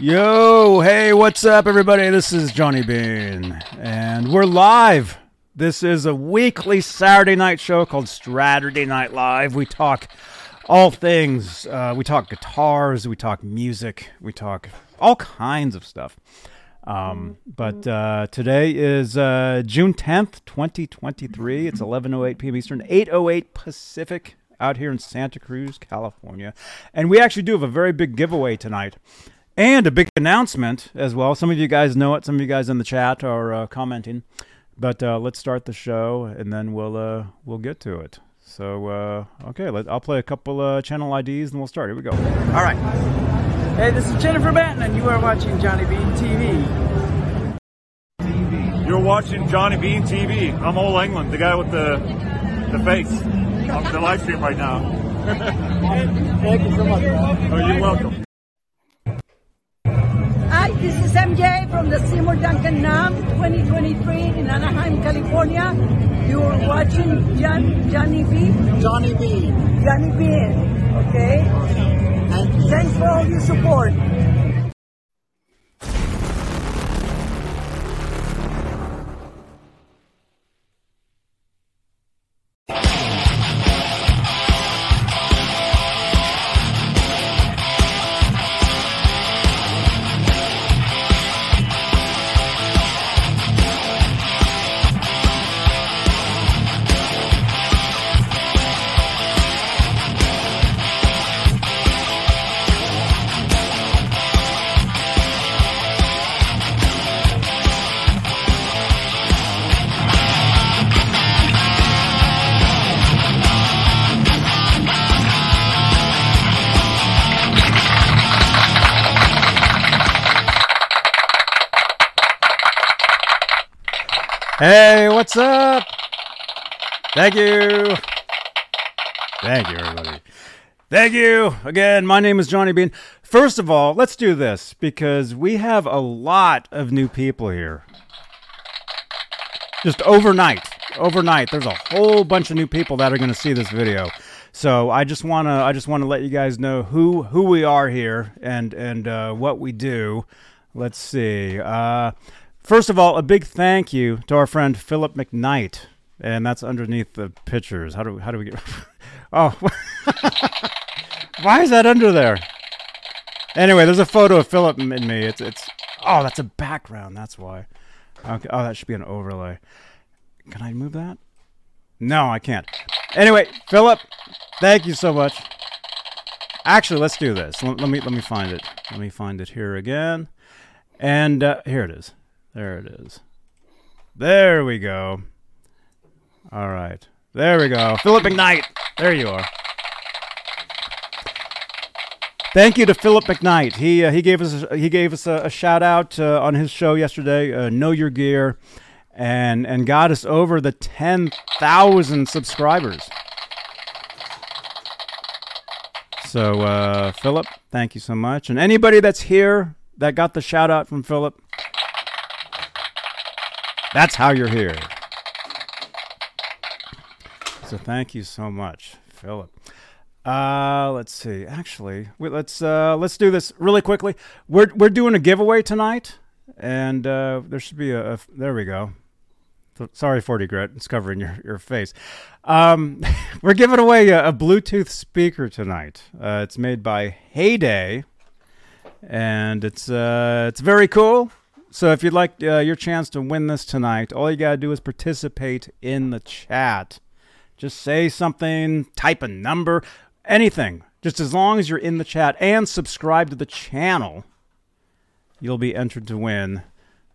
Yo, hey, what's up, everybody? This is Johnny Bean, and we're live. This is a weekly Saturday night show called Straturday Night Live. We talk all things. Uh, we talk guitars, we talk music, we talk all kinds of stuff. Um, but uh, today is uh, June 10th, 2023. It's 11.08 p.m. Eastern, 8.08 Pacific out here in Santa Cruz, California. And we actually do have a very big giveaway tonight and a big announcement as well. Some of you guys know it. Some of you guys in the chat are uh, commenting. But uh, let's start the show, and then we'll uh, we'll get to it. So uh, okay, let, I'll play a couple uh, channel IDs, and we'll start. Here we go. All right. Hey, this is Jennifer Batten, and you are watching Johnny Bean TV. You're watching Johnny Bean TV. I'm Ola Englund, the guy with the the face on the live stream right now. Thank you so much. Oh, you're welcome. Hi, this is MJ from the Seymour Duncan NAMM 2023 in Anaheim, California. You're watching John, Johnny B. Johnny Bean. Johnny Bean. Okay? Thank you. Thanks for all your support. Hey, what's up? Thank you. Thank you, everybody. Thank you. Again, my name is Johnny Bean. First of all, let's do this because we have a lot of new people here. Just overnight. Overnight, there's a whole bunch of new people that are going to see this video. So I just want to I just want to let you guys know who who we are here and and uh, what we do. Let's see. Uh, First of all, a big thank you to our friend Philip McKnight, and that's underneath the pictures. How do how do we get? oh, why is that under there? Anyway, there's a photo of Philip and me. It's it's oh, that's a background. That's why. Okay. Oh, that should be an overlay. Can I move that? No, I can't. Anyway, Philip, thank you so much. Actually, let's do this. Let, let me let me find it. Let me find it here again. And uh, here it is. There it is. There we go. All right. There we go. Philip McKnight. There you are. Thank you to Philip McKnight. He uh, he gave us he gave us a, a shout out uh, on his show yesterday. Uh, know your gear, and and got us over the ten thousand subscribers. So uh, Philip, thank you so much, and anybody that's here that got the shout out from Philip, that's how you're here. So thank you so much, Philip. Uh, let's see. Actually, wait, let's uh, let's do this really quickly. We're we're doing a giveaway tonight, and uh, there should be a, a there we go. So- Sorry, Forty Grit, it's covering your, your face. Um, we're giving away a, a Bluetooth speaker tonight. Uh, it's made by Heyday, and it's uh, it's very cool. So if you'd like uh, your chance to win this tonight, all you gotta do is participate in the chat. Just say something, type a number, anything. Just as long as you're in the chat and subscribe to the channel, you'll be entered to win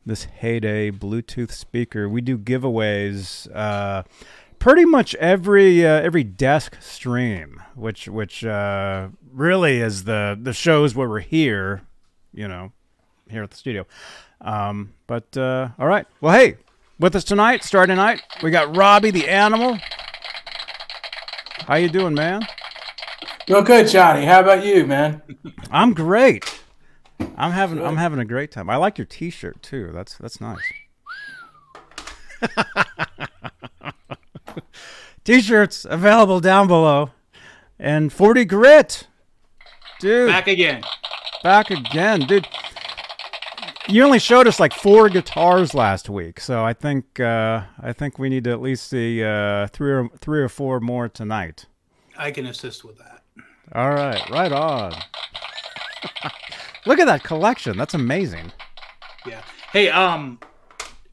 this Heyday Bluetooth speaker. We do giveaways uh, pretty much every uh, every desk stream, which which uh, really is the the shows where we're here, you know, here at the studio. Um, but uh, all right, well, hey, with us tonight, starting tonight, we got Robbie the Animal. How you doing, man? Real good, Johnny. How about you, man? I'm great. I'm having I'm having a great time. I like your T-shirt too. That's that's nice. T-shirts available down below, and 40 grit, dude. Back again. back again, dude. You only showed us like four guitars last week, so I think uh, I think we need to at least see uh, three or three or four more tonight. I can assist with that. All right, right on. Look at that collection. That's amazing. Yeah. Hey, um,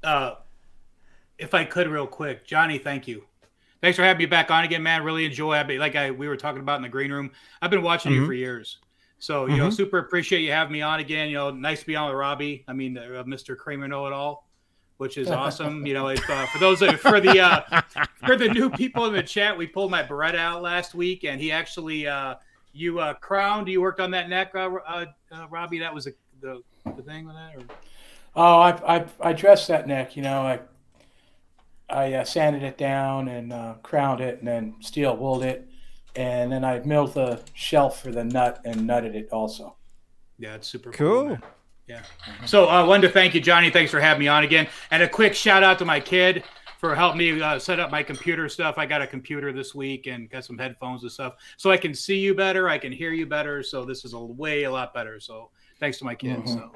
uh, if I could, real quick, Johnny, thank you. Thanks for having me back on again, man. Really enjoy. it. like I we were talking about in the green room. I've been watching Mm-hmm. you for years, so you know, super appreciate you having me on again. You know, nice to be on with Robbie. I mean, uh, Mr. Kramer Know It All, which is awesome. you know, if, uh, for those for the uh, for the new people in the chat, we pulled my Beretta out last week, and he actually uh, you uh, crowned. You worked on that neck, uh, uh, uh, Robbie. That was a, the the thing with that. Or? Oh, I, I, I dressed that neck. You know, I, I uh, sanded it down and uh, crowned it, and then steel wooled it, and then I milled the shelf for the nut and nutted it also. Yeah, it's super Cool. man. Yeah. So I uh, wanted to thank you, Johnny. Thanks for having me on again. And a quick shout out to my kid for helping me uh, set up my computer stuff. I got a computer this week and got some headphones and stuff, so I can see you better. I can hear you better. So this is a way a lot better. So thanks to my kids. So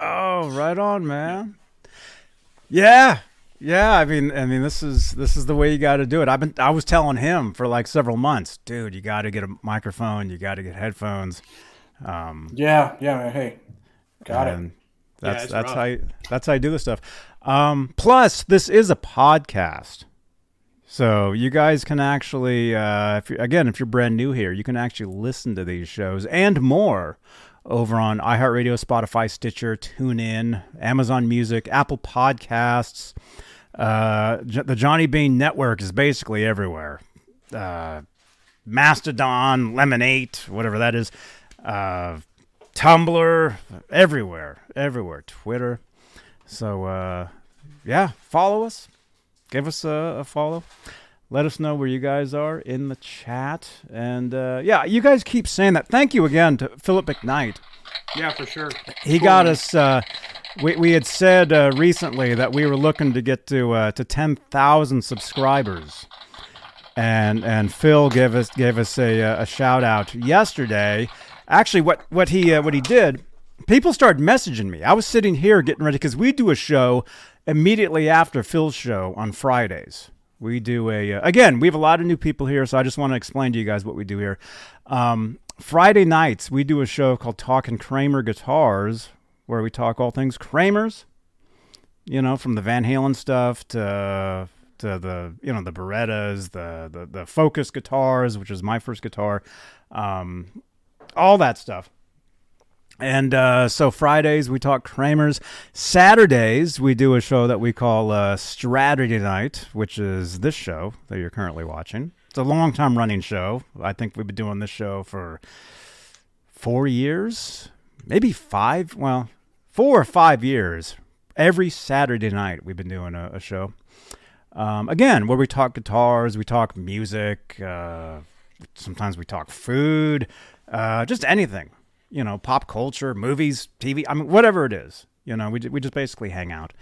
Oh, right on, man. Yeah. Yeah, I mean I mean this is this is the way you got to do it. I've been I was telling him for like several months, dude, you got to get a microphone, you got to get headphones. Um Yeah, yeah. Hey, got it. that's it's that's rough. how you, that's how you do this stuff. Um plus this is a podcast. So you guys can actually uh if you again, if you're brand new here, you can actually listen to these shows and more over on iHeartRadio, Spotify, Stitcher, TuneIn, Amazon Music, Apple Podcasts. Uh, the Johnny Bean Network is basically everywhere. Uh, Mastodon, Lemonade, whatever that is, uh, Tumblr, everywhere, everywhere. Twitter. So uh, yeah, follow us. Give us a, a follow. Let us know where you guys are in the chat. And uh, yeah, you guys keep saying that. Thank you again to Philip McKnight. yeah, for sure. He got us. Uh, we we had said uh, recently that we were looking to get to uh, to ten thousand subscribers, and and Phil gave us gave us a uh, a shout out yesterday. Actually, what what he uh, what he did, people started messaging me. I was sitting here getting ready because we do a show immediately after Phil's show on Fridays. We do a uh, again. We have a lot of new people here, so I just want to explain to you guys what we do here. Um, Friday nights we do a show called Talking Kramer Guitars, where we talk all things Kramers. You know, from the Van Halen stuff to to the you know the Berettas, the the the Focus guitars, which is my first guitar, um, all that stuff. And uh, so Fridays we talk Kramers. Saturdays we do a show that we call uh, Straturday Night, which is this show that you're currently watching. It's a long time running show. I think we've been doing this show for four years, maybe five. Well, four or five years. Every Saturday night we've been doing a, a show. Um, again, where we talk guitars, we talk music. Uh, sometimes we talk food, uh, just anything. You know, pop culture, movies, TV. I mean, whatever it is. You know, we we just basically hang out.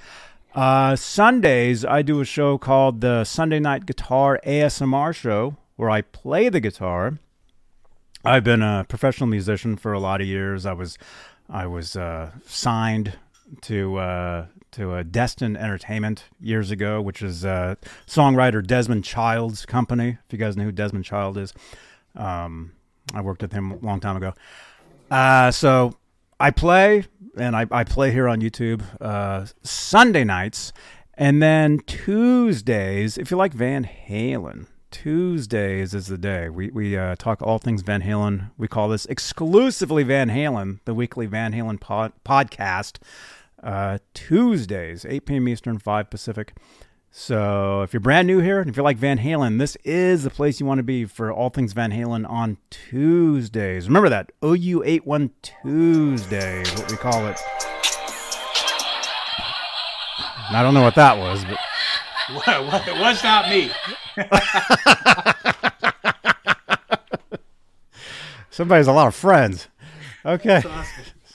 Uh, Sundays, I do a show called the Sunday Night Guitar ASMR Show, where I play the guitar. I've been a professional musician for a lot of years. I was, I was uh, signed to uh, to uh, Destin Entertainment years ago, which is uh, songwriter Desmond Child's company. If you guys know who Desmond Child is, um, I worked with him a long time ago. Uh, so I play, and I, I play here on YouTube uh, Sunday nights, and then Tuesdays. If you like Van Halen, Tuesdays is the day we we uh, talk all things Van Halen. We call this exclusively Van Halen, the weekly Van Halen pod, podcast. Uh, Tuesdays, 8 p.m. Eastern, 5 Pacific. So if you're brand new here and if you like Van Halen, this is the place you want to be for all things Van Halen on Tuesdays. Remember that OU81 Tuesday is what we call it. And I don't know what that was, but What, what, it was not me. somebody has a lot of friends. Okay.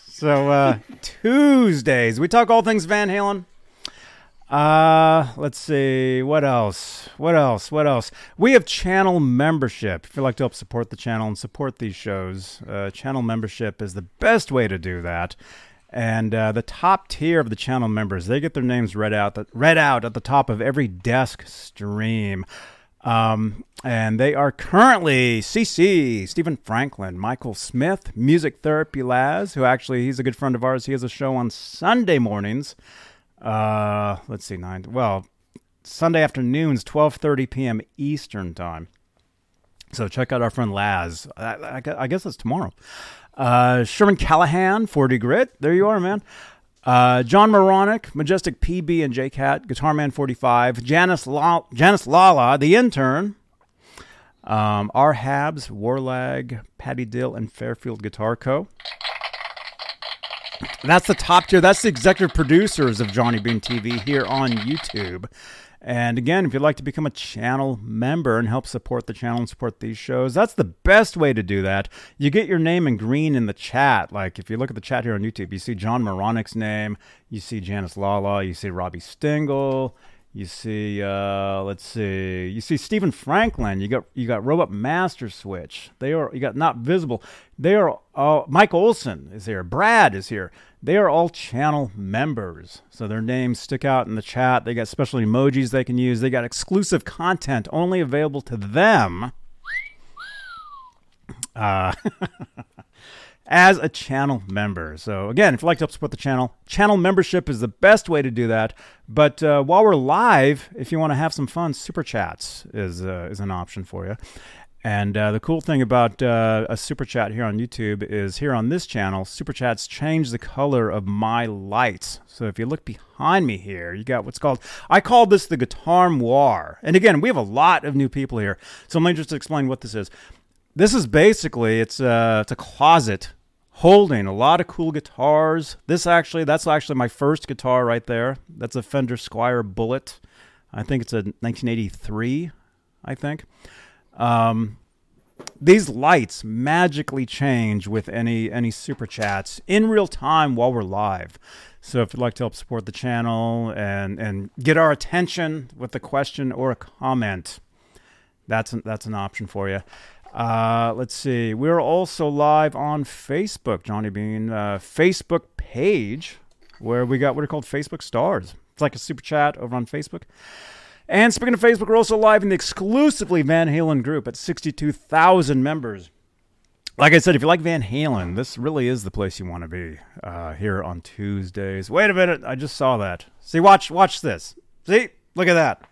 So uh, Tuesdays, we talk all things Van Halen. Uh, let's see what else. What else? What else? We have channel membership. If you'd like to help support the channel and support these shows, uh, channel membership is the best way to do that. And uh, the top tier of the channel members, they get their names read out, read out at the top of every desk stream. Um, and they are currently CC, Stephen Franklin, Michael Smith, Music Therapy Laz, who actually he's a good friend of ours. He has a show on Sunday mornings. Uh, let's see, nine. Well, Sunday afternoons, twelve thirty p.m. Eastern time. So check out our friend Laz. I, I, I guess it's tomorrow. Uh, Sherman Callahan, 40 Grit. There you are, man. Uh, John Moronic, Majestic PB and J Cat, Guitar Man 45, Janice, La- Janice Lala, the intern, um, R. Habs, Warlag, Patty Dill, and Fairfield Guitar Co. That's the top tier. That's the executive producers of Johnny Bean TV here on YouTube. And again, if you'd like to become a channel member and help support the channel and support these shows, that's the best way to do that. You get your name in green in the chat. Like if you look at the chat here on YouTube, you see John Moronic's name, you see Janice Lala, you see Robbie Stingle, you see, uh, let's see, you see Stephen Franklin. You got you got Robot Master Switch. They are you got not visible. They are uh, Mike Olson is here. Brad is here. They are all channel members, so their names stick out in the chat. They got special emojis they can use. They got exclusive content only available to them. Uh, as a channel member. So, again, if you'd like to help support the channel, channel membership is the best way to do that. But uh, while we're live, if you want to have some fun, super chats is, uh, is an option for you. And uh, the cool thing about uh, a super chat here on YouTube is here on this channel, super chats change the color of my lights. So if you look behind me here, you got what's called, I call this the guitar noir. And again, we have a lot of new people here. So let me just explain what this is. This is basically, it's a, it's a closet holding a lot of cool guitars. This actually, that's actually my first guitar right there. That's a Fender Squier Bullet. I think it's a 1983, I think. Um, these lights magically change with any any super chats in real time while we're live. So if you'd like to help support the channel and and get our attention with a question or a comment, that's an, that's an option for you. Uh, let's see. We're also live on Facebook, Johnny Bean uh, Facebook page, where we got what are called Facebook stars. It's like a super chat over on Facebook. And speaking of Facebook, we're also live in the exclusively Van Halen group at 62,000 members. Like I said, if you like Van Halen, this really is the place you want to be uh, here on Tuesdays. Wait a minute, I just saw that. See, watch, watch this. See, look at that.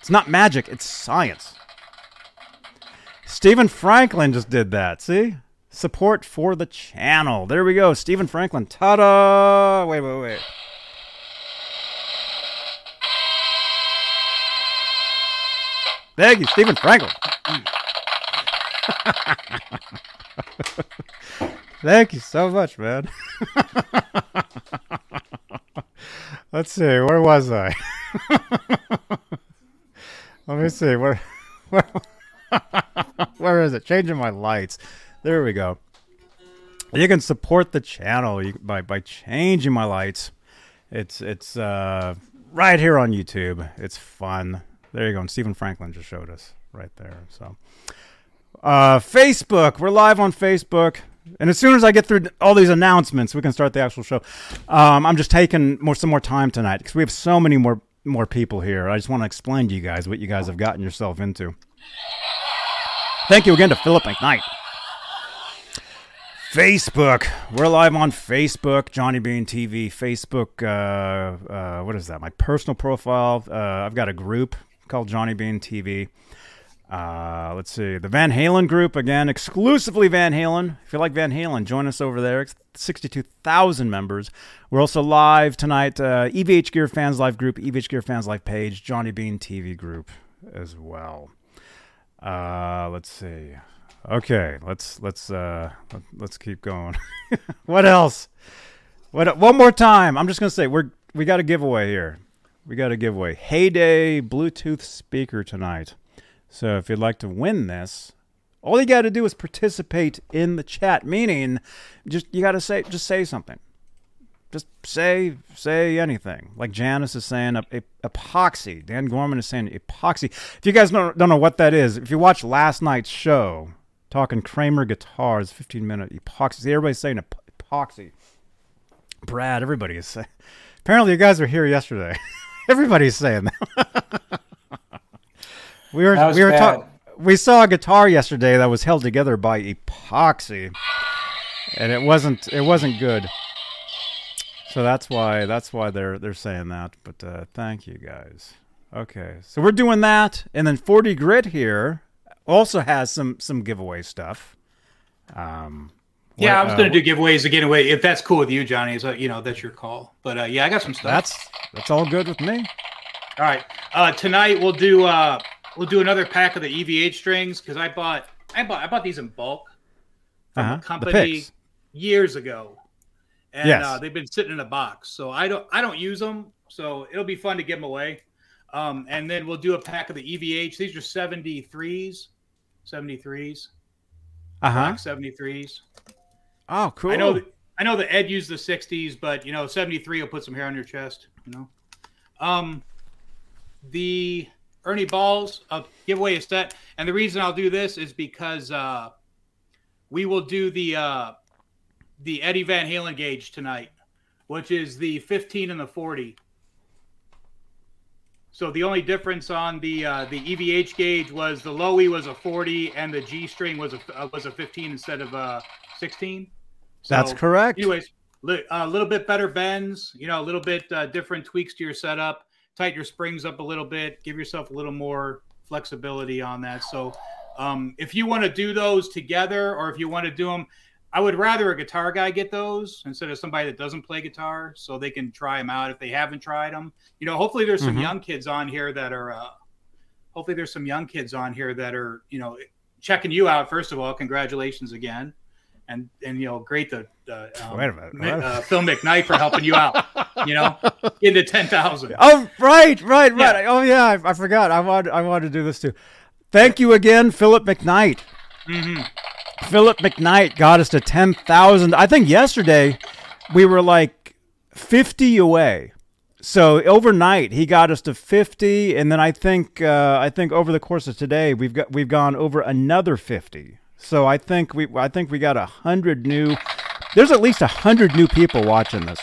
It's not magic; it's science. Stephen Franklin just did that. See, support for the channel. There we go, Stephen Franklin. Ta-da! Wait, wait, wait. Thank you, Stephen Franklin. Thank you so much, man. Let's see, where was I? Let me see, where, where, where is it? Changing my lights. There we go. You can support the channel by by changing my lights. It's it's uh, right here on YouTube. It's fun. There you go. And Stephen Franklin just showed us right there. So, uh, Facebook. We're live on Facebook. And as soon as I get through all these announcements, we can start the actual show. Um, I'm just taking more some more time tonight because we have so many more more people here. I just want to explain to you guys what you guys have gotten yourself into. Thank you again to Philip McKnight. Facebook. We're live on Facebook, Johnny Bean TV. Facebook, uh, uh, what is that? My personal profile. Uh, I've got a group called Johnny Bean TV. Uh, let's see. The Van Halen group, again, exclusively Van Halen. If you like Van Halen, join us over there. 62,000 members. We're also live tonight. Uh, EVH Gear Fans Live group, EVH Gear Fans Live page, Johnny Bean TV group as well. Uh, let's see. Okay, let's let's uh let's keep going. what else? What one more time? I'm just gonna say we're we got a giveaway here. We got a giveaway. Heyday Bluetooth speaker tonight. So if you'd like to win this, all you got to do is participate in the chat. Meaning, just you got to say just say something. Just say say anything. Like Janice is saying, epoxy. Dan Gorman is saying epoxy. If you guys don't, don't know what that is, if you watch last night's show, talking Kramer guitars, 15 minute epoxy, See, everybody's saying epoxy. Brad, everybody is saying. Apparently, you guys were here yesterday. Everybody's saying that. we were That was we were talking. We saw a guitar yesterday that was held together by epoxy, and it wasn't it wasn't good. So that's why that's why they're they're saying that. But uh, thank you guys. Okay, so we're doing that, and then 40 Grit here also has some some giveaway stuff. Um, Yeah, what- I was uh, going to do giveaways again. Away, if that's cool with you, Johnny. So you know that's your call. But uh, yeah, I got some stuff. That's that's all good with me. All right. Uh, tonight we'll do uh, we'll do another pack of the EVH strings because I bought I bought I bought these in bulk from Uh-huh, a company years ago, and Yes. uh, they've been sitting in a box. So I don't I don't use them. So it'll be fun to give them away. Um, and then we'll do a pack of the EVH. These are 73s, 73s, Uh huh. 73s. Oh, cool. I know I know that Ed used the 60s, but you know, 73 will put some hair on your chest, you know. Um the Ernie Balls uh, giveaway is set, and the reason I'll do this is because uh we will do the uh the Eddie Van Halen gauge tonight, which is the 15 and the 40. So the only difference on the uh, the EVH gauge was the low E was a 40 and the G string was a uh, was a 15 instead of uh 16. That's correct. Anyways, li- a little bit better bends, you know, a little bit uh, different tweaks to your setup. Tighten your springs up a little bit. Give yourself a little more flexibility on that. So, um, if you want to do those together, or if you want to do them, I would rather a guitar guy get those instead of somebody that doesn't play guitar, so they can try them out if they haven't tried them. You know, hopefully there's some Mhm. young kids on here that are. Uh, hopefully there's some young kids on here that are, you know, checking you out. First of all, congratulations again, and and you know, great to uh, um, Wait a minute, Mi- uh, Phil McKnight for helping you out. You know, into ten thousand. Oh, right, right, Yeah. right. Oh, yeah, I, I forgot. I wanted, I wanted to do this too. Thank you again, Philip McKnight. hmm Philip McKnight got us to 10,000. I think yesterday we were like 50 away. So overnight he got us to 50 and then I think uh, I think over the course of today we've got we've gone over another 50. So I think we I think we got a 100 new There's at least a 100 new people watching this.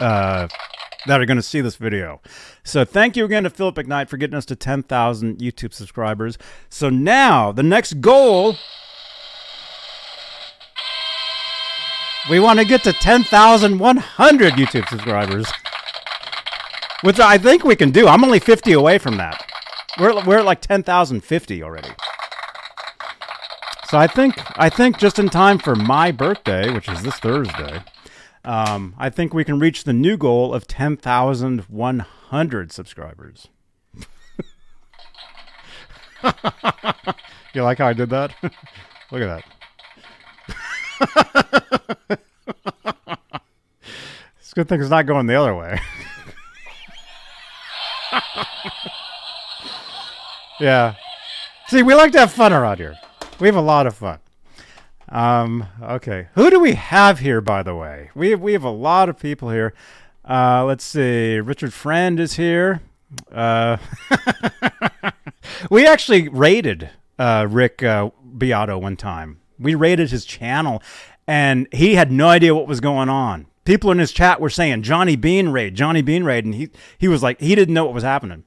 Uh, that are going to see this video. So thank you again to Philip McKnight for getting us to 10,000 YouTube subscribers. So now the next goal we want to get to 10,100 YouTube subscribers. Which I think we can do. I'm only 50 away from that. We're we're at like 10,050 already. So I think I think just in time for my birthday, which is this Thursday, um, I think we can reach the new goal of 10,100 subscribers. you like how I did that? Look at that. it's a good thing it's not going the other way. yeah. See, we like to have fun around here. We have a lot of fun. Um, okay. Who do we have here, by the way? We have, we have a lot of people here. Uh, let's see. Richard Friend is here. Uh, we actually raided uh, Rick uh, Beato one time. We raided his channel, and he had no idea what was going on. People in his chat were saying Johnny Bean raid, Johnny Bean raid, and he he was like he didn't know what was happening.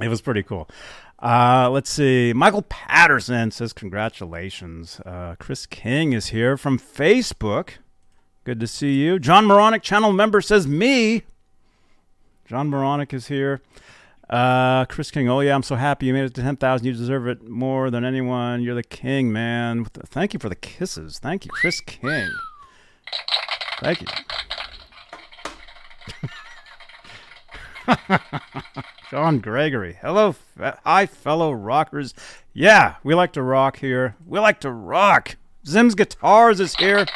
It was pretty cool. Uh, let's see. Michael Patterson says congratulations. Uh, Chris King is here from Facebook. Good to see you. John Moronic, channel member, says me. John Moronic is here. Uh, Chris King, oh yeah, I'm so happy you made it to 10,000. You deserve it more than anyone. You're the king, man. Thank you for the kisses. Thank you, Chris King. Thank you. John Gregory. Hello, fe- hi, fellow rockers. Yeah, we like to rock here. We like to rock. Zim's Guitars is here.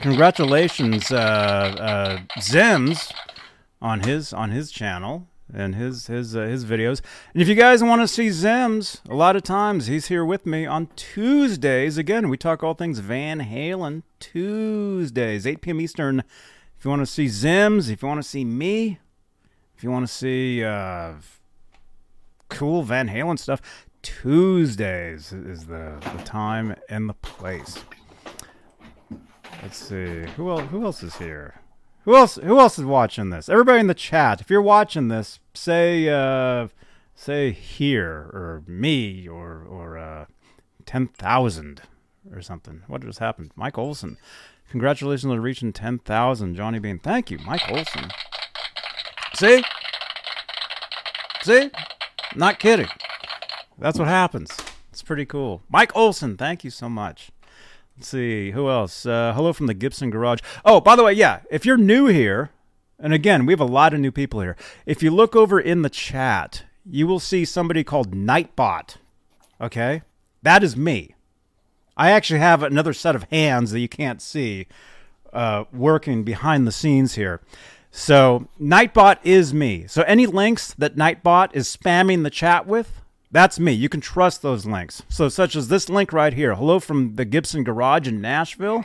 Congratulations, uh, uh, Zims, on his on his channel and his his uh, his videos. And if you guys want to see Zims, a lot of times he's here with me on Tuesdays. Again, we talk all things Van Halen. Tuesdays, 8 p.m. Eastern. If you want to see Zims, if you want to see me, if you want to see uh, cool Van Halen stuff, Tuesdays is the, the time and the place. Let's see. Who else who else is here? Who else who else is watching this? Everybody in the chat, if you're watching this, say uh say here or me or or uh 10,000 or something. What just happened? Mike Olson. Congratulations on reaching 10,000, Johnny Bean. Thank you, Mike Olson. See? See? Not kidding. That's what happens. It's pretty cool. Mike Olson, thank you so much. Let's see who else. Uh, hello from the Gibson Garage. Oh, by the way, yeah, if you're new here, and again, we have a lot of new people here. If you look over in the chat, you will see somebody called Nightbot. Okay, that is me. I actually have another set of hands that you can't see uh, working behind the scenes here. So Nightbot is me. So any links that Nightbot is spamming the chat with, that's me. You can trust those links. So such as this link right here. Hello from the Gibson Garage in Nashville.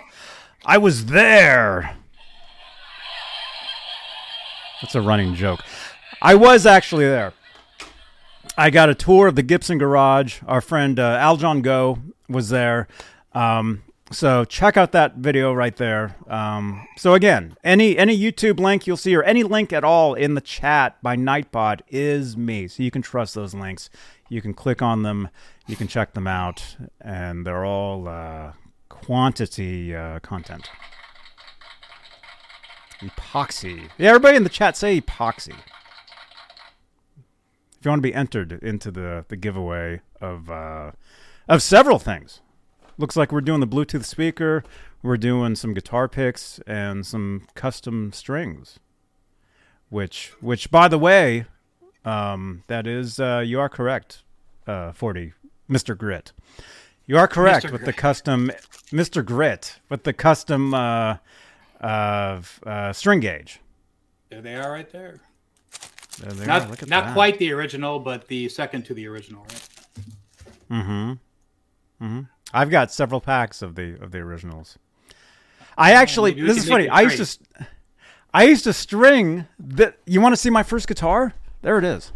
I was there. That's a running joke. I was actually there. I got a tour of the Gibson Garage. Our friend uh, Aljon Go was there. Um, so check out that video right there. Um, so again, any any YouTube link you'll see or any link at all in the chat by Nightbot is me. So you can trust those links. You can click on them. You can check them out, and they're all uh, quantity uh, content. Epoxy. Yeah, everybody in the chat say epoxy. If you want to be entered into the the giveaway of uh, of several things looks like we're doing the Bluetooth speaker. We're doing some guitar picks and some custom strings. Which, which, by the way, um, that is uh, you are correct, uh, forty, Mister Grit. You are correct Mr. with the custom, Mister Grit, with the custom uh, uh, uh, string gauge. There they are, right there. Not not that. quite the original, but the second to the original, right? Mm-hmm. Mm-hmm. I've got several packs of the of the originals. I actually this is funny. I used to I used to string that you want to see my first guitar? There it is.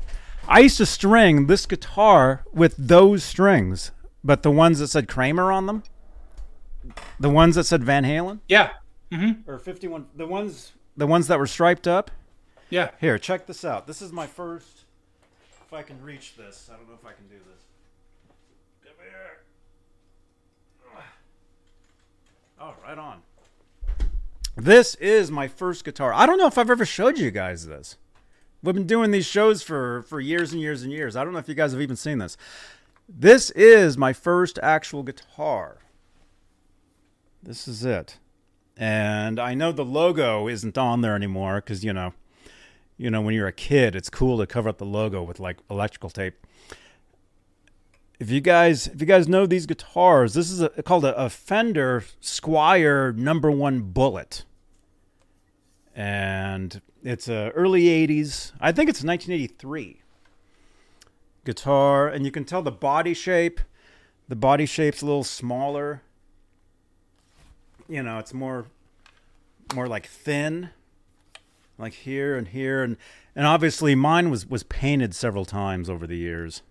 I used to string this guitar with those strings, but the ones that said Kramer on them, the ones that said Van Halen Yeah, Mm-hmm. or 51 the ones the ones that were striped up. Yeah. Here, check this out. This is my first if I can reach this. I don't know if I can do this. Come here. Oh, right on. This is my first guitar. I don't know if I've ever showed you guys this. We've been doing these shows for for years and years and years. I don't know if you guys have even seen this. This is my first actual guitar. This is it. And I know the logo isn't on there anymore cuz you know, you know when you're a kid, it's cool to cover up the logo with like electrical tape if you guys if you guys know these guitars, this is a, called a, a Fender Squier Number One Bullet, and it's a early '80s. I think it's 1983 guitar, and you can tell the body shape. The body shape's a little smaller. You know, it's more more like thin, like here and here, and and obviously mine was was painted several times over the years.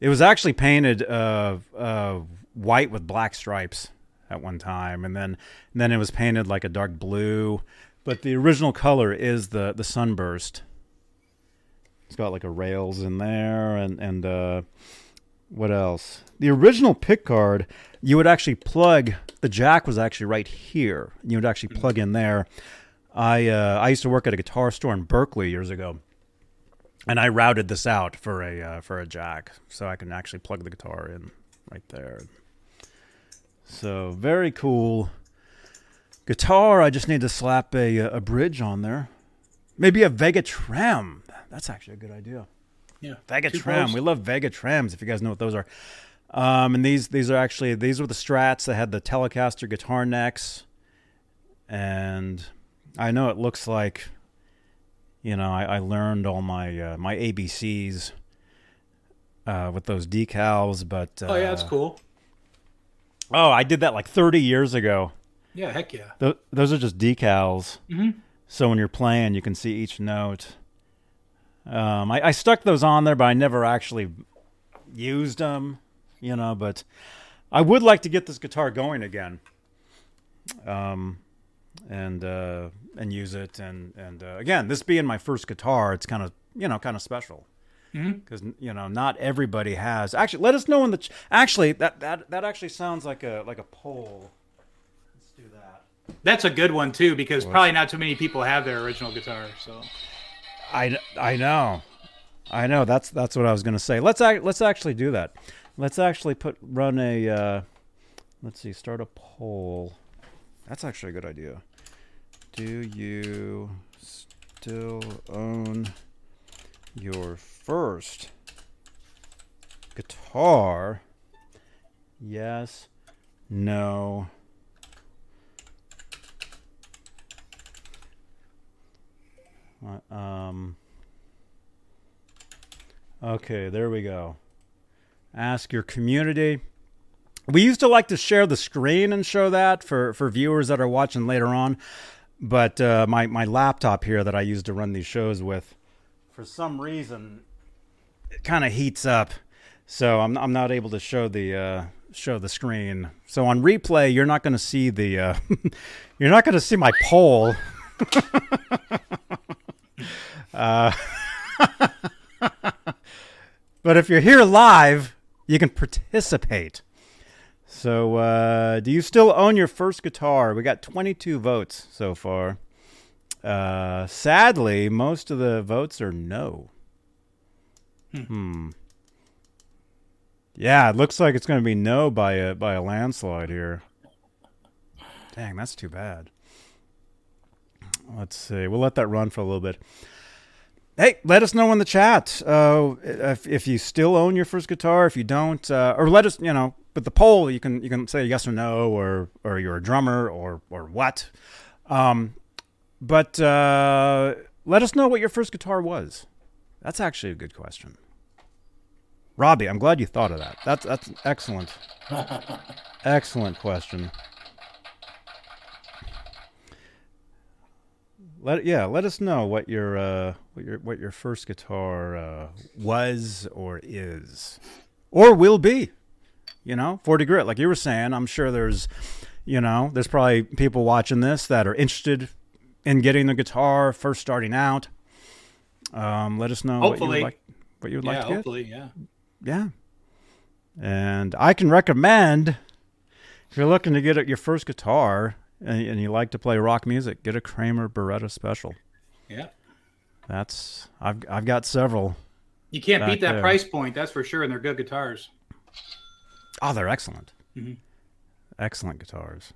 It was actually painted uh, uh, white with black stripes at one time, and then and then it was painted like a dark blue. But the original color is the the sunburst. It's got like a rails in there, and and uh, what else? The original pick guard, you would actually plug. The jack was actually right here. You would actually plug in there. I uh, I used to work at a guitar store in Berkeley years ago and I routed this out for a uh, for a jack, so I can actually plug the guitar in right there. So very cool guitar. I just need to slap a a bridge on there, maybe a Vega Trem. That's actually a good idea. Yeah. Vega posts. We love Vega Trems. If you guys know what those are. Um, and these these are actually these were the Strats that had the Telecaster guitar necks, and I know it looks like you know, I, I learned all my uh, my ABCs uh, with those decals, but uh, Oh yeah, that's cool. Oh, I did that like 30 years ago. Yeah, heck yeah. Th- those are just decals, Mhm. so when you're playing, you can see each note. Um, I, I stuck those on there, but I never actually used them, you know, but I would like to get this guitar going again. Um, and uh, and use it, and and uh, again, this being my first guitar, it's kind of you know kind of special because you know not everybody has. Actually, let us know in the ch- actually that that that actually sounds like a like a poll. Let's do that. That's a good one too, because probably not too many people have their original guitar. So I, I know, I know. That's that's what I was gonna say. Let's act, let's actually do that. Let's actually put run a. Uh, let's see. Start a poll. That's actually a good idea. Do you still own your first guitar? Yes. No. Um. Okay, there we go. Ask your community. We used to like to share the screen and show that for, for viewers that are watching later on, but uh, my my laptop here that I use to run these shows with, for some reason, it kind of heats up, so I'm I'm not able to show the uh, show the screen. So on replay, you're not going to see the uh, you're not going to see my poll. uh, but if you're here live, you can participate. So, uh, do you still own your first guitar? We got 22 votes so far. Uh, sadly, most of the votes are no. Hmm. Yeah, it looks like it's going to be no by a by a landslide here. Dang, that's too bad. Let's see. We'll let that run for a little bit. Hey, let us know in the chat uh, if, if you still own your first guitar. If you don't, uh, or let us, you know, with the poll, you can you can say yes or no, or or you're a drummer, or or what. Um, but uh, let us know what your first guitar was. That's actually a good question. Robbie, I'm glad you thought of that. That's that's excellent. excellent question. Let yeah, let us know what your uh, what your what your first guitar uh, was or is, or will be. You know, forty grit, like you were saying. I'm sure there's, you know, there's probably people watching this that are interested in getting the guitar first starting out. Um, let us know what you would like, what you would yeah, like to get. hopefully, yeah. Yeah. And I can recommend if you're looking to get your first guitar and, and you like to play rock music, get a Kramer Beretta Special. Yeah. That's I've I've got several. You can't beat that there. price point, that's for sure, and they're good guitars. Oh, they're excellent. Mhm. Excellent guitars.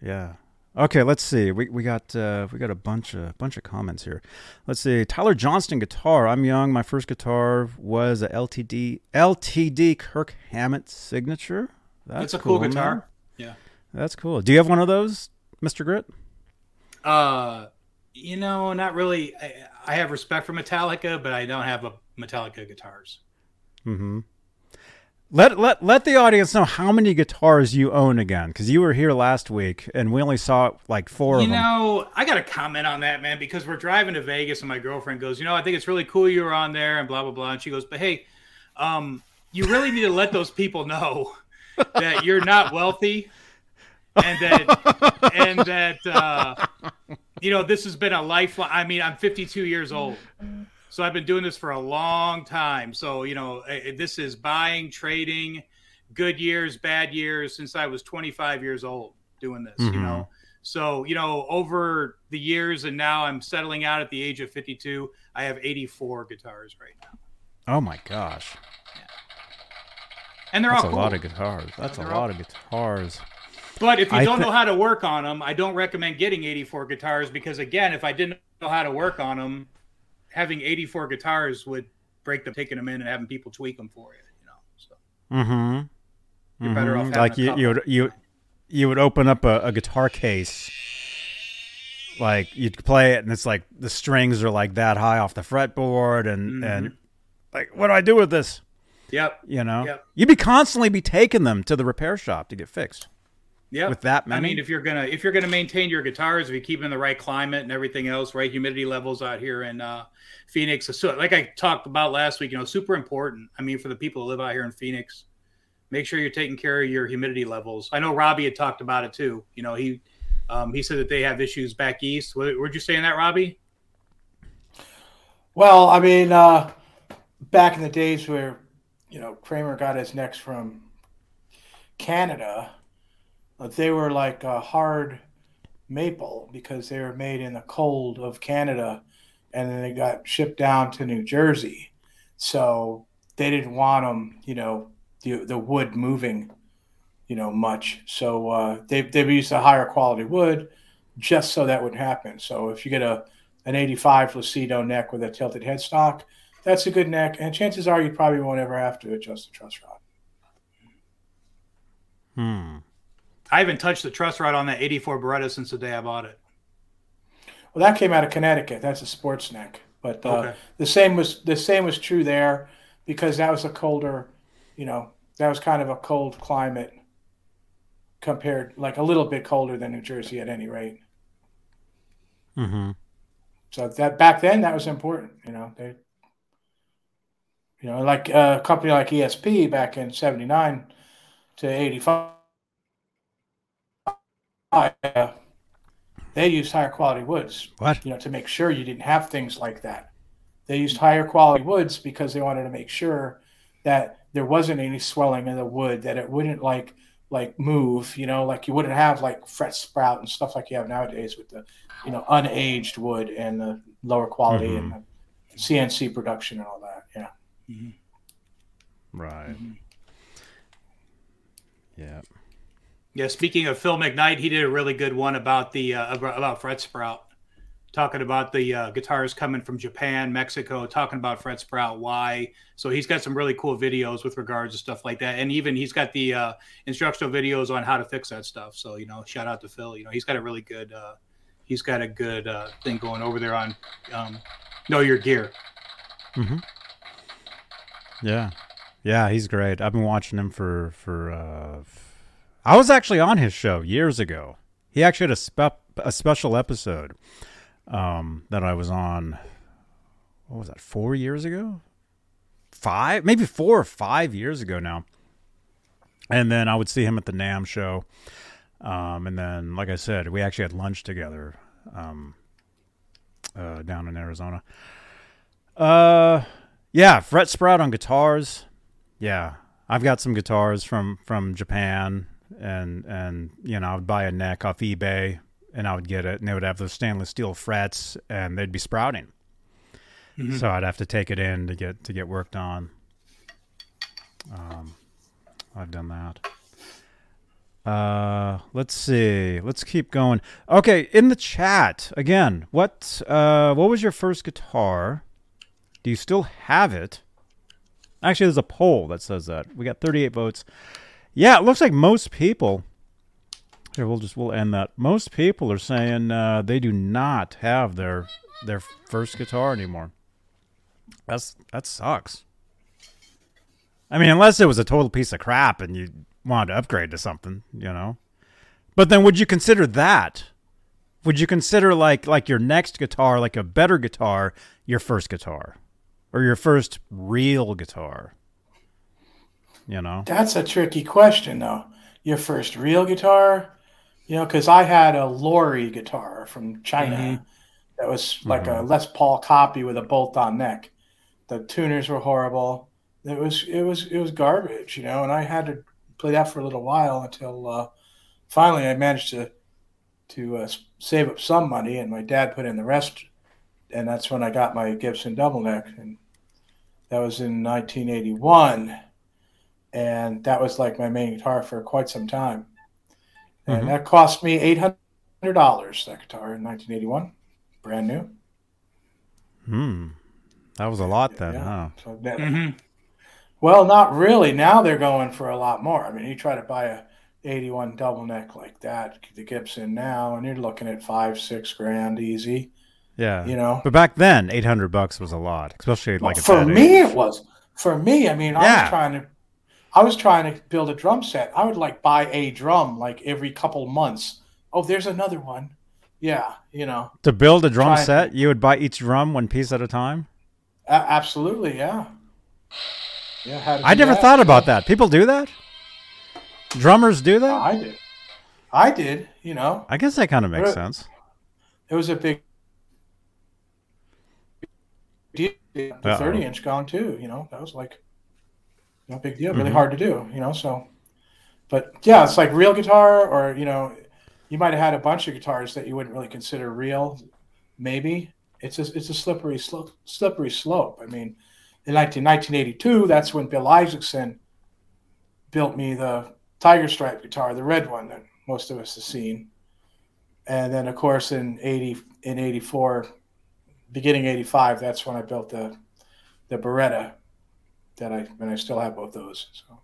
Yeah. Okay, let's see. We we got uh, we got a bunch of bunch of comments here. Let's see. Tyler Johnston guitar. I'm young. My first guitar was a LTD LTD Kirk Hammett signature. That's, a cool, man. guitar. Yeah. That's cool. Do you have one of those, Mr. Grit? Uh, you know, not really. I, I have respect for Metallica, but I don't have a Metallica guitars. Mm-hmm. Let let let the audience know how many guitars you own again, because you were here last week and we only saw like four You of them. You know, I got to comment on that, man, because we're driving to Vegas and my girlfriend goes, you know, I think it's really cool you were on there and blah blah blah. And she goes, but hey, um, you really need to let those people know that you're not wealthy and that and that uh, you know this has been a lifeline. I mean, I'm 52 years old. So I've been doing this for a long time. So, you know, eh, this is buying, trading, good years, bad years since I was 25 years old doing this, you know. So, you know, over the years and now I'm settling out at the age of 52, I have 84 guitars right now. Oh my gosh, And they're that's all a lot of guitars. That's a lot all- of guitars. But if you I don't thi- know how to work on them, I don't recommend getting 84 guitars because, again, if I didn't know how to work on them, having 84 guitars would break them, taking them in and having people tweak them for you. You know, so Mm-hmm. you're better off like you, you would you you would open up a, a guitar case. Like you'd play it, and it's like the strings are like that high off the fretboard, and and Mm-hmm. like, what do I do with this? Yep. You know, Yep. you'd be constantly be taking them to the repair shop to get fixed. Yeah. With that many? I mean, if you're gonna if you're gonna maintain your guitars, if you keep them in the right climate and everything else, right humidity levels out here in uh, Phoenix. So, like I talked about last week, you know, super important. I mean, for the people who live out here in Phoenix, make sure you're taking care of your humidity levels. I know Robbie had talked about it too. You know, he um, he said that they have issues back east. What, were you saying that, Robbie? Well, I mean, uh, back in the days where you know Kramer got his necks from Canada, uh, they were like a hard maple because they were made in the cold of Canada, and then they got shipped down to New Jersey. So they didn't want them, you know, the the wood moving, you know, much. So uh, they they used a higher quality wood just so that wouldn't happen. So if you get a an 85 Lucido neck with a tilted headstock, that's a good neck, and chances are you probably won't ever have to adjust the truss rod. Hmm. I haven't touched the truss rod on that 84 Baretta since the day I bought it. Well, that came out of Connecticut. That's a sports neck, but uh, Okay. the same was the same was true there because that was a colder, you know, that was kind of a cold climate compared, like a little bit colder than New Jersey at any rate. Mm-hmm. So that back then that was important, you know. They, you know, like uh, a company like ESP back in '79 to '85, uh, they used higher quality woods. What? You know, to make sure you didn't have things like that. They used higher quality woods because they wanted to make sure that there wasn't any swelling in the wood, that it wouldn't like like move. You know, like you wouldn't have like fret sprout and stuff like you have nowadays with the you know unaged wood and the lower quality and the CNC production and all that. Yeah. Right. Yeah. Yeah, speaking of Phil McKnight, he did a really good one about the uh, about, Fret Sprout, talking about the uh, guitars coming from Japan, Mexico, talking about Fret Sprout, why. So he's got some really cool videos with regards to stuff like that, and even he's got the uh, instructional videos on how to fix that stuff. So you know, shout out to Phil. You know, he's got a really good uh, he's got a good uh, thing going over there on um, Know Your Gear. Yeah. Yeah, he's great. I've been watching him for for uh I was actually on his show years ago. He actually had a spe- a special episode um that I was on what was that? 4 years ago? 5? Maybe 4 or 5 years ago now. And then I would see him at the NAMM show. Um and then like I said, we actually had lunch together um uh down in Arizona. Uh yeah, fret sprout on guitars. Yeah, I've got some guitars from from Japan, and and you know I would buy a neck off eBay, and I would get it, and they would have those stainless steel frets, and they'd be sprouting. So I'd have to take it in to get to get worked on. Um, I've done that. Uh, let's see. Let's keep going. Okay, in the chat again. What uh, what was your first guitar? Do you still have it? Actually, there's a poll that says that. We got 38 votes. Yeah, it looks like most people. Here, we'll just we'll end that. Most people are saying uh, they do not have their their first guitar anymore. That's that sucks. I mean, unless it was a total piece of crap and you wanted to upgrade to something, you know. But then, would you consider that? Would you consider like like your next guitar, like a better guitar, your first guitar, or your first real guitar? You know. That's a tricky question, though. Your first real guitar, you know, because I had a Lori guitar from China that was like a Les Paul copy with a bolt-on neck. The tuners were horrible. It was it was it was garbage, you know. And I had to play that for a little while until uh, finally I managed to to uh, save up some money, and my dad put in the rest. And that's when I got my Gibson double neck, and that was in 1981 and that was like my main guitar for quite some time. And Mhm. that cost me eight hundred dollars. That guitar in 1981, brand new. Hmm. That was a lot then, Yeah. huh? So that, hmm well, not really. Now they're going for a lot more. I mean, you try to buy a 81 double neck like that, the Gibson now, and you're looking at five, six grand easy. Yeah. You know, But back then, eight hundred bucks was a lot, especially like at for me age. it was. For me, I mean, I was trying to I was trying to build a drum set. I would like buy a drum like every couple months. Oh, there's another one. Yeah, you know. To build a drum Try- set, you would buy each drum one piece at a time. A- absolutely, yeah. Yeah, how I never that. thought about that. People do that. Drummers do that. I did. I did. You know, I guess that kind of makes Right. sense. it was a big deal. The thirty inch gone too. You know, that was like no big deal. Really Mhm. hard to do. You know, so. But yeah, it's like real guitar, or you know, you might have had a bunch of guitars that you wouldn't really consider real. Maybe it's a it's a slippery slope. Slippery slope. I mean, in 19, 1982, that's when Bill Isaacson built me the Tiger Stripe guitar, the red one that most of us have seen. And then, of course, in eighty in eighty four, beginning eighty five, that's when I built the the Baretta. That I and I still have both those. So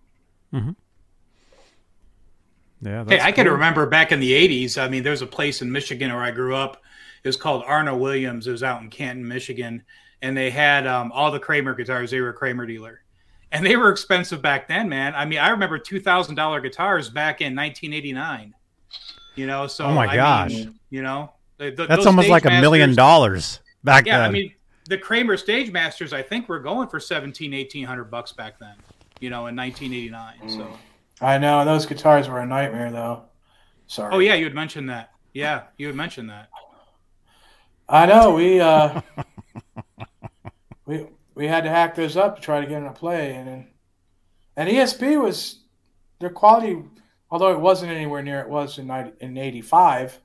Yeah. Hey, That's I can remember back in the '80s. I mean, there's a place in Michigan where I grew up. It was called Arnoldt Williams. It was out in Canton, Michigan, and they had um, all the Kramer guitars. They were a Kramer dealer, and they were expensive back then, man. I mean, I remember two thousand dollar guitars back in 1989. You know, so Oh my I gosh. mean, you know, the- the- That's those almost like a Stage million dollars back Yeah, then. I mean, the Kramer Stage Masters, I think, were going for 17, 1800 bucks back then. You know, in 1989. So. I know those guitars were a nightmare, though. Sorry. Oh yeah, you had mentioned that. Yeah, you had mentioned that. I know we uh, we we had to hack those up to try to get them to play, and and ESP was their quality, although it wasn't anywhere near it was in 90, in '85.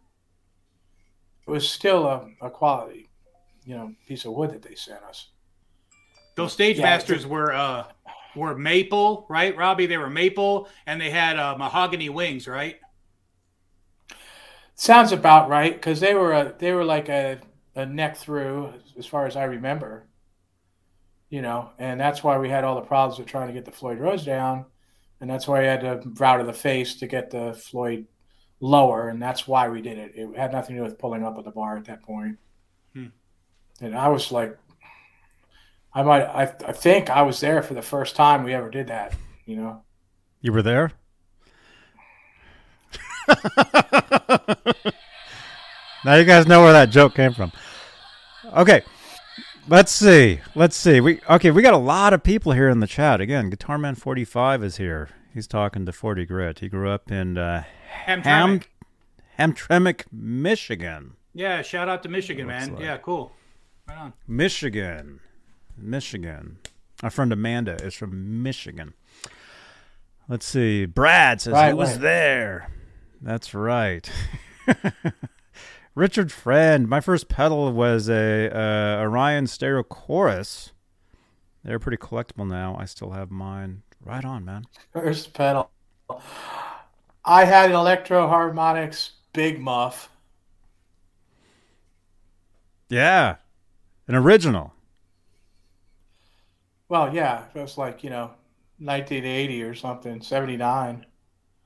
It was still a, a quality, you know, piece of wood that they sent us. Those stage Yeah, masters were uh were maple, right, Robbie? They were maple, and they had uh, mahogany wings, right? Sounds about right because they were a they were like a, a neck through as far as I remember. You know, and that's why we had all the problems with trying to get the Floyd Rose down, and that's why I had to route of the face to get the Floyd lower, and that's why we did it. It had nothing to do with pulling up at the bar at that point. And I was like, I might I, I think I was there for the first time we ever did that. You know. you were there. now you guys know where that joke came from. Okay. Let's see. Let's see. We okay, we got a lot of people here in the chat. Again, Guitar Man 45 is here. He's talking to 40 Grit. He grew up in uh, Ham Hamtramck. Hamtramck, Michigan. Yeah, shout out to Michigan, man. like. Yeah, cool. Right on. Michigan. Michigan. Our friend Amanda is from Michigan. Let's see. Brad says Right, he was right. there. That's right. Richard Friend. My first pedal was a uh, Arion Stereo Chorus. They're pretty collectible now. I still have mine. Right on, man. First pedal. I had an Electro-Harmonix Big Muff. Yeah. An original. Well, yeah, it was like, you know, 1980 or something, 79.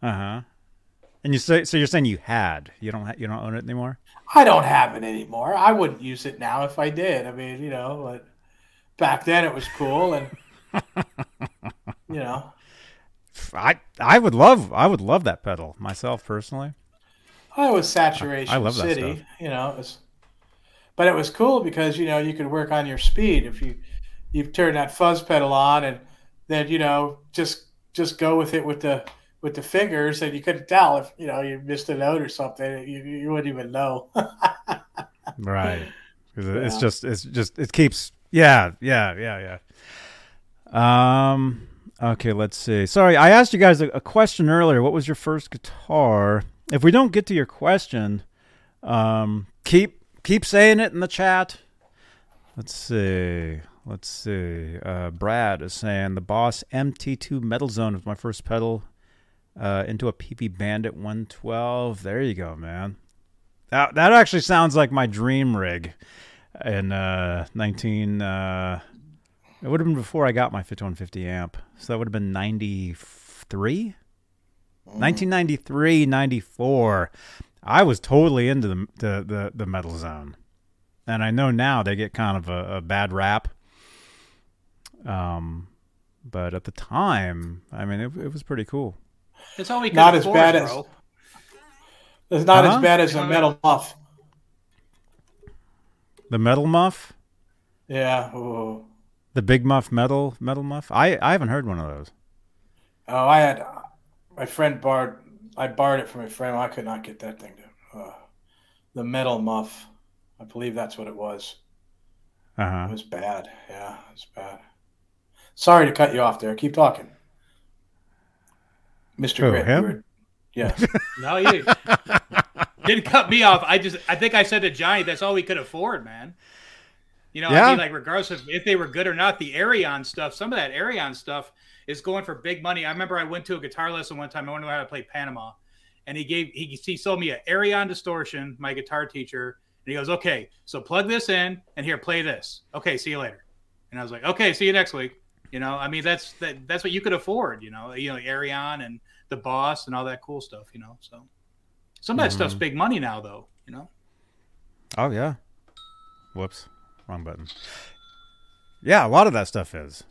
Uh huh. And you say so? You're saying you had? You don't? Ha- you don't own it anymore? I don't have it anymore. I wouldn't use it now if I did. I mean, you know, but back then it was cool and, you know, I I would love I would love that pedal myself personally. I was saturation I love that city, stuff. you know, it was, but it was cool because, you know, you could work on your speed if you, you turn that fuzz pedal on and then, you know, just, just go with it with the, with the fingers and you couldn't tell if, you know, you missed a note or something. You, you wouldn't even know. Right. 'Cause it- It's just it's just it keeps yeah, yeah, yeah, yeah. Um okay, let's see. Sorry, I asked you guys a, a question earlier. What was your first guitar? If we don't get to your question, um keep keep saying it in the chat. Let's see. Let's see. Uh, Brad is saying the Boss MT2 Metal Zone was my first pedal uh, into a PV Bandit 112. There you go, man. That that actually sounds like my dream rig in uh 19 uh it would have been before I got my 5150 amp. So that would have been 93 1993 94 I was totally into the, the the the metal zone. And I know now they get kind of a, a bad rap. Um but at the time, I mean, it, it was pretty cool. That's all we could Not as afford, bad as- bro. It's not Huh? as bad as a metal muff. The metal muff, Yeah. Ooh. the big muff metal metal muff. I I haven't heard one of those. Oh, I had my friend borrowed. I borrowed it from a friend. I could not get that thing to. Uh, the metal muff. I believe that's what it was. Uh It was bad. Yeah, it was bad. Sorry to cut you off there. Keep talking, Mister Who, Grit. him? were- Yeah. No, you didn't cut me off. I just, I think I said to Johnny, that's all we could afford, man. You know, Yeah. I mean, like regardless of if they were good or not, the Arion stuff, some of that Arion stuff is going for big money. I remember I went to a guitar lesson one time. I wanted to know how to play Panama, and he gave he he sold me an Arion distortion, my guitar teacher, and he goes, "Okay, so plug this in, and here, play this. Okay, see you later." And I was like, "Okay, see you next week." You know, I mean, that's that that's what you could afford. You know, you know, Arion and the Boss and all that cool stuff. You know, so some of that stuff's mm-hmm. big money now, though. You know. Oh yeah. Whoops, wrong button. Yeah, a lot of that stuff is.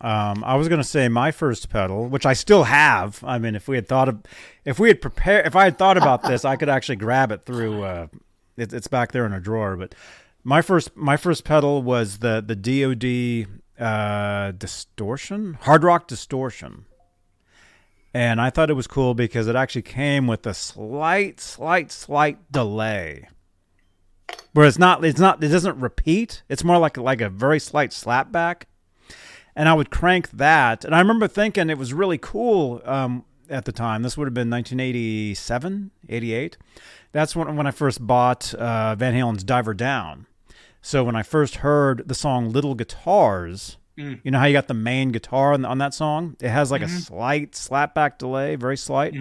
Um, I was gonna say my first pedal, which I still have. I mean, if we had thought of, if we had prepared, if I had thought about this, I could actually grab it through. Uh, it, it's back there in a drawer. But my first, my first pedal was the the DoD uh, distortion, hard rock distortion, and I thought it was cool because it actually came with a slight, slight, slight delay where it's not it's not it doesn't repeat it's more like like a very slight slapback and i would crank that. And i remember thinking it was really cool um, at the time. This would have been 1987 88 that's when, when i first bought uh, van halen's diver down. So when i first heard the song little guitars you know how you got the main guitar on, on that song? It has like a slight slapback delay very slight.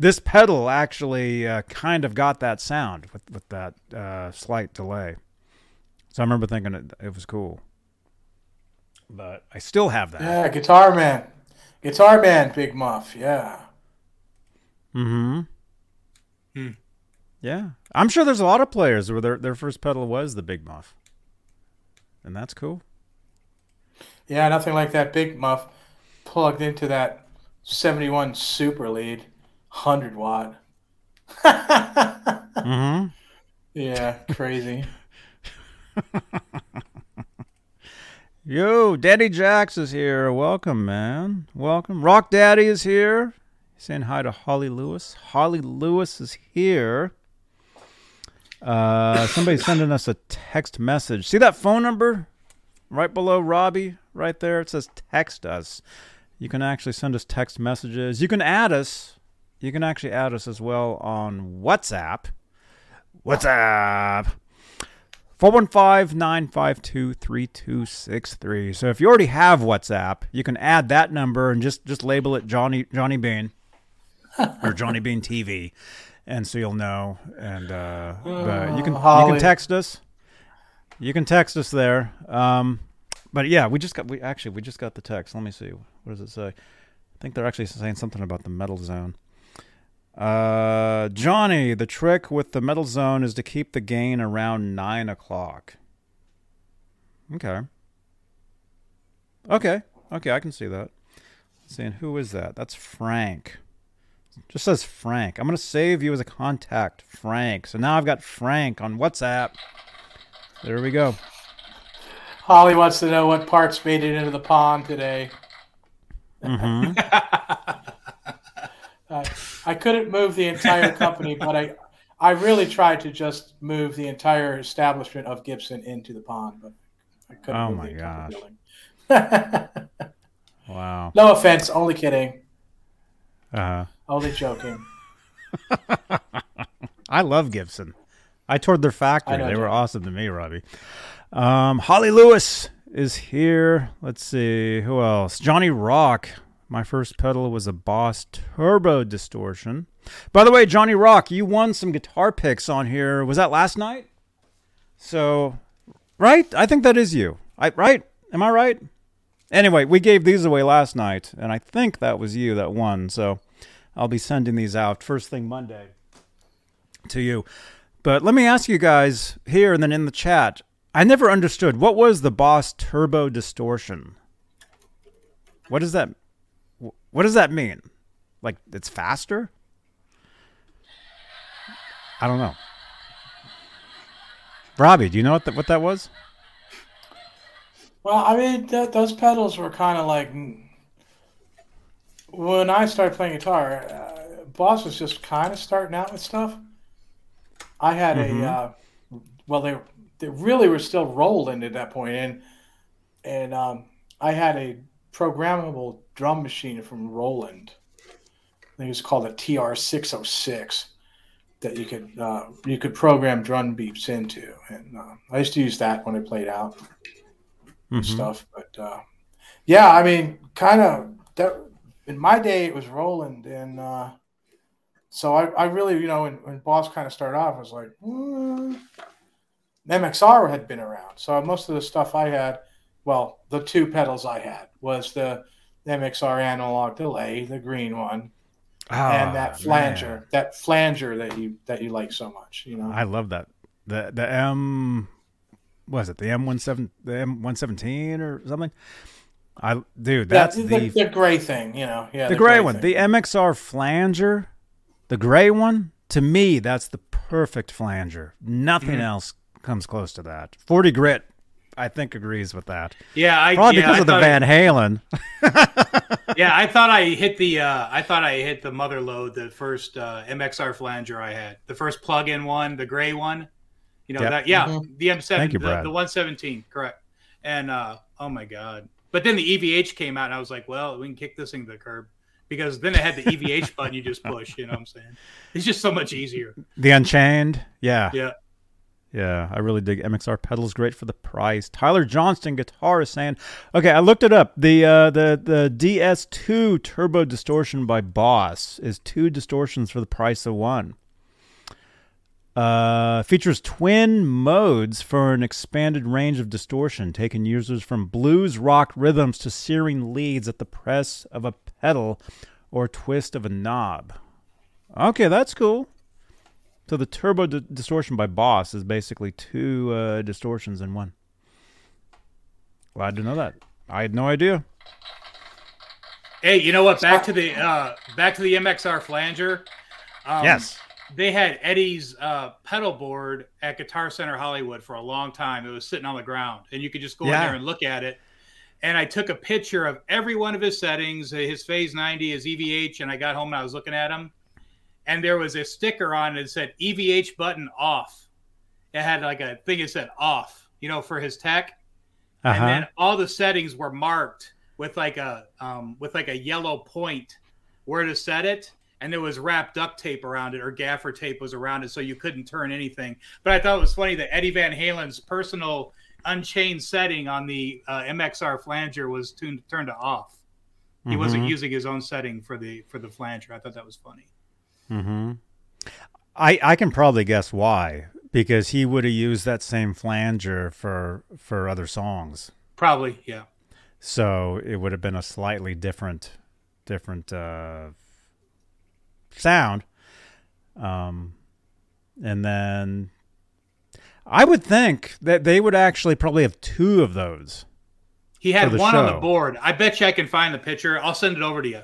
This pedal actually uh, kind of got that sound with, with that uh, slight delay. So i remember thinking it, it was cool but i still have that Yeah, Guitar Man. Guitar Man, Big Muff. Yeah. mm-hmm Hmm. yeah i'm sure there's a lot of players where their, their first pedal was the big muff and that's cool Yeah, nothing like that Big Muff plugged into that 71 Super Lead, 100 watt. mm-hmm Yeah, crazy. Yo, Daddy Jax is here. Welcome, man. Welcome. Rock Daddy is here. Saying hi to Holly Lewis. Holly Lewis is here. Uh, somebody's sending us a text message. See that phone number right below Robbie? Right there. It says text us. You can actually send us text messages. You can add us. You can actually add us as well on WhatsApp. WhatsApp. 415-952-3263. So if you already have WhatsApp, you can add that number and just just label it Johnny Johnny Bean or Johnny Bean TV, and so you'll know. And uh, but you can you can text us. You can text us there. Um, but yeah, we just got we actually we just got the text. Let me see. What does it say? I think they're actually saying something about the metal zone. Uh, Johnny, the trick with the metal zone is to keep the gain around nine o'clock. Okay. Okay. Okay, I can see that. Saying who is that? That's Frank. Just says Frank. I'm gonna save you as a contact, Frank. So now I've got Frank on WhatsApp. There we go. Holly wants to know what parts made it into the pond today. hmm I, I couldn't move the entire company, but I, I really tried to just move the entire establishment of Gibson into the pond, but I couldn't Oh move my gosh. Wow. no offense, only kidding, Uh, only joking. I love Gibson. I toured their factory. Know, They were awesome to me, Robbie. Um, Holly Lewis is here. Let's see who else. Johnny Rock. My first pedal was a Boss Turbo Distortion. By the way, Johnny Rock, you won some guitar picks on here. Was that last night? So, right? I think that is you. I right? Am I right? Anyway, we gave these away last night, and I think that was you that won. So, I'll be sending these out first thing Monday to you. But let me ask you guys here and then in the chat. I never understood what was the Boss Turbo Distortion. What does that? What does that mean? Like it's faster? I don't know. Robbie, do you know what that what that was? Well, I mean, th- those pedals were kind of like when I started playing guitar. Uh, Boss was just kind of starting out with stuff. I had Mhm. a uh, well, they they really were still rolling at that point, and and um, I had a programmable drum machine from Roland. I think it's called a TR606 that you could uh, you could program drum beeps into, and uh, I used to use that when I played out Mhm. stuff. But uh, yeah, I mean, kind of that. In my day, it was Roland, and uh, so I, I really, you know, when, when Boss kind of started off, I was like, mm. MXR had been around, so most of the stuff I had, well, the two pedals I had was the MXR analog delay, the green one, and Ah, that flanger, that flanger that you that you like so much, you know. I love that. The the M was it the M one seven the M one seventeen or something? I dude, that's Yeah, the the, the gray thing, you know. Yeah, the gray one, the MXR flanger, the gray one. To me, that's the perfect flanger. Nothing Mm-hmm. else comes close to that. Forty grit, I think, agrees with that. Yeah, I Probably yeah, because I of the Van Halen. Yeah, I thought I hit the uh, I thought I hit the mother load, the first uh, MXR flanger I had, the first plug-in one, the gray one. You know Yep. that? Yeah, Mhm. the M7, Thank you, the, the 117, correct. And uh, oh my god! But then the EVH came out, and I was like, well, we can kick this thing to the curb because then it had the EVH button you just push. You know what I'm saying? It's just so much easier. The Unchained, yeah. Yeah. Yeah, I really dig MXR pedals. Great for the price. Tyler Johnston, guitar, is saying, okay, I looked it up. The uh, the the DS2 turbo distortion by Boss is two distortions for the price of one. Uh, features twin modes for an expanded range of distortion, taking users from blues rock rhythms to searing leads at the press of a pedal or twist of a knob. Okay, that's cool. So the turbo di- distortion by Boss is basically two uh, distortions in one. Glad to know that. I had no idea. Hey, you know what? Back to the uh, back to the MXR flanger. Um, yes. they had Eddie's uh, pedal board at Guitar Center Hollywood for a long time. It was sitting on the ground, and you could just go in there and look at it. And I took a picture of every one of his settings, uh, his Phase 90, his EVH, and I got home and I was looking at them. And there was a sticker on it that said EVH button off. It had like a thing that said off, you know, for his tech. Uh-huh. And then all the settings were marked with like a um, with like a yellow point where to set it and there was wrapped duct tape around it or gaffer tape was around it so you couldn't turn anything but i thought it was funny that eddie van halen's personal unchained setting on the uh, mxr flanger was tuned, turned to off he wasn't Mhm. using his own setting for the for the flanger i thought that was funny Mm-hmm. I I can probably guess why because he would have used that same flanger for for other songs, probably yeah so it would have been a slightly different different uh, sound. Um, and then I would think that they would actually probably have two of those. he had one on the board i bet you i can find the picture i'll send it over to you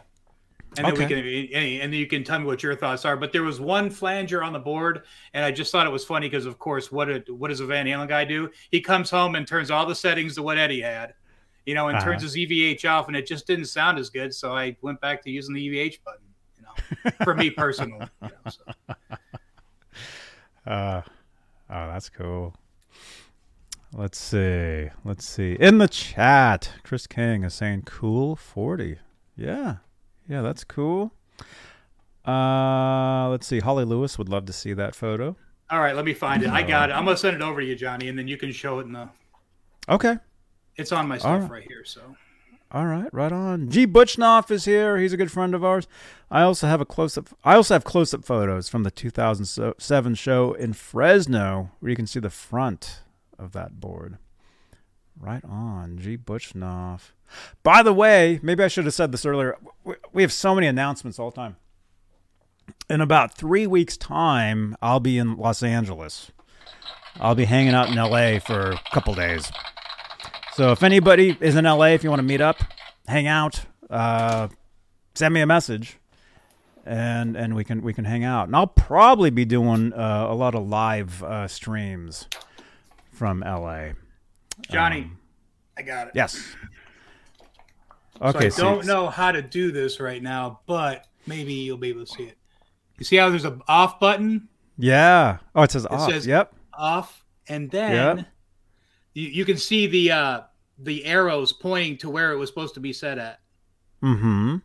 and then we Okay. can and then you can tell me what your thoughts are. But there was one flanger on the board, and I just thought it was funny because, of course, what did, what does a Van Halen guy do? He comes home and turns all the settings to what Eddie had, you know, and Uh-huh. turns his EVH off, and it just didn't sound as good. So I went back to using the EVH button, you know, for me personally. You know, so. Uh, oh, that's cool. Let's see. Let's see. In the chat, Chris King is saying cool 40. Yeah. Yeah, that's cool. Uh, let's see. Holly Lewis would love to see that photo. All right, let me find it. I got it. I'm gonna send it over to you, Johnny, and then you can show it in the. Okay. It's on my stuff right. right here. So All right, right on. G Butchnoff is here. He's a good friend of ours. I also have a close up. I also have close up photos from the 2007 show in Fresno, where you can see the front of that board. Right on, G Butchnoff. By the way, maybe I should have said this earlier. We- have so many announcements all the time. In about three weeks' time, I'll be in Los Angeles. I'll be hanging out in LA for a couple days. So if anybody is in LA, if you want to meet up, hang out, uh, send me a message, and and we can we can hang out. And I'll probably be doing uh, a lot of live uh, streams from LA. Johnny, Um, I got it. Yes. Okay. So Okay. I so- don't know how to do this right now, but maybe you'll be able to see it. You see how there's a off button, Yeah. Oh, it says off. says- yep. off, and then Yep. you, you can see the uh, the arrows pointing to where it was supposed to be set at. Mm-hmm.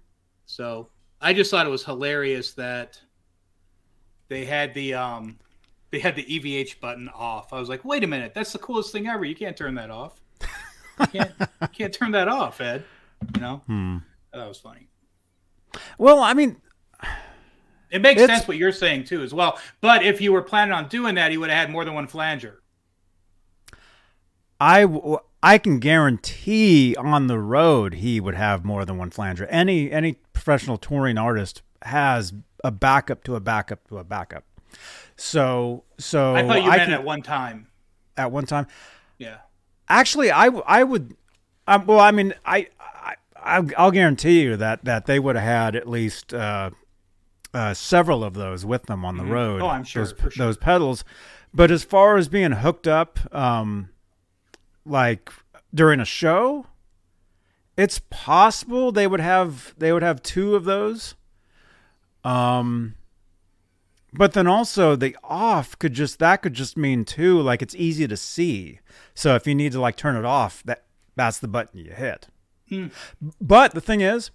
So I just thought it was hilarious that they had the um they had the EVH button off. I was like, wait a minute, that's the coolest thing ever. You can't turn that off. You can't you can't turn that off, Ed. You know? Hmm. That was funny. Well, I mean, It makes It's- sense what you're saying too, as well. But if you were planning on doing that, he would have had more than one flanger. I w- I can guarantee on the road he would have more than one flanger. Any any professional touring artist has a backup to a backup to a backup. So so I thought you meant can- at one time. at one time. Yeah. Actually, I I would. Um, well, I mean, I, I I'll- guarantee you that that they would have had at least uh, uh, several of those with them on the road. Oh, I'm sure, those, sure. those pedals. But as far as being hooked up, um, like during a show, it's possible they would have they would have two of those. Um, but then also the off could just that could just mean too like it's easy to see. So if you need to like turn it off, that that's the button you hit. Hmm. But the thing is,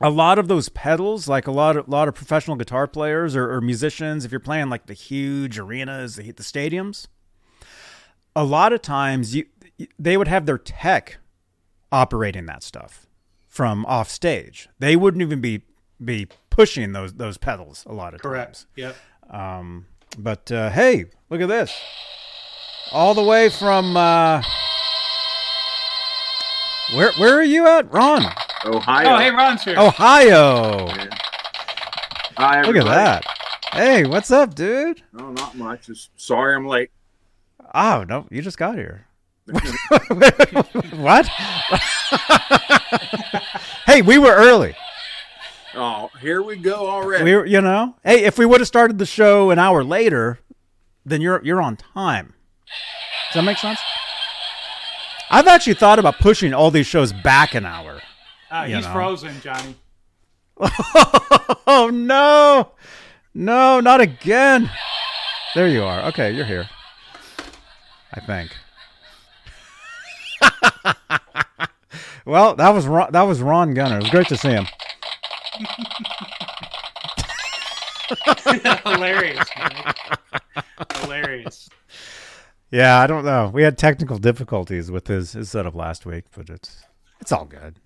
a lot of those pedals, like a lot of lot of professional guitar players or, or musicians, if you're playing like the huge arenas, the, the stadiums, a lot of times you they would have their tech operating that stuff from off stage. They wouldn't even be be pushing those those pedals a lot of Correct. times. Yep. Um, but uh, hey, look at this! All the way from uh, where where are you at, Ron? Ohio. Oh, hey, Ron's here. Ohio. Hi, Look at that. Hey, what's up, dude? No, not much. Just sorry I'm late. Oh no, you just got here. what? hey, we were early. Oh, here we go already. We were, you know, hey, if we would have started the show an hour later, then you're you're on time. Does that make sense? I've actually thought about pushing all these shows back an hour. Uh, he's know. frozen, Johnny. oh no, no, not again. There you are. Okay, you're here. I think. well, that was Ron, that was Ron Gunner. It was great to see him. Hilarious. man. Hilarious. Yeah, I don't know. We had technical difficulties with his, his setup last week, but it's it's all good.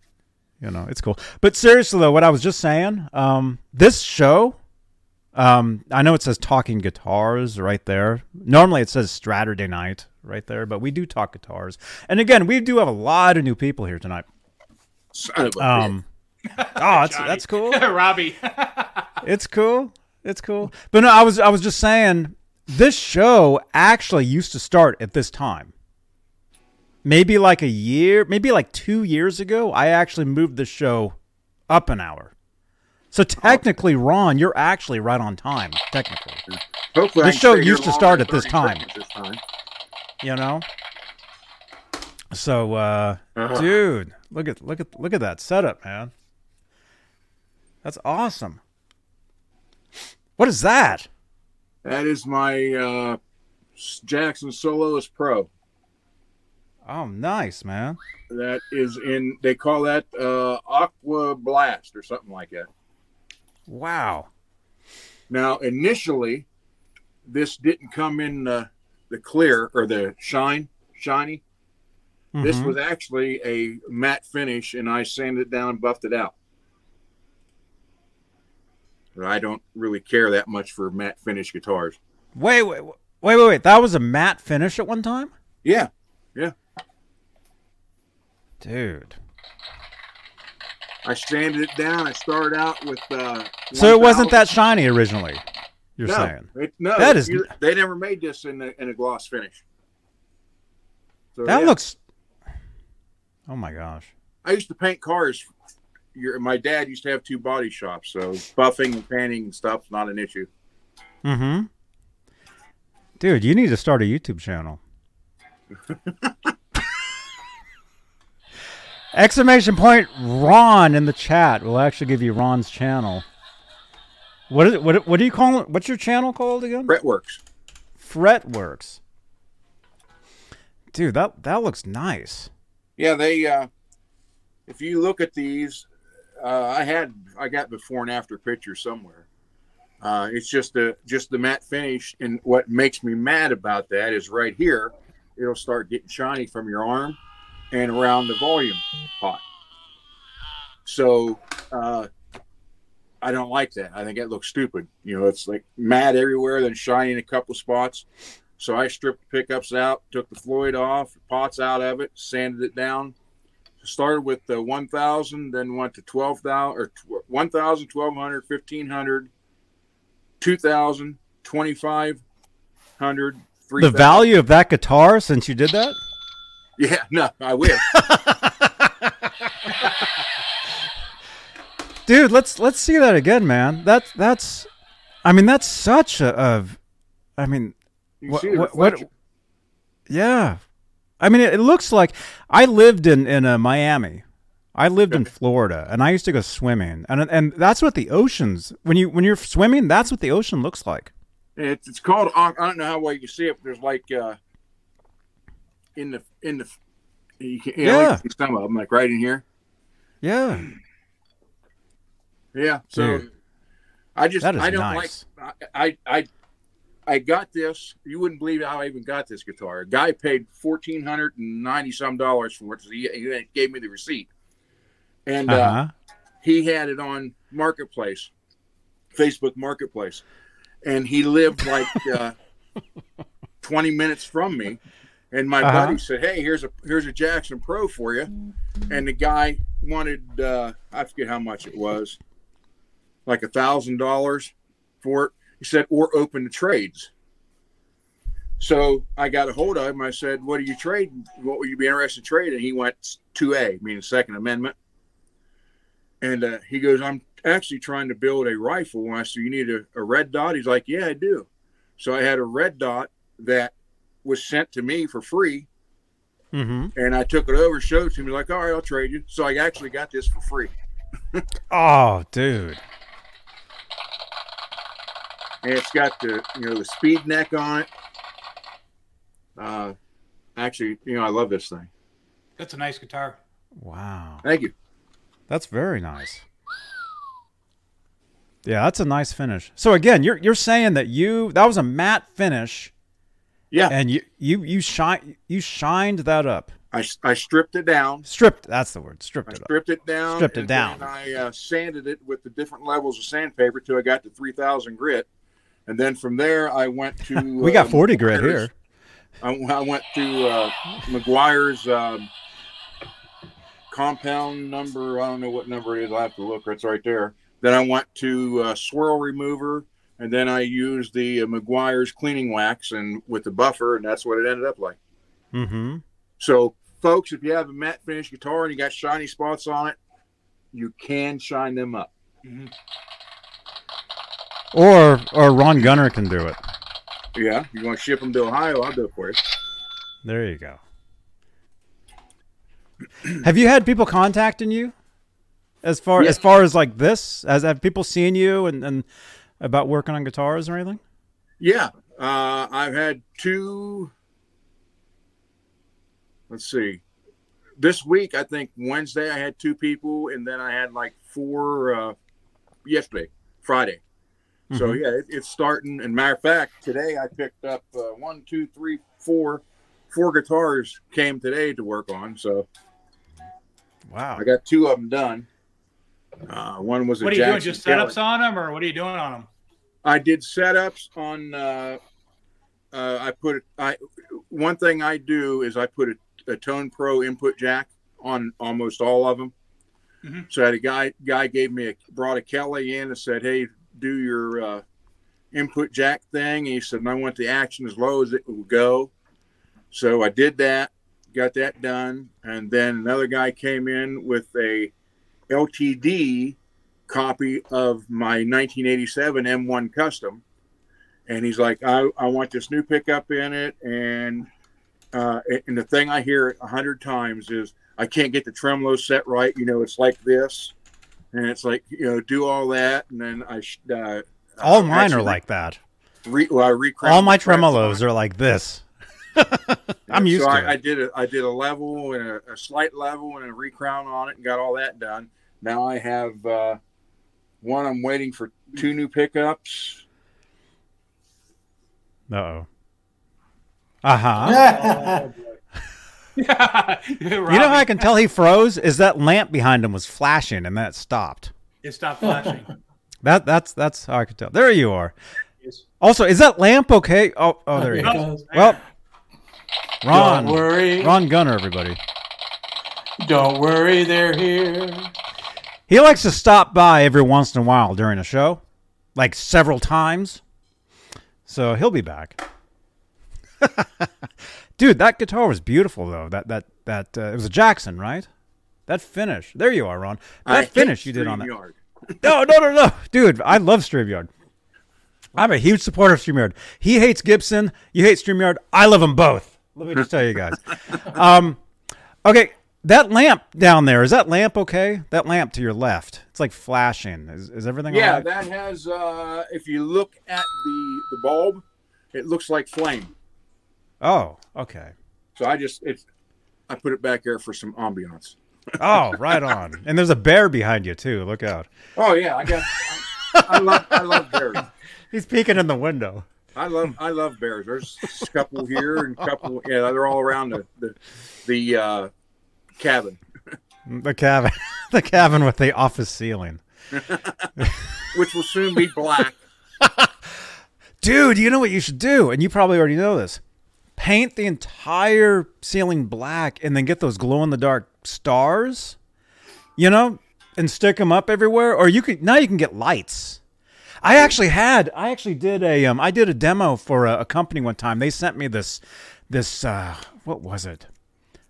You know, it's cool. But seriously though, what I was just saying, um, this show, um, I know it says talking guitars right there. Normally it says Saturday night right there, but we do talk guitars. And again, we do have a lot of new people here tonight. Son of a Um, oh, that's Johnny. that's cool. Robbie. It's cool. It's cool. But no, I was I was just saying this show actually used to start at this time. Maybe like a year, maybe like 2 years ago, I actually moved the show up an hour. So technically, Ron, you're actually right on time, technically. Hopefully, I This show used to start at this time. This time. You know? So uh Uh-huh. dude, look at look at look at that setup, man. That's awesome. What is that? That is my uh, Jackson Soloist Pro. Oh, nice, man. That is in. They call that uh, Aqua Blast or something like that. Wow. Now, initially, this didn't come in the, the clear or the shine, shiny. This Mhm. was actually a matte finish, and I sanded it down and buffed it out. I don't really care that much for matte finish guitars. Wait, wait, wait, wait, wait. That was a matte finish at one time, Yeah, yeah. dude. I sanded it down. I started out with. Uh, So it wasn't 1000. that shiny originally. You're no, saying It, no, That is- They never made this in a, in a gloss finish. So that yeah. looks. Oh my gosh. I used to paint cars your my dad used to have two body shops, so buffing and painting and stuff's not an issue. Mm-hmm. Dude, you need to start a YouTube channel. Exclamation point Ron in the chat will actually give you Ron's channel. What is it? What, what do you call it? What's your channel called again? Fretworks. Fretworks. Dude, that that looks nice. Yeah, they. uh If you look at these, uh I had I got before and after pictures somewhere. Uh It's just the just the matte finish, and what makes me mad about that is right here, it'll start getting shiny from your arm and around the volume pot. So uh I don't like that. I think that looks stupid. You know, it's like matte everywhere, then shiny in a couple spots. So I stripped the pickups out, took the Floyd off, the pots out of it, sanded it down. Started with the 1,000, then went to 12,000 or tw- 1,000, 1,200, 1,500, 2,000, 2,500, The 3,000. value of that guitar since you did that? Yeah, no, I wish. Dude, let's let's see that again, man. That's that's I mean that's such a, a I mean You What- see the what- what- Yeah, I mean it, it looks like I lived in in uh, Miami. I lived in Florida, and I used to go swimming, and and that's what the oceans when you when you're swimming, that's what the ocean looks like. It's, it's called. I don't know how well you can see it. But there's like uh, in the in the you can, you know, Yeah. see some of them like right in here. Yeah, Yeah. So Dude. I just I don't nice. like I, I I I got this. You wouldn't believe how I even got this guitar. A guy paid fourteen hundred and ninety some dollars for it. So he, he gave me the receipt, and uh uh, he had it on Marketplace, Facebook Marketplace, and he lived like uh, twenty minutes from me. And my Uh-huh. buddy said, "Hey, here's a here's a Jackson Pro for you." And the guy wanted uh, I forget how much it was, like a thousand dollars for it. He said, "Or open the trades." So I got a hold of him. I said, "What are you trading? What would you be interested in trading?" He went two A, meaning Second Amendment. And uh, he goes, I'm actually trying to build a rifle. And I said, You need a, a red dot? He's like, Yeah, I do. So I had a red dot that was sent to me for free. Mm-hmm. And I took it over, showed it to me, like, All right, I'll trade you. So I actually got this for free. Oh, dude. And it's got the, you know, the speed neck on it. Uh, actually, you know, I love this thing. That's a nice guitar. Wow. Thank you. That's very nice. Yeah, that's a nice finish. So again, you're you're saying that you that was a matte finish, Yeah. and you you you shine you shined that up, I, I stripped it down. stripped. That's the word, stripped I it up. stripped it down. Stripped it and down. then I uh, sanded it with the different levels of sandpaper till I got to 3,000 grit. And then from there, I went to. We got uh, 40 grit here. I, I went to uh, Meguiar's um, compound number. I don't know what number it is. I have to look. It's right there. Then I went to uh, swirl remover. And then I used the uh, Meguiar's cleaning wax and with the buffer, and that's what it ended up like. Mm-hmm. So, folks, if you have a matte finish guitar and you got shiny spots on it, you can shine them up. Or or Ron Gunner can do it. Yeah, you want to ship them to Ohio, I'll do it for you. There you go. have you had people contacting you as far Yeah. as far as like this? As have people seen you and, and about working on guitars or anything? Yeah, uh, I've had two. Let's see. This week, I think Wednesday, I had two people, and then I had like four uh, yesterday, Friday. So Mhm. yeah, it, it's starting. And matter of fact, today I picked up uh, one, two, three, four, four guitars came today to work on. So Wow. I got two of them done. Uh, one was a What are you doing? Jackson Just Kelly. setups on them, or what are you doing on them? I did setups on. Uh, uh, I put. I one thing I do is I put a, a Tone Pro input jack on almost all of them. Mhm. So I had a guy guy gave me a brought a Kelly in and said, "Hey, do your uh, input jack thing." And he said, and "I want the action as low as it will go." So I did that, got that done, and then another guy came in with a LTD copy of my 1987 M1 Custom, and he's like, "I, I want this new pickup in it," and uh, and the thing I hear a hundred times is, "I can't get the tremolo set right." You know, it's like this, and it's like you know, do all that, and then I sh- uh, All uh, mine are actually like that. re, well, I recrowned All my tremolos on are like this. I'm used so to I, I did a I did a level and a, a slight level and a recrown on it and got all that done. Now I have uh, one. I'm waiting for two new pickups. Uh oh. Uh huh. yeah. You know how I can tell he froze? Is that lamp behind him was flashing and that stopped. It stopped flashing. That that's that's how I could tell. There you are. Yes. Also, is that lamp okay? Oh, oh, there you go. Oh, Well, Ron, Don't worry. Ron Gunner, everybody. Don't worry, they're here. He likes to stop by every once in a while during a show, like several times. So he'll be back. Dude, that guitar was beautiful though. That that that uh, it was a Jackson, right? That finish. There you are, Ron. That I finish you did on that. No, no, no, no, dude. I love StreamYard. I'm a huge supporter of StreamYard. He hates Gibson. You hate StreamYard. I love them both. Let me just tell you guys. Um, okay, that lamp down there is that lamp okay? That lamp to your left. It's like flashing. Is, is everything Yeah, right? that has. Uh, if you look at the the bulb, it looks like flame. Oh, okay. So I just it's I put it back there for some ambiance. Oh, right on. And there's a bear behind you too. Look out. Oh yeah, I got. I, I love I love bears. He's peeking in the window. I love I love bears. There's a couple here and a couple. Yeah, they're all around the the, the uh, cabin, The cabin, the cabin with the office ceiling. which will soon be black. Dude, you know what you should do? And you probably already know this. Paint the entire ceiling black and then get those glow in the dark stars, you know, and stick them up everywhere. Or you could, now you can get lights. I actually had, I actually did a, um, I did a demo for a, a company one time. They sent me this, this, uh, what was it?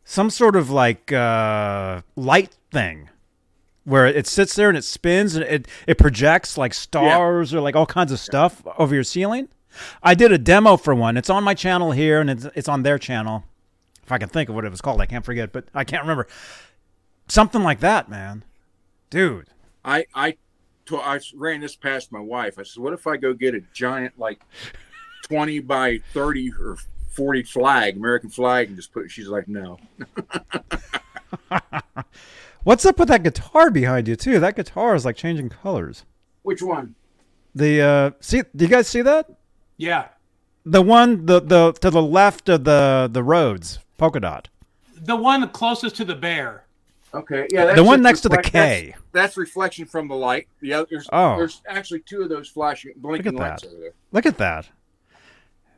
Some sort of like, uh, light thing where it sits there and it spins and it, it projects like stars or like all kinds of stuff over your ceiling. I did a demo for one. It's on my channel here and it's, it's on their channel. If I can think of what it was called, I can't forget, but I can't remember. Something like that, man. Dude. I I I ran this past my wife. I said, "What if I go get a giant like twenty by thirty or forty flag, American flag, and just put?" She's like, "No." What's up with that guitar behind you too? That guitar is like changing colors. Which one? The uh see do you guys see that? Yeah. The one the the to the left of the the roads, polka dot. The one closest to the bear. Okay, yeah, The one just next to the K. That's, that's reflection from the light. The other, there's, Oh. there's actually two of those flashing, blinking that. lights over there. Look at that.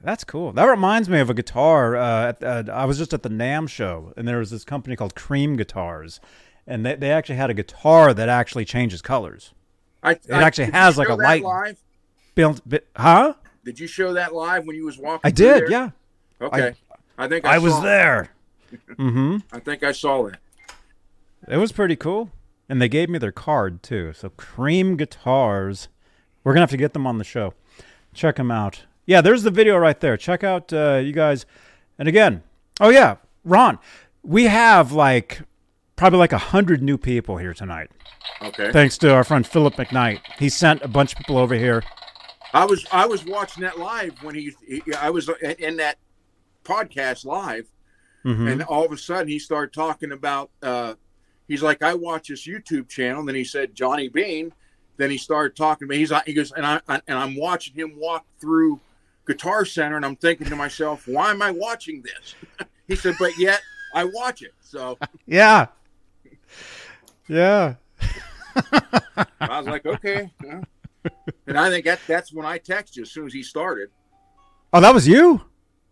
That's cool. That reminds me of a guitar. Uh, at, uh, I was just at the NAMM show, and there was this company called Cream Guitars, and they, they actually had a guitar that actually changes colors. I, It actually has, like, a light- Live? Built, bi- huh? Did you show that live when you was walking? I did. there? Yeah, Okay. I, think I, I was there. mm-hmm. I think I saw that. It was pretty cool, and they gave me their card too. So Cream Guitars, we're gonna have to get them on the show. Check them out. Yeah, there's the video right there. Check out uh, you guys. And again, oh yeah, Ron, we have like probably like a hundred new people here tonight, Okay. thanks to our friend Philip McKnight. He sent a bunch of people over here. I was I was watching that live when he, he I was in that podcast live, Mhm. and all of a sudden he started talking about. Uh, he's like, I watch this YouTube channel. And then he said Johnny Bean. Then he started talking to me. He's like, he goes, and I, I and I'm watching him walk through Guitar Center, and I'm thinking to myself, why am I watching this? he said, but yet I watch it. So Yeah, yeah. I was like, okay. yeah. And I think that that's when I texted you as soon as he started. Oh, that was you.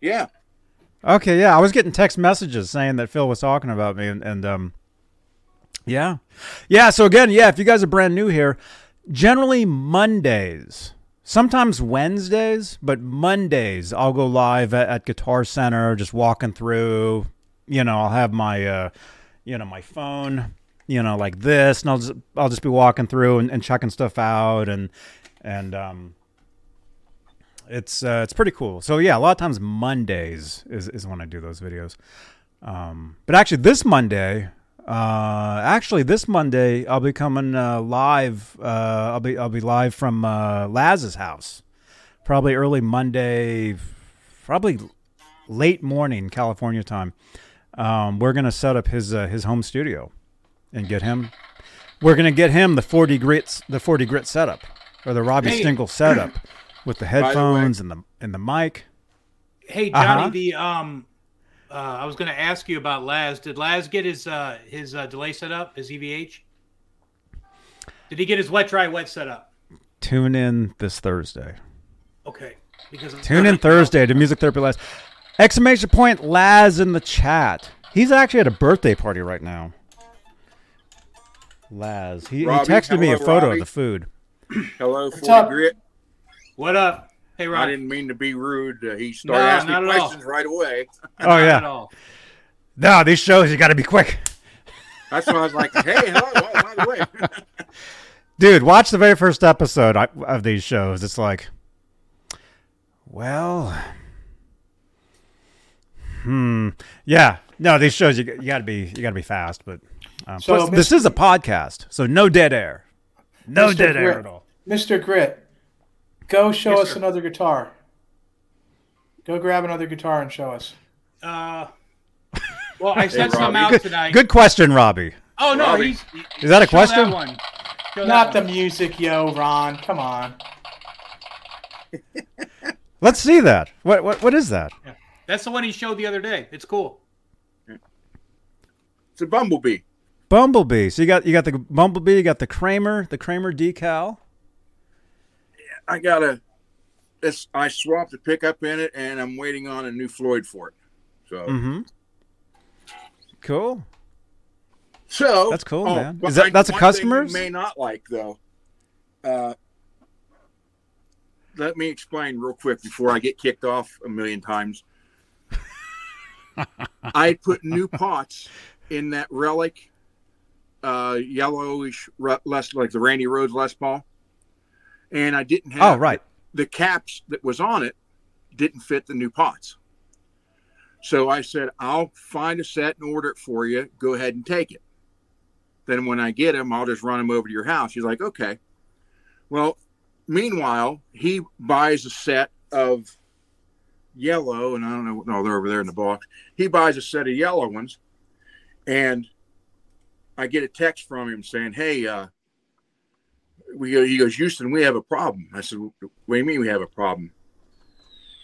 Yeah. Okay, yeah, I was getting text messages saying that Phil was talking about me, and, and um, yeah, yeah. So again, yeah, if you guys are brand new here, generally Mondays, sometimes Wednesdays, but Mondays I'll go live at, at Guitar Center, just walking through. You know, I'll have my, uh, you know, my phone you know, like this, and I'll just I'll just be walking through and, and checking stuff out, and and um, it's uh, it's pretty cool. So yeah, a lot of times Mondays is is when I do those videos. Um, but actually, this Monday, uh, actually this Monday, I'll be coming uh, live. Uh, I'll be I'll be live from uh, Laz's house, probably early Monday, probably late morning California time. Um, we're gonna set up his uh, his home studio and get him. We're gonna get him the forty grits the forty grit setup or the Robbie Hey. Stinkle setup with the the headphones and the and the mic. Hey Johnny, Uh-huh. the um, uh, I was going to ask you about Laz. Did Laz get his uh his uh, delay set up? His EVH? Did he get his wet dry wet set up? Tune in this Thursday. Okay, because Tune in Thursday to Music Therapy Laz. Exclamation point Laz in the chat. He's actually at a birthday party right now. Laz. He, he texted me a photo Robbie. of the food. Hello, What's Forty up? Grit. What up? Hey I Rob. didn't mean to be rude. Uh, he started No, asking me questions right away. Oh Not yeah. at all. No, these shows you got to be quick. That's why I was like, "Hey, hello, by the way." Dude, watch the very first episode of these shows. It's like, well, hmm, yeah. No, these shows you, you got to be you got to be fast. But um, So, plus, this is a podcast, so no dead air, no Mr. dead air at all. Mr. Grit, go show Yes, us sir. another guitar. Go grab another guitar and show us. Uh, well, I sent Robbie. some out Good, tonight. good question, Robbie. Oh no, Robbie. he's Is that a show question? That one. Show that Not the music, yo, Ron. Come on. Let's see that. What what what is that? That's the one he showed the other day. It's cool. It's a bumblebee. Bumblebee. So you got you got the Bumblebee, you got the Kramer, the Kramer decal. I got a. This I swapped the pickup in it, and I'm waiting on a new Floyd for it. So, Mm-hmm. Cool. so That's cool, oh, man. Is that- that's a customer's? May not like though. Uh, let me explain real quick before I get kicked off a million times. I put new pots in that relic, uh, yellowish, less like the Randy Rhoads Les Paul, and I didn't have Oh, right. the caps that was on it didn't fit the new pots. So I said, I'll find a set and order it for you. Go ahead and take it. Then when I get them, I'll just run them over to your house. He's like, okay. Well, meanwhile, he buys a set of yellow, and I don't know, no, they're over there in the box. He buys a set of yellow ones, and I get a text from him saying, hey, uh, we go, he goes, Houston, we have a problem. I said, what do you mean we have a problem?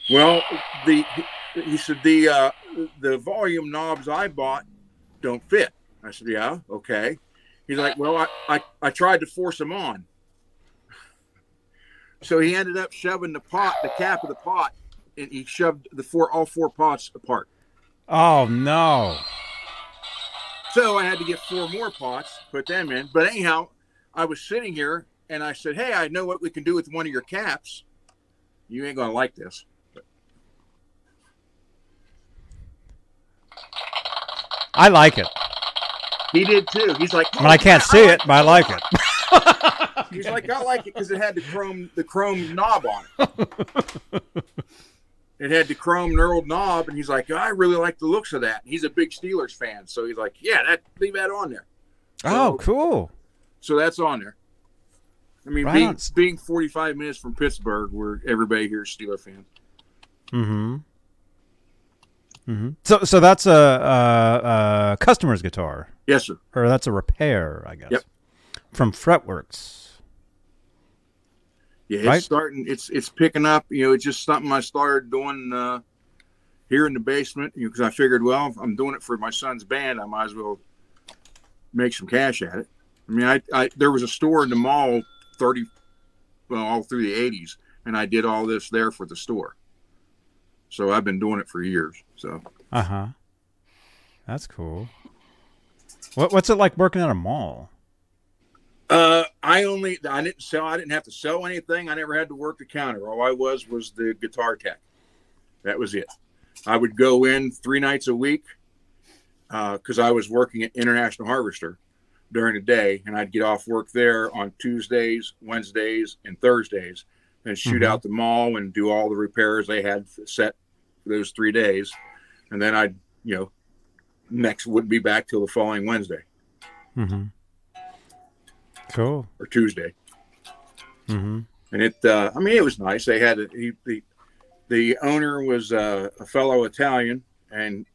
Well, the he said the uh, the volume knobs I bought don't fit. I said, yeah, okay. He's like, well, I, I, I tried to force them on. So he ended up shoving the pot, the cap of the pot, and he shoved the four all four pots apart. Oh no. So I had to get four more pots, put them in. But anyhow, I was sitting here and I said, Hey, I know what we can do with one of your caps. You ain't gonna like this. I like it. He did too. He's like, I oh, mean, I can't see it, but I like it. He's like, I like it because it had the chrome the chrome knob on it. it had the chrome knurled knob, and he's like, I really like the looks of that. He's a big Steelers fan, so he's like, Yeah, that leave that on there. Oh, cool. So that's on there. I mean, Right being, on. being 45 minutes from Pittsburgh, where everybody here is Steeler fan. Mm-hmm. Mm-hmm. So, so that's a, a, a customer's guitar, Yes, sir. or that's a repair, I guess. Yep. From Fretworks. Yeah, it's Right. starting. It's it's picking up. You know, it's just something I started doing uh, here in the basement. You know, because I figured, well, if I'm doing it for my son's band, I might as well make some cash at it. I mean, I, I there was a store in the mall, thirty, well, all through the '80s, and I did all this there for the store. So I've been doing it for years. So Uh huh. That's cool. What What's it like working at a mall? Uh, I only I didn't sell. I didn't have to sell anything. I never had to work the counter. All I was was the guitar tech. That was it. I would go in three nights a week because I was working at International Harvester. during the day, and I'd get off work there on Tuesdays, Wednesdays, and Thursdays, and shoot Mhm. out the mall and do all the repairs they had set for those three days, and then I'd you know next wouldn't be back till the following Wednesday Mm-hmm. Cool. or Tuesday. Mm-hmm. and it uh, i mean it was nice they had a, he, the the owner was uh, a fellow italian and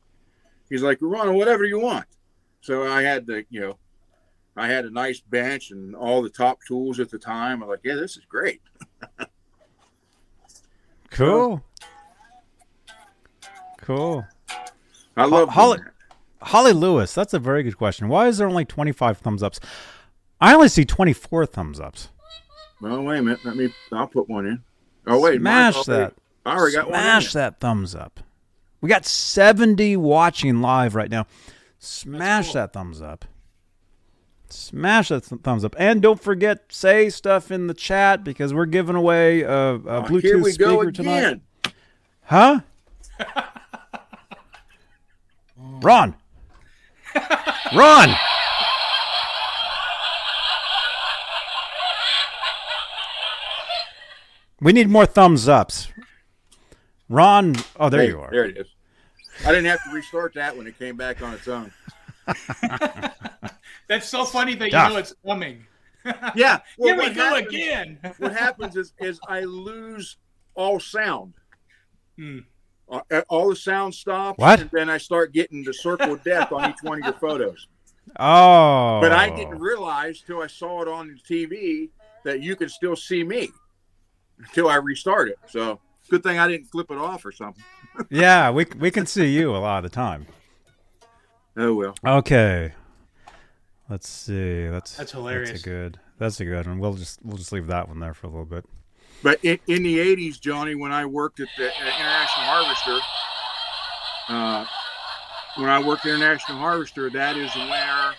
he's like run whatever you want so i had the you know i had a nice bench and all the top tools at the time i'm like yeah this is great Cool. Cool. i love Holly- Holly Lewis, that's a very good question. Why is there only 25 thumbs ups? I only see 24 thumbs ups. well wait a minute let me i'll put one in oh wait Smash that. i already got Smash one that thumbs up. We got 70 watching live right now. Smash that thumbs up. Smash that th- thumbs up. And don't forget, say stuff in the chat because we're giving away a, a. Oh, Bluetooth here we speaker go tonight. again Huh? Ron. Ron. We need more thumbs ups. Ron, oh there Hey, you are. there it is i didn't have to restart that when it came back on its own That's so funny that Stuff. you know it's coming. yeah well, Here we what go happens- again. what happens is is I lose all sound. Hmm. Uh, all the sound stops, What? and then I start getting the circle of death on each one of your photos. Oh. But I didn't realize till I saw it on the TV that you could still see me until I restart it. So good thing I didn't flip it off or something. Yeah, we we can see you a lot of the time. Oh well. Okay. Let's see. That's That's hilarious. That's a good. That's a good one. We'll just we'll just leave that one there for a little bit. But in, in the '80s, Johnny, when I worked at the uh, International Harvester, uh, when I worked at International Harvester, that is where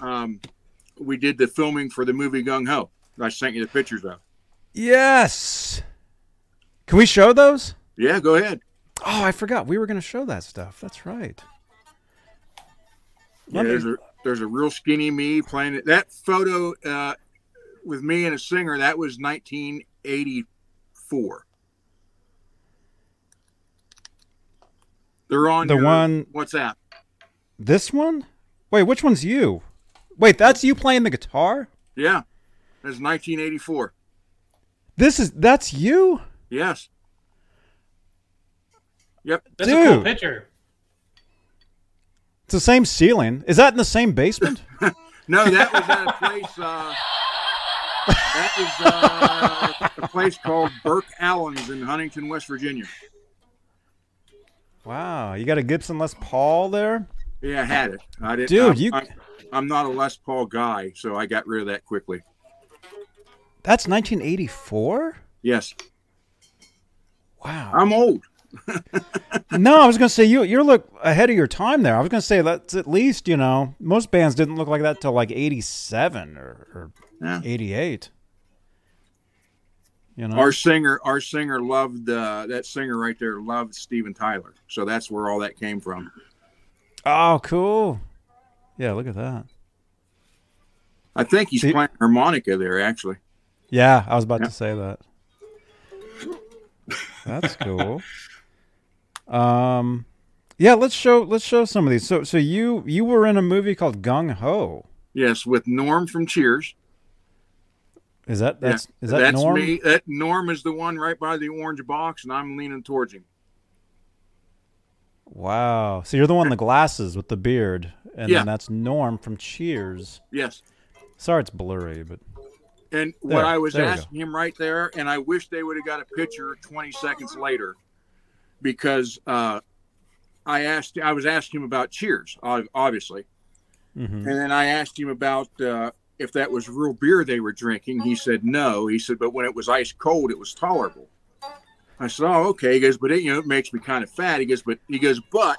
um, we did the filming for the movie Gung Ho. I sent you the pictures of. Yes. Can we show those? Yeah, go ahead. Oh, I forgot. We were going to show that stuff. That's right. Yeah, me- there's a there's a real skinny me playing it. That photo uh, with me and a singer that was 1984. They're on The one- WhatsApp. This one? Wait, which one's you? Wait, that's you playing the guitar? Yeah, that's 1984. This is that's you? Yes. Yep. That's a cool picture. It's the same ceiling. Is that in the same basement? No, that was at a place. Uh, that was uh, a place called Burke Allen's in Huntington, West Virginia. wow, you got a Gibson Les Paul there? Yeah, I had it. I didn't. Dude, I'm, you- I'm, I'm not a Les Paul guy, so I got rid of that quickly. That's 1984? Yes, Wow. I'm old. no, I was going to say you you look ahead of your time there. I was going to say that's at least, you know, most bands didn't look like that till like 87 or, or Yeah. 88. You know. Our singer, our singer loved uh, that singer right there. Loved Steven Tyler, so that's where all that came from. oh, cool. Yeah, look at that. I think he's See- playing harmonica there, actually. Yeah, I was about Yeah. to say that. That's cool. Um, yeah, let's show let's show some of these. So, so you you were in a movie called Gung Ho. Yes, with Norm from Cheers. Is that Yeah, that's is that that's Norm? me. That Norm is the one right by the orange box, and I'm leaning towards him. Wow. So you're the one in the glasses with the beard, and Yeah. then that's Norm from Cheers. Yes. Sorry, it's blurry, but And There, what I was there we go. asking him right there, and I wish they would have got a picture 20 seconds later, because uh, I asked, I was asking him about Cheers, ob- obviously, mhm. and then I asked him about uh, if that was real beer they were drinking. He said no. He said, but when it was ice cold, it was tolerable. I said, oh, okay. He goes, but it, you know, it makes me kind of fat. He goes, but he goes, but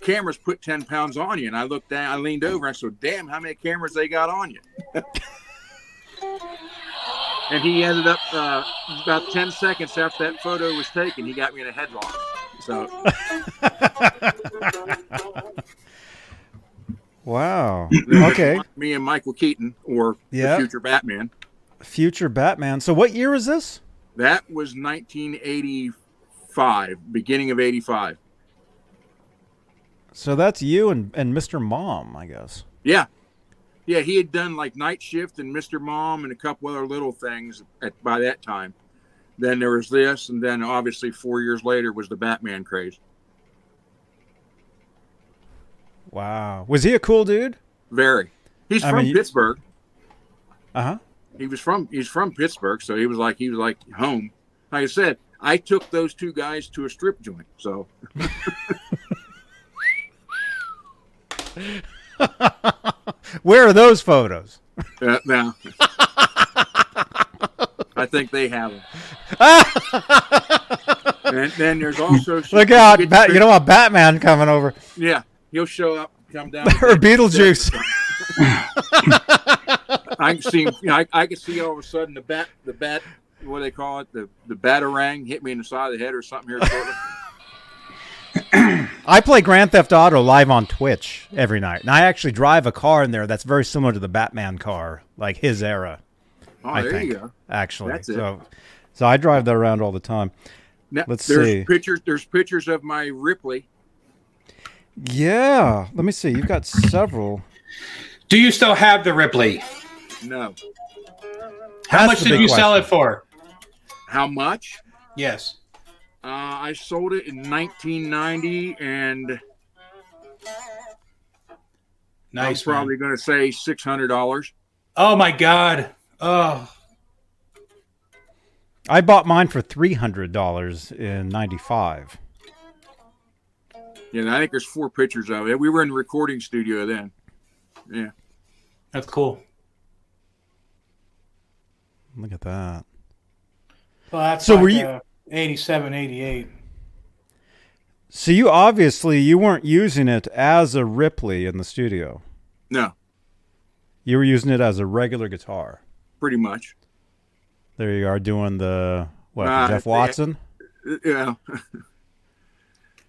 cameras put 10 pounds on you. And I looked down, I leaned over, I said, damn, how many cameras they got on you? and he ended up uh, about 10 seconds after that photo was taken, he got me in a headlock. So Wow. Okay. Me and Michael Keaton, or the future Batman. Future Batman. So what year is this? That was 1985, beginning of 85. So that's you and, and Mr. Mom, I guess. Yeah. Yeah, he had done like Night Shift and Mr. Mom and a couple other little things at, by that time. Then there was this, and then obviously four years later was the Batman craze. Wow. Was he a cool dude? Very. He's I from mean, Pittsburgh. Uh huh. He was from he's from Pittsburgh, so he was like he was like home. Like I said, I took those two guys to a strip joint. So Where are those photos? uh, now I think they have them. and then there's also Look out! get Bat, you know? Batman coming over. Yeah, he'll show up, come down. or Beetlejuice. I can see, you know, I, I can see all of a sudden the bat, the bat, what do they call it, the the batarang hit me in the side of the head or something here shortly. I play Grand Theft Auto live on Twitch every night, and I actually drive a car in there that's very similar to the Batman car, like his era. Oh, I there think you go. actually. That's it. so, so I drive that around all the time. Now, Let's there's see. pictures. There's pictures of my Ripley. Yeah, let me see. You've got several. Do you still have the Ripley? No, How That's much did big you sell it for? how much? Yes. Uh, I sold it in 1990, and Nice. I'm probably going to say six hundred dollars. Oh my God. Oh. I bought mine for three hundred dollars in '95. Yeah, and I think there's four pictures of it. We were in the recording studio then. Yeah, That's cool. Look at that. Well, that's So like, were you- uh, 87, 88. So you obviously you weren't using it as a Ripley in the studio. no, You were using it as a regular guitar. pretty much. There you are doing the what? Uh, Jeff Watson. Uh, Yeah,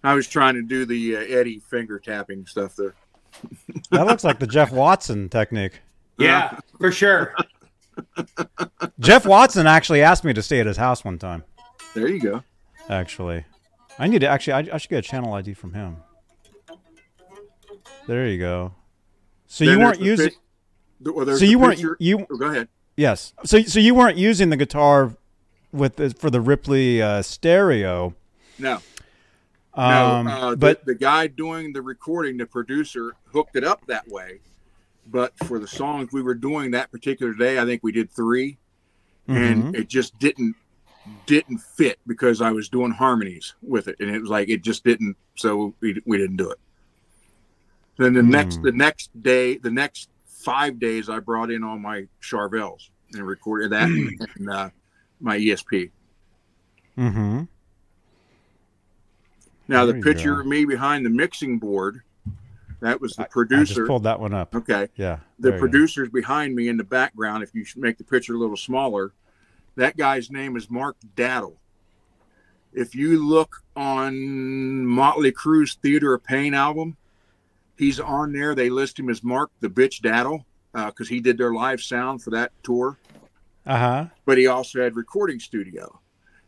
I was trying to do the uh, Eddie finger tapping stuff there. That looks like the Jeff Watson technique. Yeah, for sure. Jeff Watson actually asked me to stay at his house one time. There you go. Actually, I need to actually. I, I should get a channel ID from him. There you go. So Then you weren't the using. pic- well, So you weren't picture- you. Oh, go ahead. Yes. So so you weren't using the guitar with the, for the Ripley uh, stereo. No, Um, no. Uh, but the, the guy doing the recording, the producer, hooked it up that way. But for the songs we were doing that particular day, I think we did 3 Mm-hmm. and it just didn't didn't fit because I was doing harmonies with it, and it was like it just didn't. So we, we didn't do it. Then the next the next day, the next five days, I brought in all my Charvels and recorded that and uh, my ESP. Mm-hmm. Now There the picture go. of me behind the mixing board, that was the producer. I just pulled that one up. Okay, Yeah. the go. producer's behind me in the background. If you should make the picture a little smaller, that guy's name is Mark Daddle. If you look on Motley Crue's Theater of Pain album, he's on there. They list him as Mark the Bitch Daddle because he did their live sound for that tour. Uh huh. But he also had recording studio.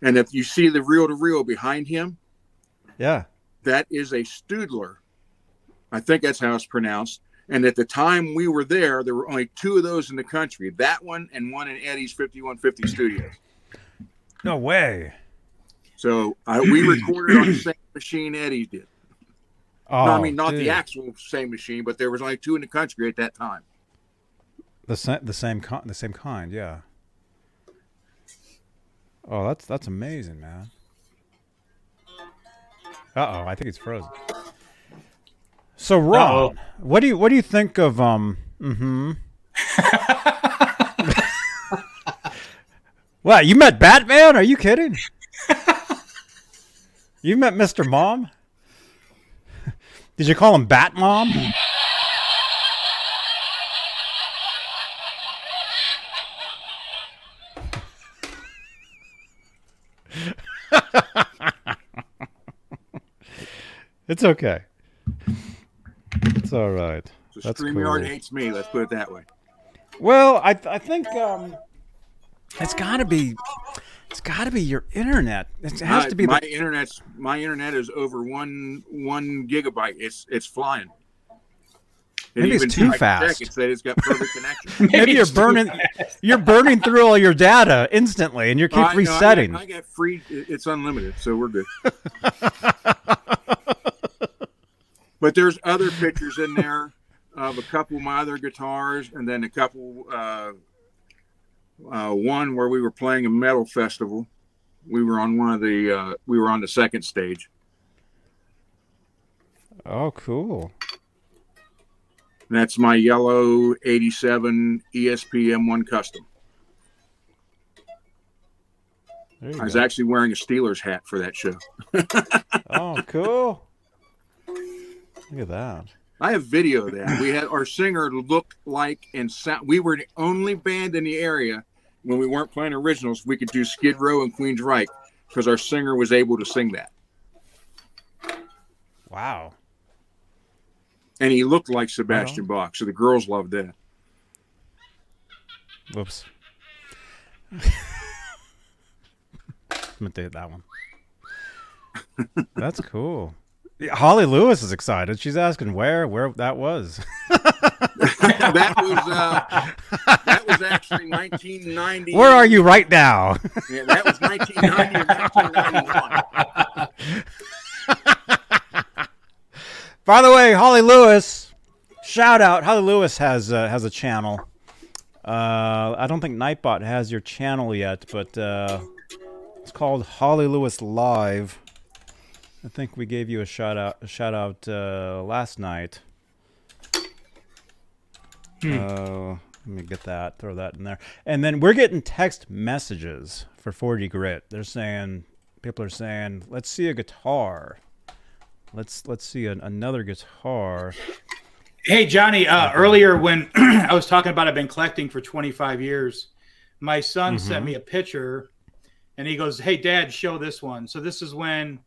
And if you see the reel to reel behind him, Yeah. that is a Studler. I think that's how it's pronounced. And at the time we were there, there were only two of those in the country that one and one in Eddie's 5150 studios. No way. So uh, we recorded on the same machine Eddie did. Oh, no, I mean, not dude. the actual same machine, but there was only two in the country at that time. The same, the same, ki- the same kind. Yeah. Oh, that's that's amazing, man. Uh oh, I think it's frozen. So Ron, Uh-oh. what do you what do you think of um? Mm-hmm. Wow, you met Batman? Are you kidding? you met Mr. Mom? Did you call him Bat Mom? It's okay. All right. So That's StreamYard cool. hates me. Let's put it that way. Well, I I think um, it's got to be it's got to be your internet. It has my, to be my the, internet's my internet is over one one gigabyte. It's it's flying. It Maybe it's too fast. Check, it said it's got perfect connection. maybe you're burning you're burning through all your data instantly, and you keep I- no, I got- resetting. I, got free. It's unlimited, so we're good. but there's other pictures in there of a couple of my other guitars, and then a couple. Uh, uh, one where we were playing a metal festival. We were on one of the. Uh, we were on the second stage. oh, cool. That's my yellow '87 ESP M1 Custom. I was go. actually wearing a Steelers hat for that show. Oh, cool. Look at that. I have video of that. We had our singer look like and sound. We were the only band in the area when we weren't playing originals. We could do Skid Row and Queensrÿche because our singer was able to sing that, Wow. and he looked like Sebastian Bach. So the girls loved that. Whoops. I'm gonna take that one. That's cool. Holly Lewis is excited. She's asking where where that was. that was uh, that was actually 1990. Where are you right now? Yeah, that was 1990 or 1991. By the way, Holly Lewis, shout out. Holly Lewis has uh, has a channel. Uh, I don't think Nightbot has your channel yet, but uh, it's called Holly Lewis Live. I think we gave you a shout out a shout out uh, last night. Uh, let me get that, throw that in there, and then we're getting text messages for 40 grit. They're saying people are saying, "Let's see a guitar." Let's let's see an, another guitar. Hey Johnny, uh, earlier when I was talking about I've been collecting for 25 years, my son sent me a picture, and he goes, "Hey Dad, show this one." So this is when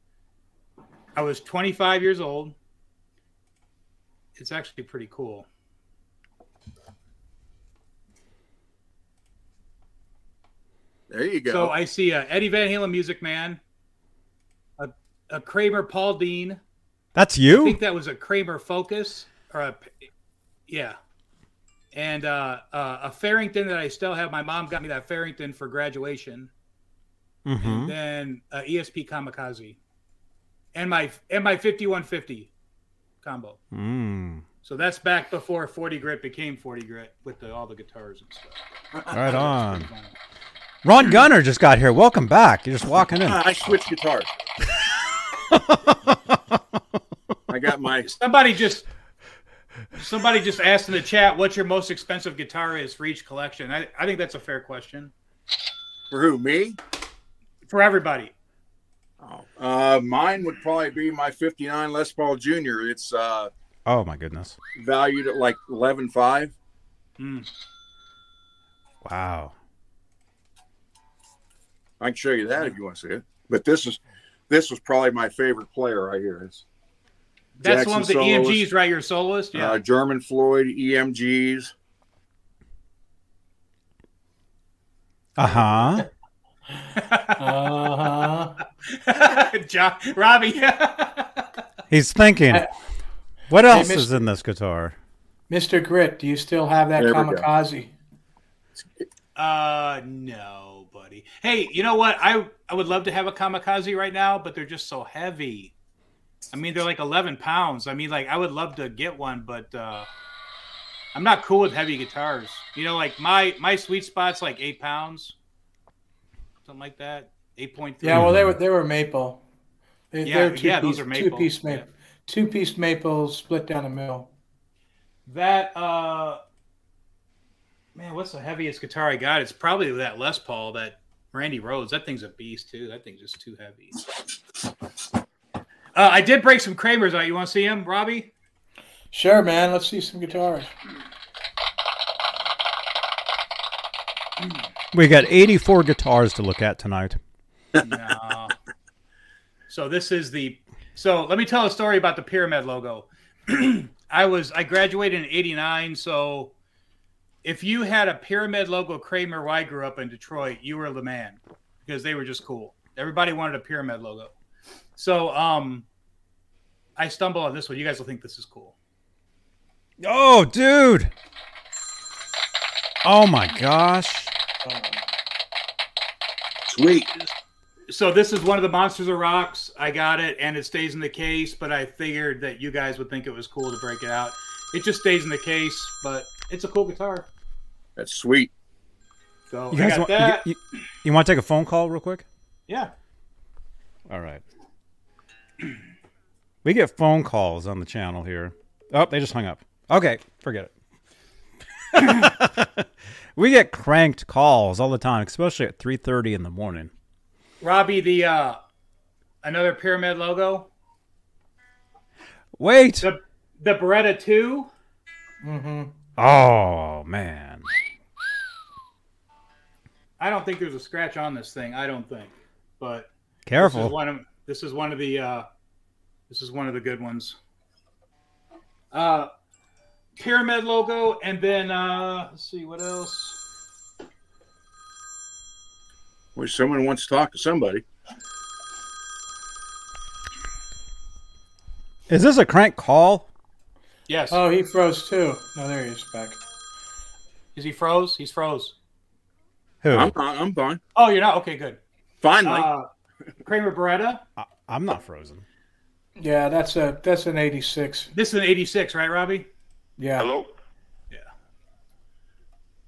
I was 25 years old. It's actually pretty cool. There you go. So I see a Eddie Van Halen Music Man, a, a Kramer Paul Dean. That's you. I think that was a Kramer Focus or a yeah, and uh, uh, a Farrington that I still have. My mom got me that Farrington for graduation. hmm Then uh, ESP Kamikaze, and my and my fifty one fifty combo. Mm. So that's back before forty grit became forty grit with the, all the guitars and stuff. Right on. Ron Gunner just got here. Welcome back. You're just walking in. I switched guitars. I got my Somebody just somebody just asked in the chat what your most expensive guitar is for each collection. I, I think that's a fair question for who me. for everybody. Oh, uh, mine would probably be my '59 Les Paul Jr. It's uh, Oh my goodness. valued at like eleven five. Hmm. Wow. I can show you that if you want to see it. But this is this was probably my favorite player right here. It's That's Jackson one of the soloist. EMGs, right? Your soloist, yeah. uh, German Floyd EMGs. Uh huh. Uh-huh. John, Robbie. He's thinking. What else Miss- is in this guitar? Mr. Grit, do you still have that There kamikaze? uh, no, buddy. Hey, you know what? I I would love to have a kamikaze right now, but they're just so heavy. I mean, they're like 11 pounds. I mean, like I would love to get one, but uh, I'm not cool with heavy guitars. You know, like my my sweet spot's like eight pounds, something like that. Eight point three. Yeah, well, they were they were maple. They, Yeah, they're two yeah, those piece, are maple. Two piece maple. Two piece maple split down the middle. That uh man, what's the heaviest guitar I got? It's probably that Les Paul, that Randy Rhoads. That thing's a beast too. That thing's just too heavy. Uh, I did break some Kramers out. You want to see them, Robbie? Sure, man. Let's see some guitars. We got 84 guitars to look at tonight. No. so this is the. So let me tell a story about the pyramid logo. I was I graduated in '89, so if you had a pyramid logo Kramer where I grew up in Detroit, you were the man because they were just cool. Everybody wanted a pyramid logo. So um, I stumble on this one. You guys will think this is cool. Oh, dude. Oh my gosh. Sweet. So this is one of the Monsters of Rocks. I got it, and it stays in the case. But I figured that you guys would think it was cool to break it out. It just stays in the case, but it's a cool guitar. That's sweet. So You I guys got want, that. you, you, you want to take a phone call real quick? yeah. All right. We get phone calls on the channel here. Oh, they just hung up. Okay, forget it. we get cranked calls all the time, especially at 3:30 in the morning. Robbie, the uh, another pyramid logo. Wait. The the Baretta two. Mm-hmm. Oh, man. I don't think there's a scratch on this thing. I don't think, but this is Careful. one of this is one of the uh, this is one of the good ones. Uh, pyramid logo, and then uh, let's see what else. Well, someone wants to talk to somebody. Is this a crank call? Yes, Oh, he froze too. No, there he is back. is he froze? He's froze. Who? I'm fine. I'm fine. Oh, you're not okay. Good. Finally. Uh, Kramer Baretta. I, I'm not frozen. Yeah, that's a that's an '86. This is an '86, right, Robbie? Yeah. Hello? Yeah.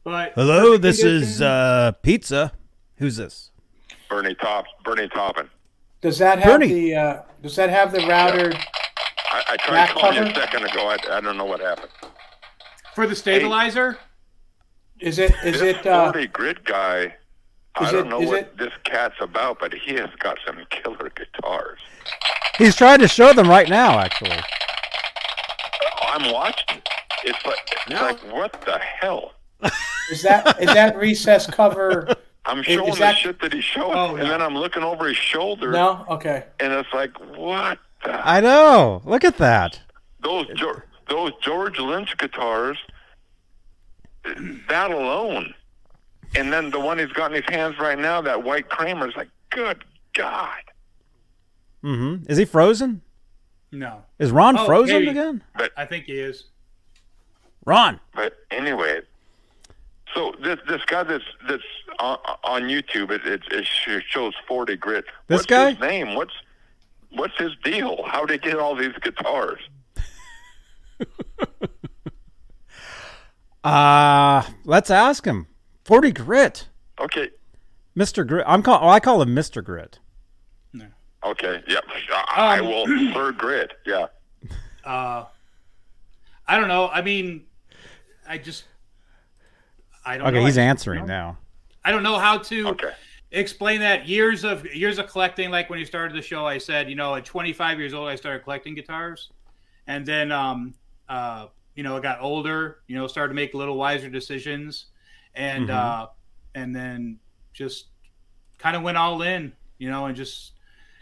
But Hello, this is uh, Pizza. Who's this? Bernie Top Bernie Toppin. Does that have Bernie. the uh, Does that have the router? I, I tried Back calling you a second ago. I, I don't know what happened. for the stabilizer. Is it is this it uh, grid guy, I don't it- know what it- this cat's about, but he has got some killer guitars. He's trying to show them right now, actually. I'm watching. It's like, it's No. like what the hell? is that is that recess cover? I'm showing is the that- shit that he's showing, Oh, and no. then I'm looking over his shoulder, No. Okay. and it's like, what the? I know. Look at that. those George, those George Lynch guitars, that alone, and then the one he's got in his hands right now, that white Kramer, is like, good God. Mm-hmm. Is he frozen? No, Is Ron Oh, frozen maybe. again? I think he is. Ron. But anyway, so this this guy that's that's on, on YouTube, it, it, it shows forty grit. This what's guy? His name? What's what's his deal? How did he get all these guitars? Uh let's ask him. Forty grit, Okay, Mister Grit. I'm call. Oh, I call him Mister Grit. okay, yeah, I, I Um, will. Third grit, yeah. Uh, I don't know. I mean, I just I don't. Okay, know. he's I, answering now. I don't know how to Okay, explain that. Years of years of collecting. Like when you started the show, I said, you know, at 25 years old, I started collecting guitars, and then um uh you know, I got older. You know, started to make a little wiser decisions, and Mhm. uh and then just kind of went all in. You know, and just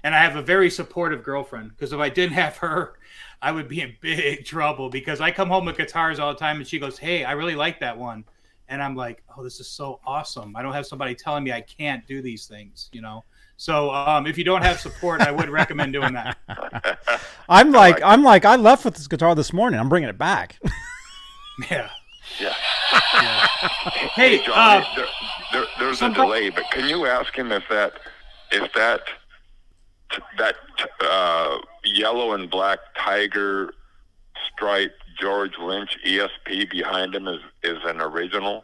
and I have a very supportive girlfriend because if I didn't have her, I would be in big trouble because I come home with guitars all the time and she goes, "Hey, I really like that one." And I'm like, "Oh, this is so awesome. I don't have somebody telling me I can't do these things, you know." So, um, if you don't have support, I would recommend doing that. I'm like, I'm like, I left with this guitar this morning. I'm bringing it back. Yeah. yeah. Hey, Johnny, uh, there, there, there's a delay, but can you ask him if that if that that uh, yellow and black tiger stripe George Lynch ESP behind him is is an original?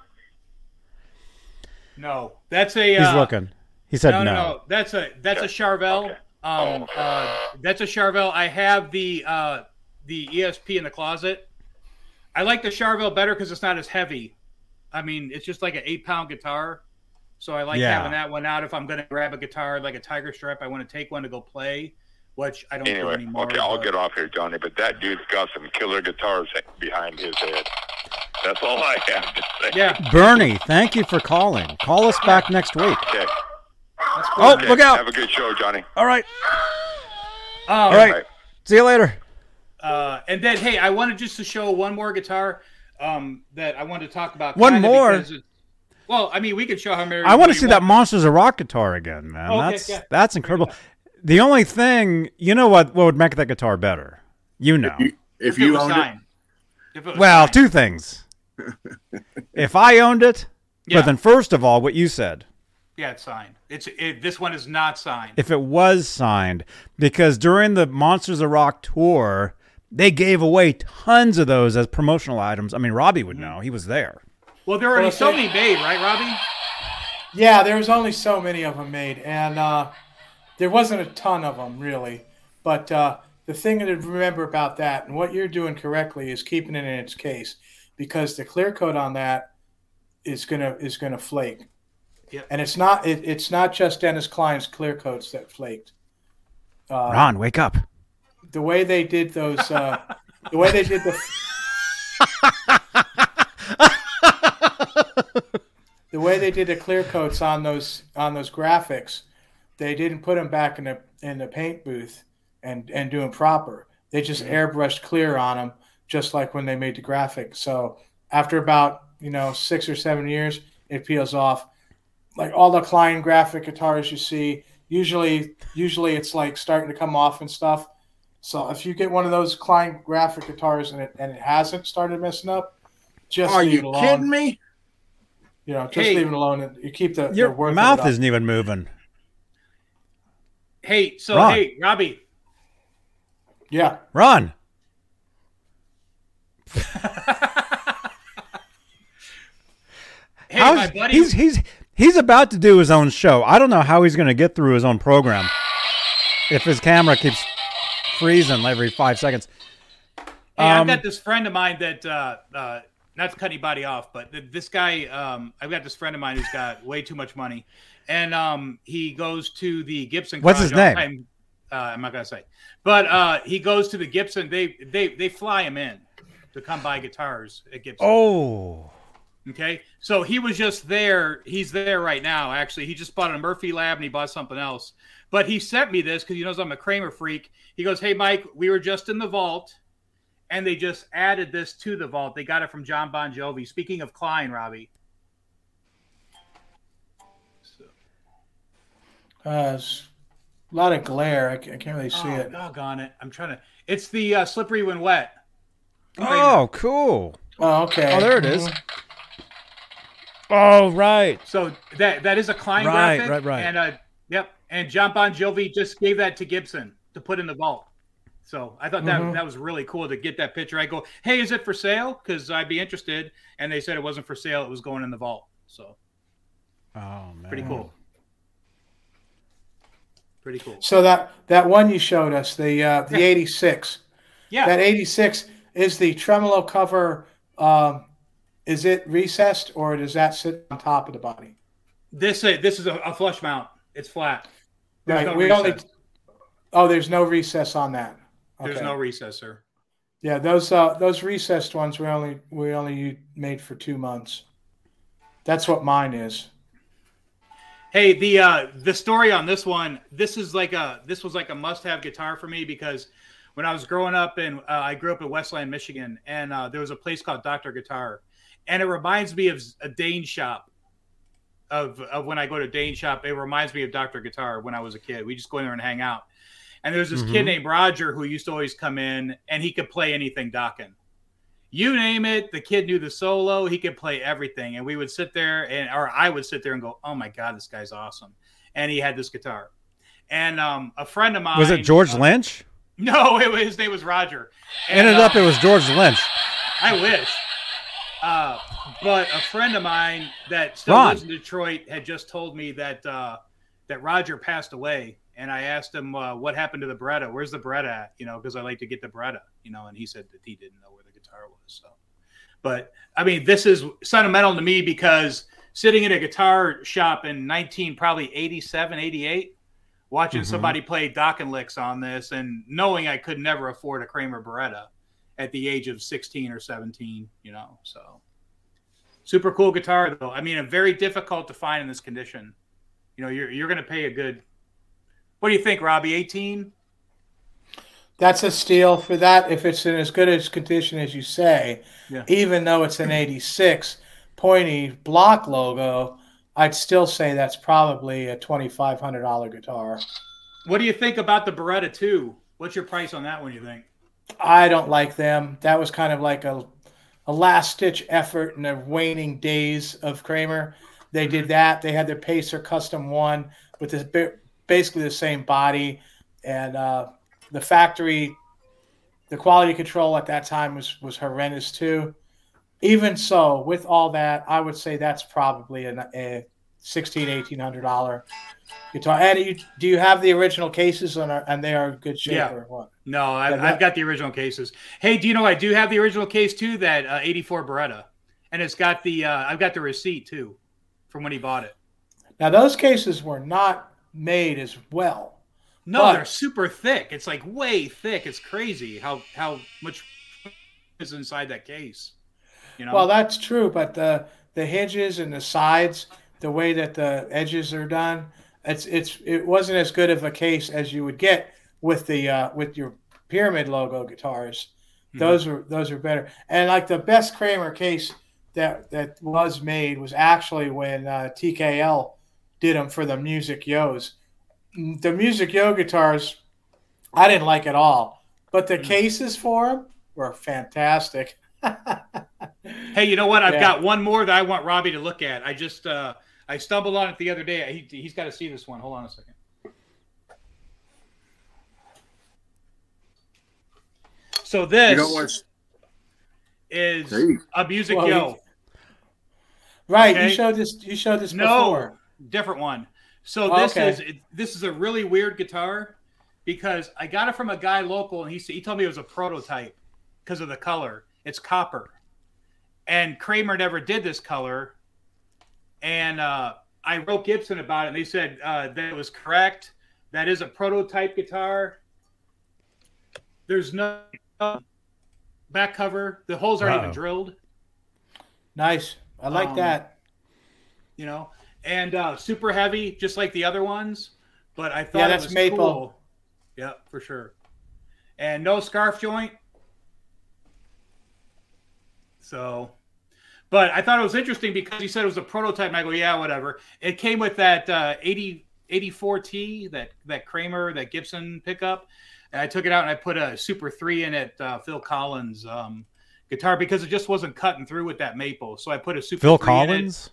no, that's a. He's uh, looking. He said no, no. no, no. That's a that's a Charvel. Okay. Um, Oh. uh, that's a Charvel. I have the uh, the ESP in the closet. I like the Charvel better because it's not as heavy. I mean, it's just like an eight pound guitar, so I like Yeah. having that one out. If I'm going to grab a guitar like a Tiger Stripe, I want to take one to go play, which I don't do Anyway, anymore. okay, I'll but- get off here, Johnny. But that dude's got some killer guitars behind his head. That's all I have to say. Yeah, Bernie, thank you for calling. Call us back next week. Okay. cool. Oh, okay. look out! Have a good show, Johnny. All right. Um, All right. See you later. Uh, and then, hey, I wanted just to show one more guitar um, that I wanted to talk about. One more? because it- Well, I mean, we could show how many. I want to see that Monsters of Rock guitar again, man. Okay, that's yeah. that's incredible. The only thing, you know what, what would make that guitar better? You know. You- if If you was owned it. If it Well, signed. two things. if I owned it, Yeah. but then first of all, what you said, Yeah, it's signed. It's it, this one is not signed. if it was signed, because during the Monsters of Rock tour, they gave away tons of those as promotional items. I mean, Robbie would mm-hmm. know; he was there. Well, there are already Well, so many made, right, Robbie? Yeah, there was only so many of them made, and uh, there wasn't a ton of them really. But uh, the thing to remember about that, and what you're doing correctly, is keeping it in its case, because the clear coat on that is gonna is gonna flake. Yep. And it's not it, it's not just Dennis Kline's clear coats that flaked. Uh, Ron, wake up! the way they did those, uh, the way they did the. the way they did the clear coats on those on those graphics, they didn't put them back in the in the paint booth and and do them proper. They just airbrushed clear on them, just like when they made the graphic. So after about you know six or seven years, it peels off. Like all the Kline graphic guitars you see, usually usually it's like starting to come off and stuff. So if you get one of those Kline graphic guitars and it and it hasn't started messing up, just are you alone. kidding me? You know, just Hey. leave it alone. And you keep the Your the worth mouth it up. isn't even moving. Hey, so Ron. hey, Robbie, Yeah, Ron, hey, how's- my buddy. he's he's he's about to do his own show. I don't know how he's going to get through his own program if his camera keeps freezing every five seconds. Hey, Um, I've got this friend of mine that, uh, uh, not to cut anybody off, but th- this guy, um, I've got this friend of mine who's got way too much money, and um, he goes to the Gibson. What's his name? time. Uh, I'm not gonna say, but uh, he goes to the Gibson. They they they fly him in to come buy guitars at Gibson. Oh, Okay, so he was just there. He's there right now. Actually, he just bought a Murphy Lab and he bought something else. But he sent me this because he knows I'm a Kramer freak. He goes, "Hey, Mike, we were just in the vault, and they just added this to the vault. They got it from John Bon Jovi. Speaking of Kline, Robbie, uh, it's a lot of glare. I can't, I can't really see oh, it. doggone it! I'm trying to. It's the uh, slippery when wet. oh, cool. Oh, okay. Oh, there it is. Mhm. Oh, right. So that that is a Kline Right, graphic. right, right. And uh, yep. And John Bon Jovi just gave that to Gibson to put in the vault. So I thought that Mhm. that was really cool to get that picture. I go, hey, is it for sale? Because I'd be interested. And they said it wasn't for sale. It was going in the vault. So Oh man, pretty cool. Pretty cool. So that that one you showed us, the uh, the '86, Yeah. that '86 is the tremolo cover. Um, is it recessed or does that sit on top of the body? this uh, this is a, a flush mount. It's flat. There's Right. no we only. Oh, there's no recess on that. There's Okay. no recess, sir. Yeah, those uh, those recessed ones we only we only made for two months. That's what mine is. Hey, the uh the story on this one, this is like a this was like a must-have guitar for me because when I was growing up and uh, I grew up in Westland, Michigan, and uh, there was a place called Doctor Guitar, and it reminds me of a Dane shop. Of, of when I go to Dane shop, it reminds me of Doctor Guitar when I was a kid. We just go in there and hang out. And there's this kid Mhm. named Roger who used to always come in, and he could play anything Dokken. You name it, the kid knew the solo. He could play everything, and we would sit there, and or I would sit there and go, "Oh my god, this guy's awesome!" And he had this guitar. And um, a friend of mine Was it George uh, Lynch? No, it was, his name was Roger. And, Ended up uh, it was George Lynch. I wish. Uh, but a friend of mine that still Ron. lives in Detroit had just told me that uh, that Roger passed away, and I asked him uh, what happened to the Baretta. Where's the Baretta at? You know, because I like to get the Baretta. You know, and he said that he didn't know where the guitar was. So, but I mean, this is sentimental to me because sitting in a guitar shop in 19 probably 87, 88, watching Mhm. somebody play Dokken Licks on this, and knowing I could never afford a Kramer Baretta at the age of 16 or 17, you know. So super cool guitar though. I mean, a very difficult to find in this condition. You know, you're you're going to pay a good What do you think, Robbie? 18? That's a steal for that if it's in as good as condition as you say. Yeah. Even though it's an 86 pointy block logo, I'd still say that's probably a $2,500 guitar. What do you think about the Baretta 2? What's your price on that one, you think? I don't like them. That was kind of like a, a last ditch effort in the waning days of Kramer. They did mm-hmm. that. They had their Pacer Custom One with this basically the same body, and uh, the factory, the quality control at that time was was horrendous too. Even so, with all that, I would say that's probably an, a sixteen, eighteen hundred dollar guitar. And you, do you have the original cases on, and they are in good shape Yeah. or what? No, I, Yeah, that- I've got the original cases. Hey, do you know I do have the original case too? That uh, '84 Baretta, and it's got the uh, I've got the receipt too, from when he bought it. Now those cases were not made as well. No, But- they're super thick. It's like way thick. It's crazy how how much is inside that case. You know. Well, that's true, but the the hinges and the sides, the way that the edges are done, it's it's it wasn't as good of a case as you would get with the uh, with your pyramid logo guitars. Hmm. Those are those are better. And like the best Kramer case that that was made was actually when uh, TKL did them for the Music Yos. The Music Yo guitars, I didn't like at all, but the cases for them were fantastic. Hey, you know what? I've Yeah. got one more that I want Robbie to look at. I just uh I stumbled on it the other day. He, he's got to see this one. Hold on a second. So this You know is Hey. a music Well, yo. Right, Okay. you showed this. You showed this No, before. Different one. So Oh, this okay. is this is a really weird guitar because I got it from a guy local and he he told me it was a prototype because of the color. It's copper, and Kramer never did this color. And uh, I wrote Gibson about it, and they said uh, that it was correct. That is a prototype guitar. There's no back cover. The holes aren't even drilled Nice. I like Um, that. you know, and uh, super heavy, just like the other ones. But I thought Yeah, it that's was maple. cool. Yeah, for sure. And no scarf joint. So, but I thought it was interesting because he said it was a prototype. And I go, yeah, whatever. It came with that uh, 80, 84T, that that Kramer, that Gibson pickup. And I took it out and I put a Super 3 in it, uh, Phil Collins um, guitar, because it just wasn't cutting through with that maple. So I put a Super Phil 3 in it. Collins?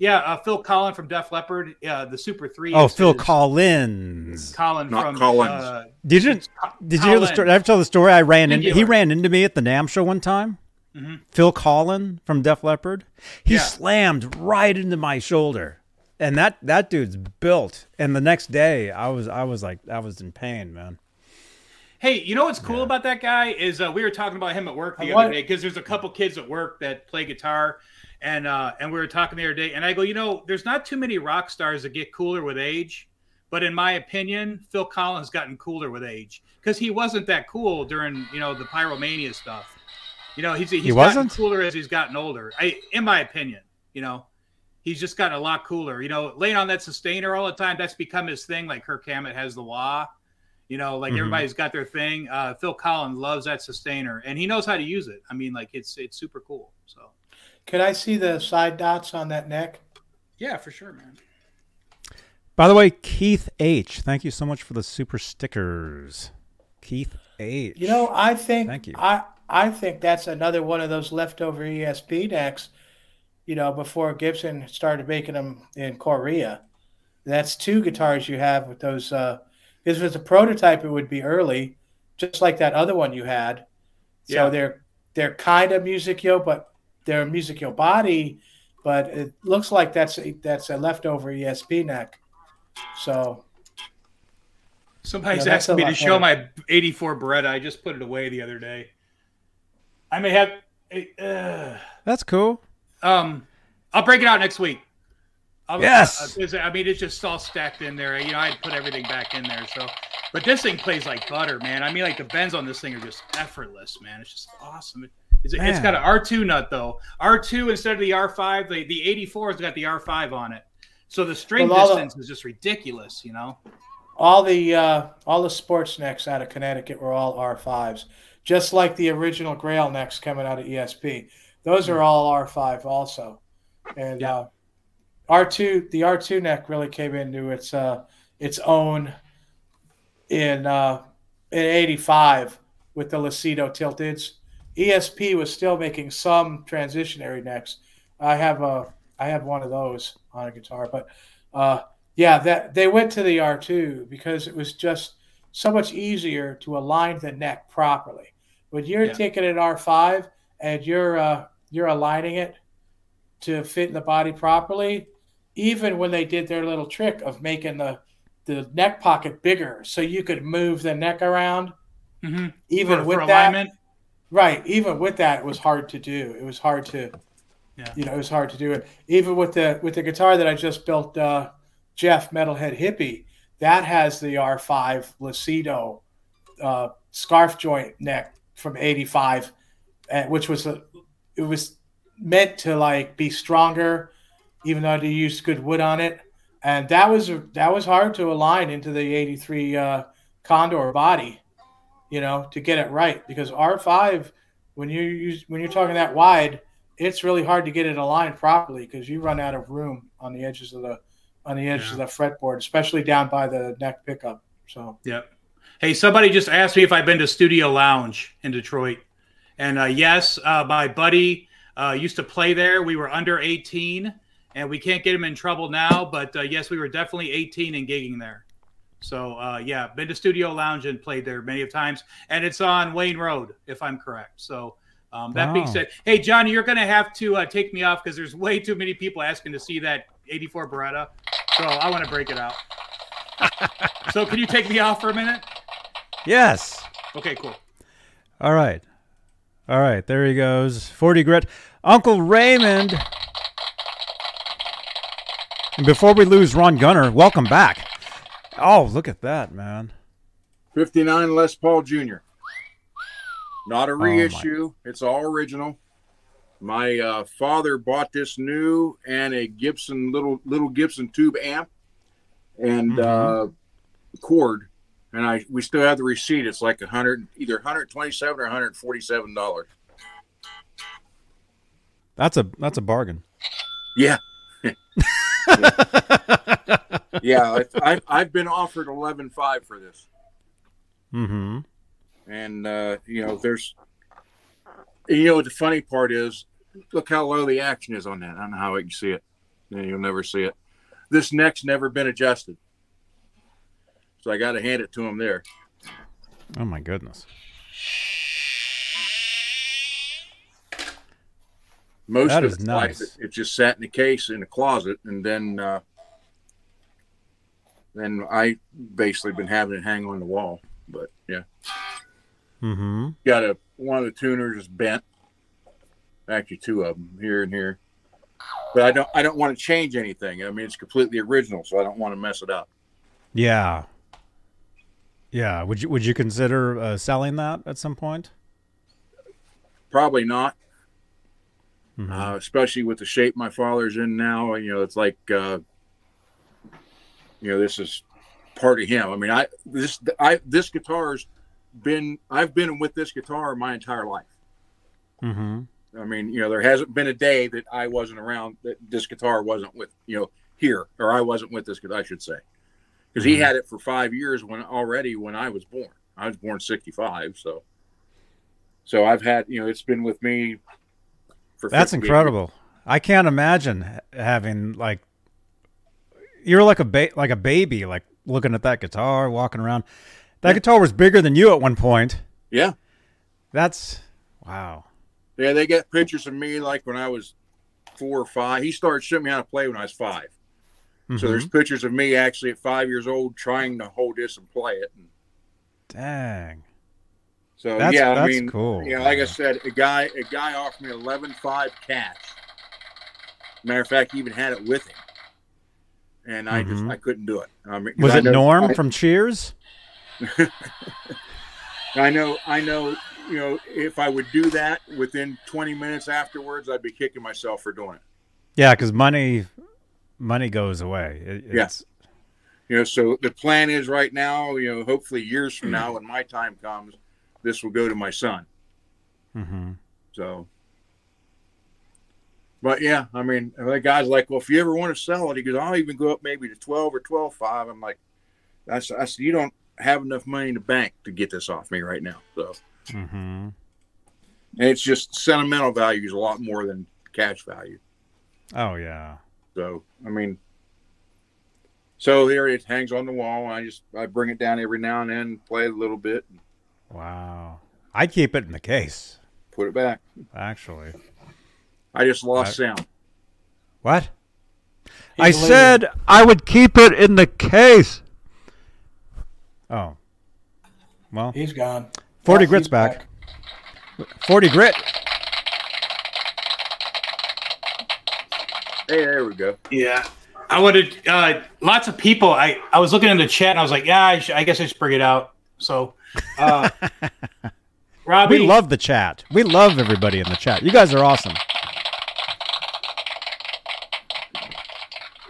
Yeah, uh, Phil Collen from Def Leppard, uh, the Super Three. Oh, Phil his- Collins. Colin Not from Collins. Uh, Did you it's Co- did you hear the story? Did I ever tell the story? I ran into he ran into me at the NAMM show one time. Mhm. Phil Collen from Def Leppard. He Yeah. slammed right into my shoulder, and that that dude's built. And the next day, I was I was like I was in pain, man. Hey, you know what's cool about that guy is uh, we were talking about him at work the Uh, what- other day because there's a couple kids at work that play guitar, and uh, and we were talking the other day, and I go, you know, there's not too many rock stars that get cooler with age, but in my opinion, Phil Collen's gotten cooler with age because he wasn't that cool during you know the pyromania stuff. You know, he's he's He gotten wasn't? cooler as he's gotten older. I, in my opinion, you know. He's just gotten a lot cooler. You know, laying on that sustainer all the time, that's become his thing. Like Kirk Hammett has the wah. You know, like Mhm. everybody's got their thing. Uh, Phil Collen loves that sustainer, and he knows how to use it. I mean, like it's it's super cool. So Could I see the side dots on that neck? yeah, for sure, man. By the way, Keith H. Thank you so much for the super stickers. Keith H. You know, I think Thank you. I I think that's another one of those leftover ESP necks. You know, before Gibson started making them in Korea, that's two guitars you have with those. Uh, if it was a prototype, it would be early, just like that other one you had. Yeah. So they're they're kind of music yo, but they're music yo body, but it looks like that's a, that's a leftover ESP neck. So Somebody's Yeah, that's asking me to show my '84 Baretta. I just put it away the other day. I may have. Uh, That's cool. um, I'll break it out next week. I'll, Yes. uh, I mean, it's just all stacked in there. You know, I put everything back in there. So, but this thing plays like butter, man. I mean, like the bends on this thing are just effortless, man. It's just awesome. It, it's, it's Man. got an R2 nut though. R2 instead of the R5. The the 84 has got the R5 on it. So the string Well, all the- distance is just ridiculous. You know. all the uh, all the sports necks out of Connecticut were all R5s, just like the original Grail necks coming out of ESP. Those are all R5 also, and uh, R2 the R2 neck really came into its uh, its own in uh, in '85 with the Lucido tilteds. ESP was still making some transitionary necks. I have a I have one of those on a guitar, but uh, yeah, that they went to the R2 because it was just so much easier to align the neck properly. When you're Yeah. taking an R5 and you're uh, you're aligning it to fit in the body properly, even when they did their little trick of making the the neck pocket bigger so you could move the neck around, hmm even for, with for that, alignment. Right. Even with that, it was hard to do. It was hard to, Yeah. you know, it was hard to do it. Even with the with the guitar that I just built, uh, Jeff Metalhead Hippie, that has the R5 Lucido uh, scarf joint neck from '85, uh, which was a, it was meant to like be stronger, even though they used good wood on it, and that was that was hard to align into the '83 uh, Condor body you know, to get it right because R5 when you use when you're talking that wide, it's really hard to get it aligned properly because you run out of room on the edges of the on the edges of the fretboard, especially down by the neck pickup. So Yep. Hey, somebody just asked me if I've been to Studio Lounge in Detroit, and uh, yes, uh, my buddy uh, used to play there. We were under 18, and we can't get him in trouble now. But uh, yes, we were definitely 18 and gigging there. So uh, yeah, been to Studio Lounge and played there many of times, and it's on Wayne Road, if I'm correct. So. Um, that being said, hey Johnny, you're gonna have to uh, take me off because there's way too many people asking to see that '84 Baretta, so I want to break it out. so can you take me off for a minute? Yes. Okay, cool. All right. All right. There he goes. 40 grit. Uncle Raymond. And before we lose Ron Gunner, welcome back. Oh, look at that, man. 59 Les Paul Jr. Not a my- reissue. It's all original. My uh, father bought this new and a Gibson little little Gibson tube amp and uh, cord, and I we still have the receipt. It's like a hundred, either 127 or 147 dollars. That's a that's a bargain. Yeah, yeah. I, I've I've been offered 11.5 for this. Mm-hmm. and uh, you know there's you know the funny part is look how low the action is on that i don't know how you can see it you'll never see it this neck's never been adjusted so i got to hand it to him there Oh my goodness. most That of is its life, it, it just sat in a case in a closet and then uh, then i basically been having it hang on the wall but yeah Mm-hmm. got a one of the tuners is bent actually two of them here and here but i don't i don't want to change anything i mean it's completely original so i don't want to mess it up Yeah. Yeah. Would you would you consider uh, selling that at some point? probably not Mhm. uh, especially with the shape my father's in now you know it's like uh, you know this is part of him i mean i this i this guitar's been i've been with this guitar my entire life Mm-hmm. I mean, you know, there hasn't been a day that I wasn't around that this guitar wasn't with, you know, here or I wasn't with this guitar, I should say, because he Mhm. had it for five years when already when I was born. I was born '65, so so I've had, you know, it's been with me for. That's 58 incredible. I can't imagine having like you're like a ba- like a baby, like looking at that guitar, walking around. That guitar was bigger than you at one point. Yeah, That's wow. yeah. They get pictures of me like when I was four or five. He started showing me how to play when I was 5 So Mhm. there's pictures of me actually at five years old trying to hold this and play it. And dang. So That's- yeah, I that's mean, cool. Know, like I said, a guy a guy offered me eleven five cash. Matter of fact, he even had it with him, and I just Mhm. I couldn't do it. 'cause Was it know- Norm I, from Cheers? I know, I know. You know, if I would do that within twenty minutes afterwards, I'd be kicking myself for doing it. Yeah, because money money goes away. It, Yeah. you know, so the plan is right now, you know, hopefully years from now, when my time comes, this will go to my son. Mm-hmm. So, but yeah, I mean, the guy's like, well, if you ever want to sell it, he goes, I'll even go up maybe to 12 or 12, five. I'm like, that's, I said, you don't have enough money in the bank to get this off me right now. So, Mm-hmm. and it's just sentimental value is a lot more than cash value. Oh yeah. So, I mean, so there it hangs on the wall. I just, I bring it down every now and then, play it a little bit, Wow. I keep it in the case. put it back. Actually. I just lost I- sound. What? He's I leaving. said I would keep it in the case. Oh. Well, He's gone. 40 Oh, grits he's back. 40 grit. Hey, there we go. Yeah. I wanted uh, lots of people. I, I was looking in the chat and I was like, yeah, I, sh- I guess I should bring it out. So, uh, Robbie, We love the chat. We love everybody in the chat. You guys are awesome.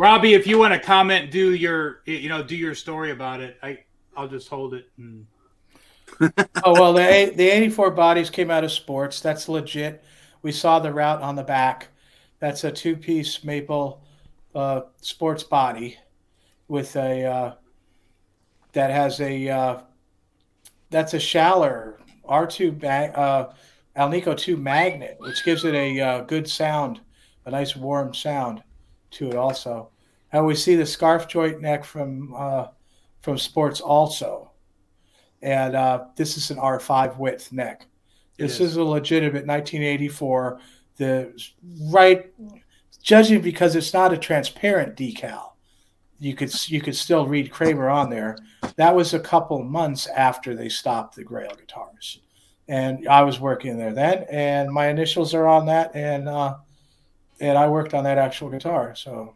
Robbie, if you want to comment, do your you know do your story about it. I I'll just hold it. And... oh well, the the eighty four bodies came out of sports. That's legit. We saw the route on the back. That's a two piece maple uh, sports body with a uh, that has a uh, that's a Schaller R two uh, Alnico two magnet, which gives it a uh, good sound, a nice warm sound to it also. And we see the scarf joint neck from uh, from sports also and uh, this is an R5 width neck. This is. is a legitimate 1984. The right, judging because it's not a transparent decal, you could you could still read Kramer on there. That was a couple months after they stopped the Grail guitars, and I was working there then, and my initials are on that, and uh, and I worked on that actual guitar. So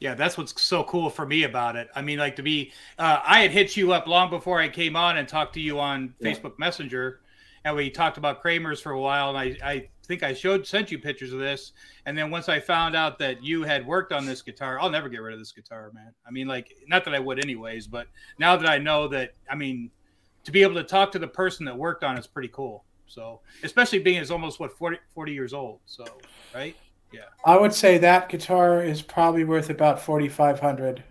Yeah, that's what's so cool for me about it. I mean, like to be, uh, I had hit you up long before I came on and talked to you on Yeah. Facebook Messenger, and we talked about Kramer's for a while. And I, I think I showed sent you pictures of this, and then once I found out that you had worked on this guitar, I'll never get rid of this guitar, man. I mean, like, not that I would anyways, but now that I know that, I mean, to be able to talk to the person that worked on it's pretty cool. So, especially being it's almost what 40, 40 years old. So, right? I would say that guitar is probably worth about forty five hundred.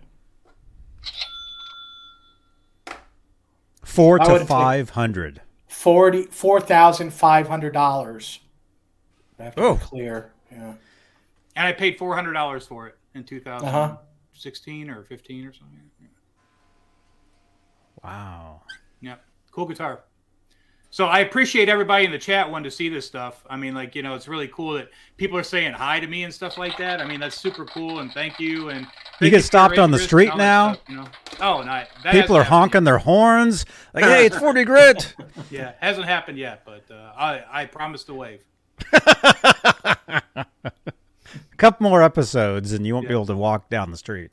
Four I to would take- 500. forty four thousand five hundred dollars. I Oh. clear. Yeah. And I paid four hundred dollars for it in two thousand Uh-huh. or fifteen or something. Wow. Yeah, cool guitar. So I appreciate everybody in the chat wanting to see this stuff. I mean, like you know, it's really cool that people are saying hi to me and stuff like that. I mean, that's super cool, and thank you. And thank get stopped on the street and all that now? stuff, you know? Oh, no, that People are honking their horns. Like, hey, it's 40 grit. yet. Yeah, hasn't happened yet, but uh, I I promise to wave. A couple more episodes and you won't be able to walk down the street.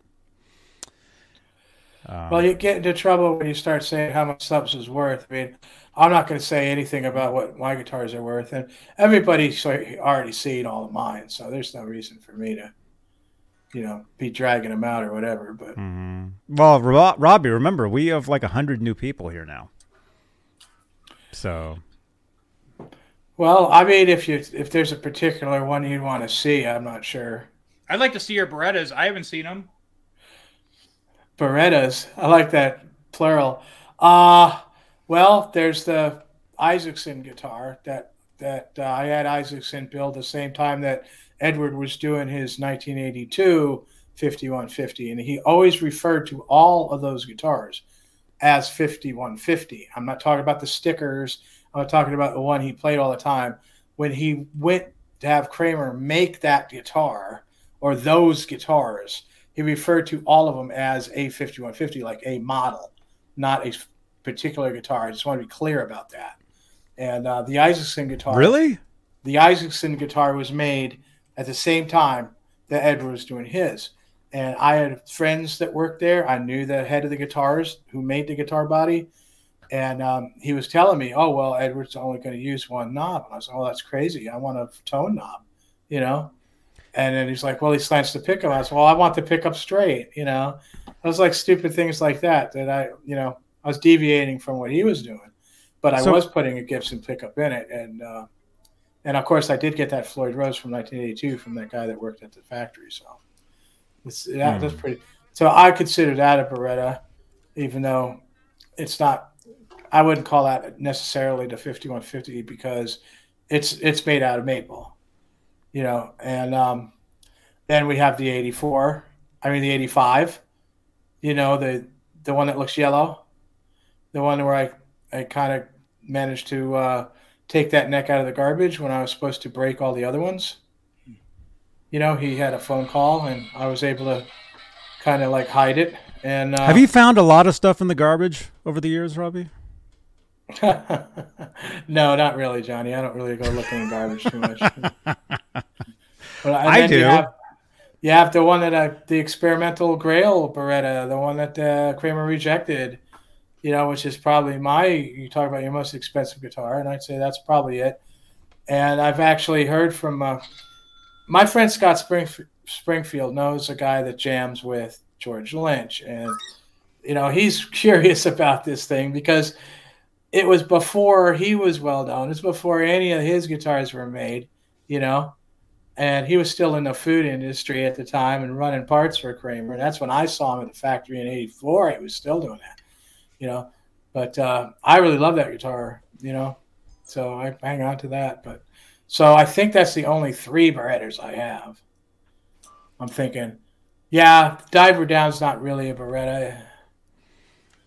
Um, Well, you get into trouble when you start saying how much something is worth. I mean, I'm not going to say anything about what my guitars are worth, and everybody's already seen all of mine, so there's no reason for me to, you know, be dragging them out or whatever. But mm-hmm. Well, Ro- Robbie, remember, we have like a 100 new people here now. So, well, I mean, if you if there's a particular one you'd want to see, I'm not sure. I'd like to see your Barettas. I haven't seen them. Barettas. I like that plural. Uh well, there's the Isaacson guitar that that uh, I had Isaacson build the same time that Edward was doing his 1982 5150 and he always referred to all of those guitars as 5150. I'm not talking about the stickers. I'm talking about the one he played all the time. When he went to have Kramer make that guitar or those guitars, he referred to all of them as a 5150, like a model, not a particular guitar. I just want to be clear about that. And uh, the Isaacson guitar, really? the Isaacson guitar was made at the same time that Edward was doing his. And I had friends that worked there. I knew the head of the guitars who made the guitar body. And um, he was telling me, oh, well, Edward's only going to use one knob. And I was like, oh, that's crazy. I want a tone knob, you know? And then he's like, well, he slants the pickup. I said, well, I want the pickup straight, you know? I was like stupid things like that that I, you know, I was deviating from what he was doing, but I So- was putting a Gibson pickup in it, and uh, and of course I did get that Floyd Rose from 1982 from that guy that worked at the factory. So it's that, that's pretty. So I consider that a Baretta, even though it's not. I wouldn't call that necessarily the 5150 because it's it's made out of maple, you know, and um, then we have the 84. I mean the 85. You know the the one that looks yellow, the one where I I kind of managed to uh, take that neck out of the garbage when I was supposed to break all the other ones. You know, he had a phone call and I was able to kind of like hide it. And uh, Have you found a lot of stuff in the garbage over the years, Robbie? no, not really, Johnny. I don't really go looking in garbage too much. But, I then You do. have, you have the one that uh, the experimental Grail Baretta, the one that uh, Kramer rejected. You know, which is probably my. You talk about your most expensive guitar, and I'd say that's probably it. And I've actually heard from uh, my friend Scott Springf- Springfield knows a guy that jams with George Lynch, and you know he's curious about this thing because it was before he was well known. It's before any of his guitars were made, you know. And he was still in the food industry at the time and running parts for Kramer. And that's when I saw him at the factory in '84. He was still doing that, you know. But uh, I really love that guitar, you know. So I hang on to that. But so I think that's the only three Barettas I have. I'm thinking, yeah, Diver Down's not really a Baretta.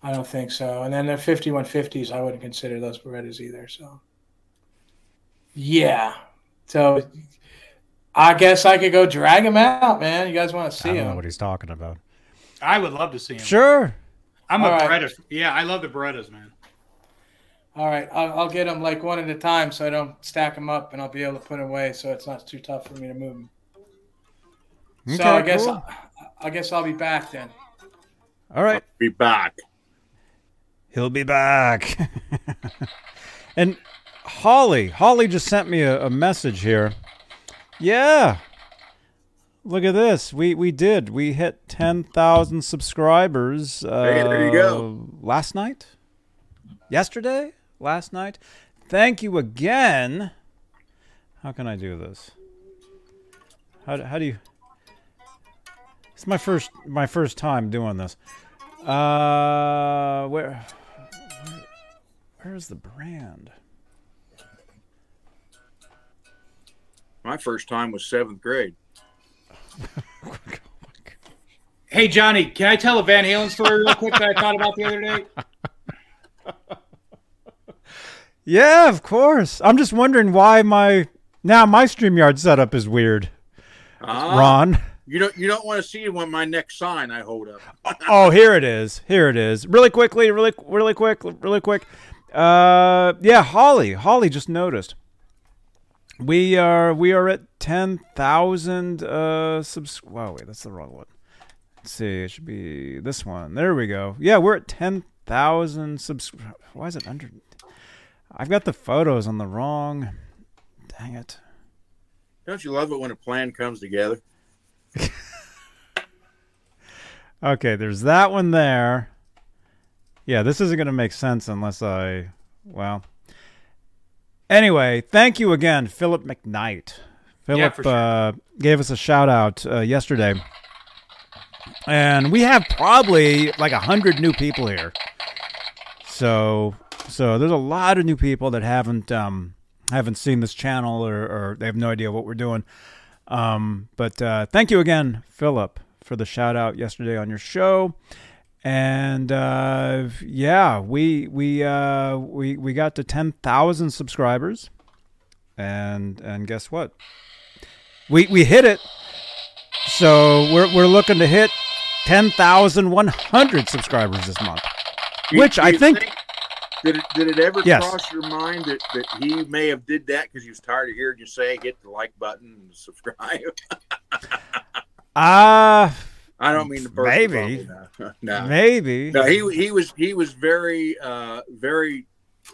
I don't think so. And then the 5150s, I wouldn't consider those Barettas either. So, yeah. So, I guess I could go drag them out, man. You guys want to I see don't know what he's talking about. I would love to see him. Sure. I'm a All right. Baretta. Yeah, I love the Barettas, man. All right, I'll, I'll get them like one at a time, so I don't stack them up, and I'll be able to put them away, so it's not too tough for me to move them. Okay, so I guess cool. I, I guess I'll be back then. All right. Be back. He'll be back. and Holly, Holly just sent me a, a message here. Yeah. Look at this. We we did. We hit 10,000 subscribers uh, Hey, there you go. last night? Yesterday? Last night? Thank you again. How can I do this? How, do- how do you It's my first my first time doing this. Uh where Where's the brand? My first time was seventh grade. Hey Johnny, can I tell a Van Halen story real quick that I thought about the other day? Yeah, of course. I'm just wondering why my now my StreamYard setup is weird. Ah, Ron. You don't you don't want to see when my next sign I hold up. Oh, here it is. Here it is. Really quickly, really really quick, really quick. Uh yeah, Holly. Holly just noticed. We are we are at 10,000 uh subs Wow, wait, that's the wrong one. Let's see. It should be this one. There we go. Yeah, we're at 10,000 subs Why is it under I've got the photos on the wrong. Dang it. Don't you love it when a plan comes together? Okay, there's that one there. Yeah, this isn't going to make sense unless I. Well. Anyway, thank you again, Philip McKnight. Philip for sure. uh, gave us a shout out uh, yesterday. And we have probably like a hundred new people here. So, so there's a lot of new people that haven't um, haven't seen this channel or, or they have no idea what we're doing. Um, but uh, thank you again, Philip, for the shout out yesterday on your show. And uh, yeah, we we uh, we we got to ten thousand subscribers, and and guess what? We we hit it. So we're we're looking to hit ten thousand one hundred subscribers this month. You- Which I you think- did it did it ever Yes. cross your mind that, that he may have did that because he was tired of hearing you say hit the like button and subscribe? Ah, I don't mean to burst Maybe. the no. maybe. No, he he was he was very uh very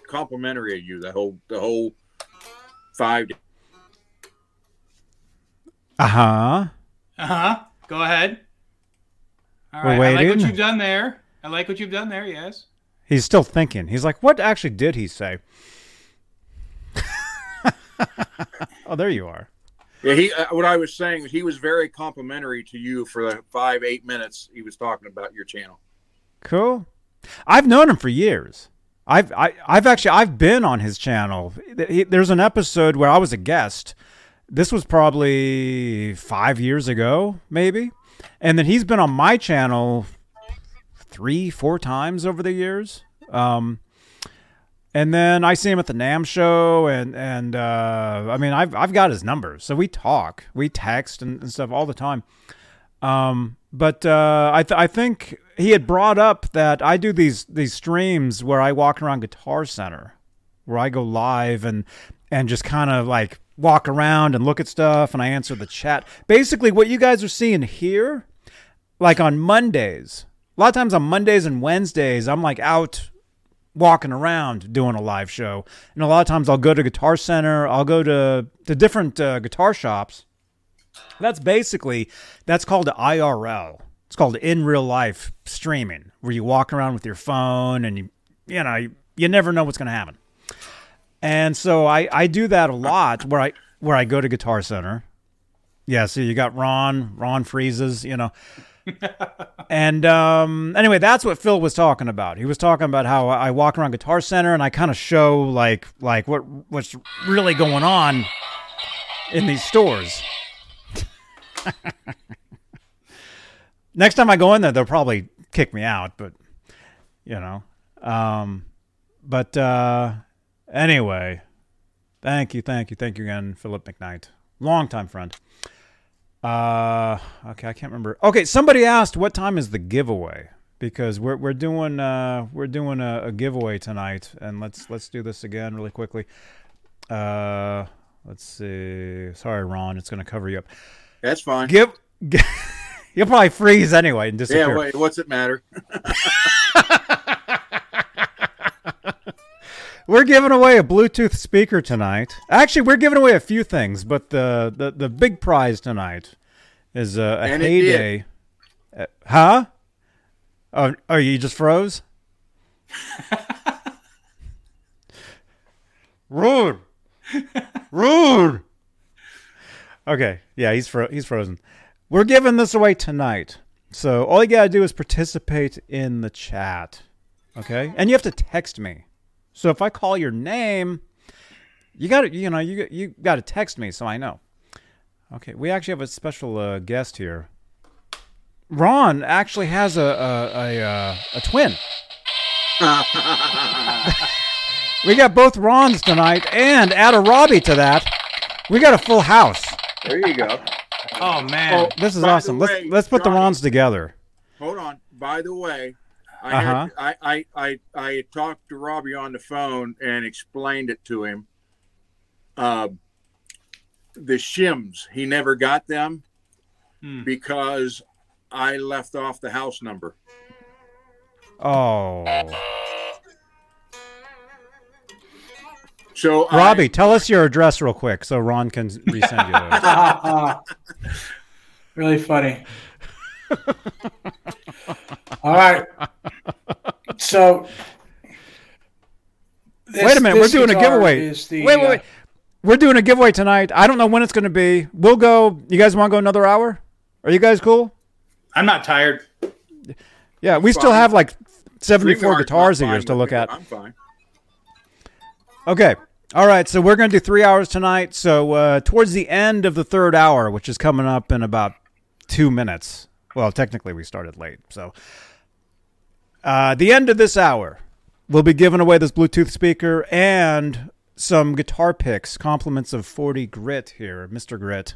complimentary of you the whole the whole five days. Uh huh. Uh huh. Go ahead. All We're. I like what you've done there. I like what you've done there. Yes. He's still thinking. He's like, what actually did he say? oh, there you are. Yeah, he. Uh, what I was saying, he was very complimentary to you for the five, eight minutes he was talking about your channel. Cool. I've known him for years. I've I, I've actually I've been on his channel. There's an episode where I was a guest. This was probably five years ago, maybe, and then he's been on my channel three, four times over the years. Um, and then I see him at the NAMM show, and and uh, I mean I've I've got his numbers, so we talk, we text and, and stuff all the time. Um, but uh, I th- I think he had brought up that I do these these streams where I walk around Guitar Center, where I go live and and just kind of like walk around and look at stuff, and I answer the chat. Basically, what you guys are seeing here, like on Mondays, a lot of times on Mondays and Wednesdays, I'm like out walking around doing a live show, and a lot of times I'll go to Guitar Center, I'll go to to different uh, guitar shops. That's basically that's called IRL. It's called in real life streaming, where you walk around with your phone and you you know you, you never know what's going to happen. And so I I do that a lot where I where I go to Guitar Center. Yeah, so you got Ron, Ron freezes, you know. and um, anyway, that's what Phil was talking about. He was talking about how I walk around Guitar Center and I kind of show like like what what's really going on in these stores. Next time I go in there, they'll probably kick me out, but you know. Um, but uh, anyway, thank you, thank you, thank you again, Philip McKnight, longtime friend. Uh, okay, I can't remember. Okay, somebody asked what time is the giveaway because we're we're doing uh we're doing a, a giveaway tonight, and let's let's do this again really quickly. Uh, let's see. Sorry, Ron, it's going to cover you up. That's fine. Give. You'll probably freeze anyway and yeah, disappear. wait, what's it matter? We're giving away a Bluetooth speaker tonight. Actually, we're giving away a few things, but the the, the big prize tonight is a, a And heyday. Uh, huh? Oh, oh, you just froze? Rude. Rude. Okay, yeah, he's fro- he's frozen. We're giving this away tonight. So all you gotta do is participate in the chat. Okay? And you have to text me. So if I call your name, you got to you know you you got to text me so I know. Okay, we actually have a special uh, guest here. Ron actually has a a a, uh, a twin. we got both Rons tonight, and add a Robbie to that. We got a full house. There you go. Oh man. This is By the awesome. let's let's put the Rons together. Hold on. By the way, I, Uh-huh. had, I, I I I talked to Robbie on the phone and explained it to him. Uh, the shims, he never got them Hmm. because I left off the house number. Oh, So I- Robbie, tell us your address real quick so Ron can resend you those. really funny. All right. So. this- wait a minute, we're doing a giveaway. the, wait, wait, uh, wait. We're doing a giveaway tonight. I don't know when it's going to be. We'll go. You guys want to go another hour? Are you guys cool? I'm not tired. Yeah, we still have like 74 guitars not of yours to look at. I'm fine. Okay. All right. So we're going to do three hours tonight. So uh, towards the end of the third hour, which is coming up in about two minutes. Well, technically, we started late. So uh, the end of this hour, we'll be giving away this Bluetooth speaker and some guitar picks, compliments of 40 Grit here, Mr. Grit.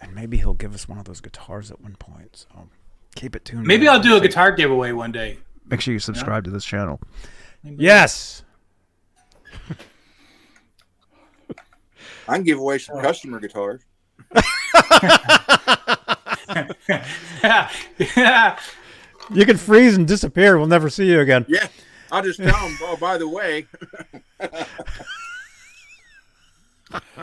And maybe he'll give us one of those guitars at one point. So keep it tuned. Maybe in. I'll do a guitar giveaway one day. Make sure you subscribe to this channel. Yes. I can give away some customer guitars. yeah. yeah. You can freeze and disappear. We'll never see you again. Yeah, I'll just tell them. Oh, by the way,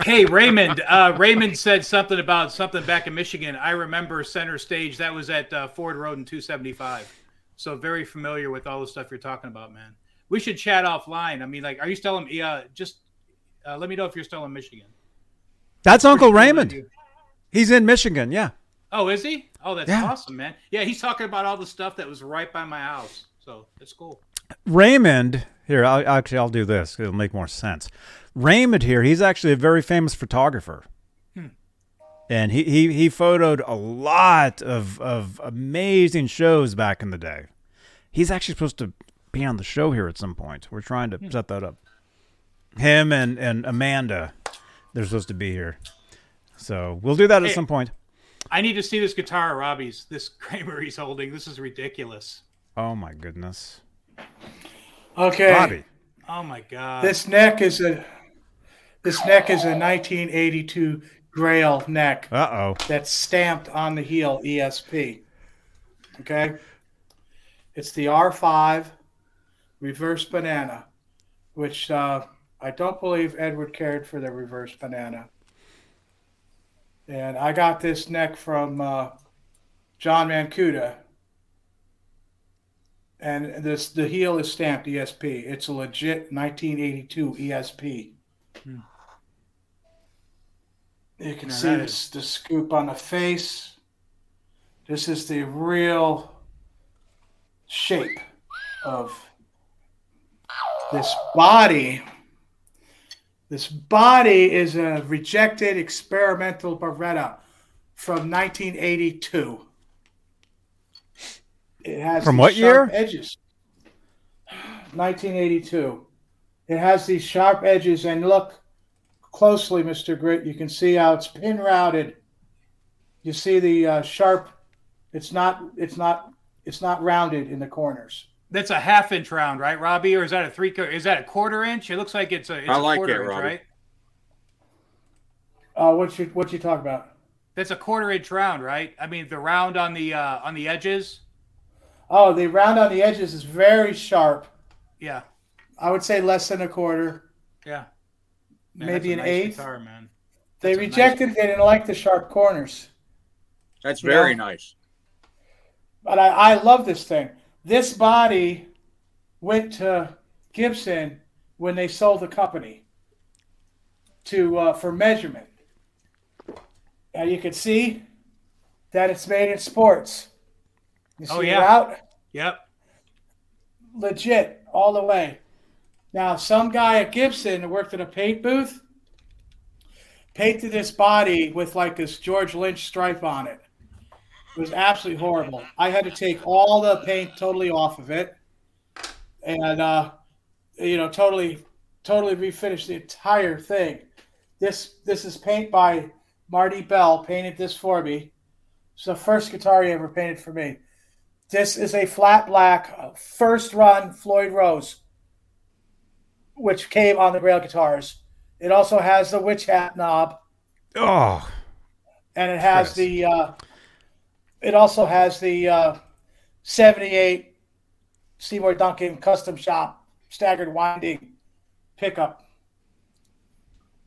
hey Raymond, uh, Raymond said something about something back in Michigan. I remember center stage. That was at uh, Ford Road in 275. So very familiar with all the stuff you're talking about, man. We should chat offline. I mean, like, are you still in? Yeah, just uh, let me know if you're still in Michigan. That's Uncle Raymond. He's in Michigan. Yeah. Oh, is he? Oh, that's Yeah. awesome, man. Yeah, he's talking about all the stuff that was right by my house. So it's cool. Raymond here. I'll, actually, I'll do this. It'll make more sense. Raymond here. He's actually a very famous photographer, hmm. and he he he photoed a lot of of amazing shows back in the day. He's actually supposed to be on the show here at some point. We're trying to hmm. set that up. Him and and Amanda, they're supposed to be here, so we'll do that at some point. I need to see this guitar, Robbie's. This Kramer he's holding. This is ridiculous. Oh my goodness, Okay. Bobby. Oh my god. This neck is a this neck is a 1982 Grail neck Uh oh. that's stamped on the heel ESP. Okay? It's the R5 reverse banana, which uh, I don't believe Edward cared for the reverse banana. And I got this neck from uh, John Mancuda. And this the heel is stamped ESP. It's a legit 1982 ESP. You can see this, the scoop on the face. This is the real shape of this body. This body is a rejected experimental Baretta from 1982. It has From what sharp year? Edges. 1982. It has these sharp edges, and look closely, Mr. Grit. You can see how it's pin routed. You see the uh, sharp. It's not. It's not. It's not rounded in the corners. That's a half inch round, right, Robbie? Or is that a three? Is that a quarter inch? It looks like it's a. It's I a like quarter that, inch, Robbie. right? Uh, what you what you talk about? That's a quarter inch round, right? I mean, the round on the uh, on the edges. Oh, the round on the edges is very sharp. Yeah, I would say less than a quarter. yeah. Man, Maybe an nice eighth? Guitar, man. They That's a nice- rejected. They didn't like the sharp corners. That's Yeah. very nice. But I, I love this thing. This body went to Gibson when they sold the company to uh, for measurement. Now you can see that it's made in sports. You see Oh, it yeah. out? Yep. legit all the way. Now, some guy at Gibson who worked in a paint booth painted this body with like this George Lynch stripe on it. It was absolutely horrible. I had to take all the paint totally off of it, and uh, you know, totally, totally refinish the entire thing. This this is paint by Marty Bell. Painted this for me. It's the first guitar he ever painted for me. This is a flat black uh, first run Floyd Rose, which came on the Grail guitars. It also has the witch hat knob, Oh, and it has Chris. the. Uh, it also has the uh, '78 Seymour Duncan custom shop staggered winding pickup.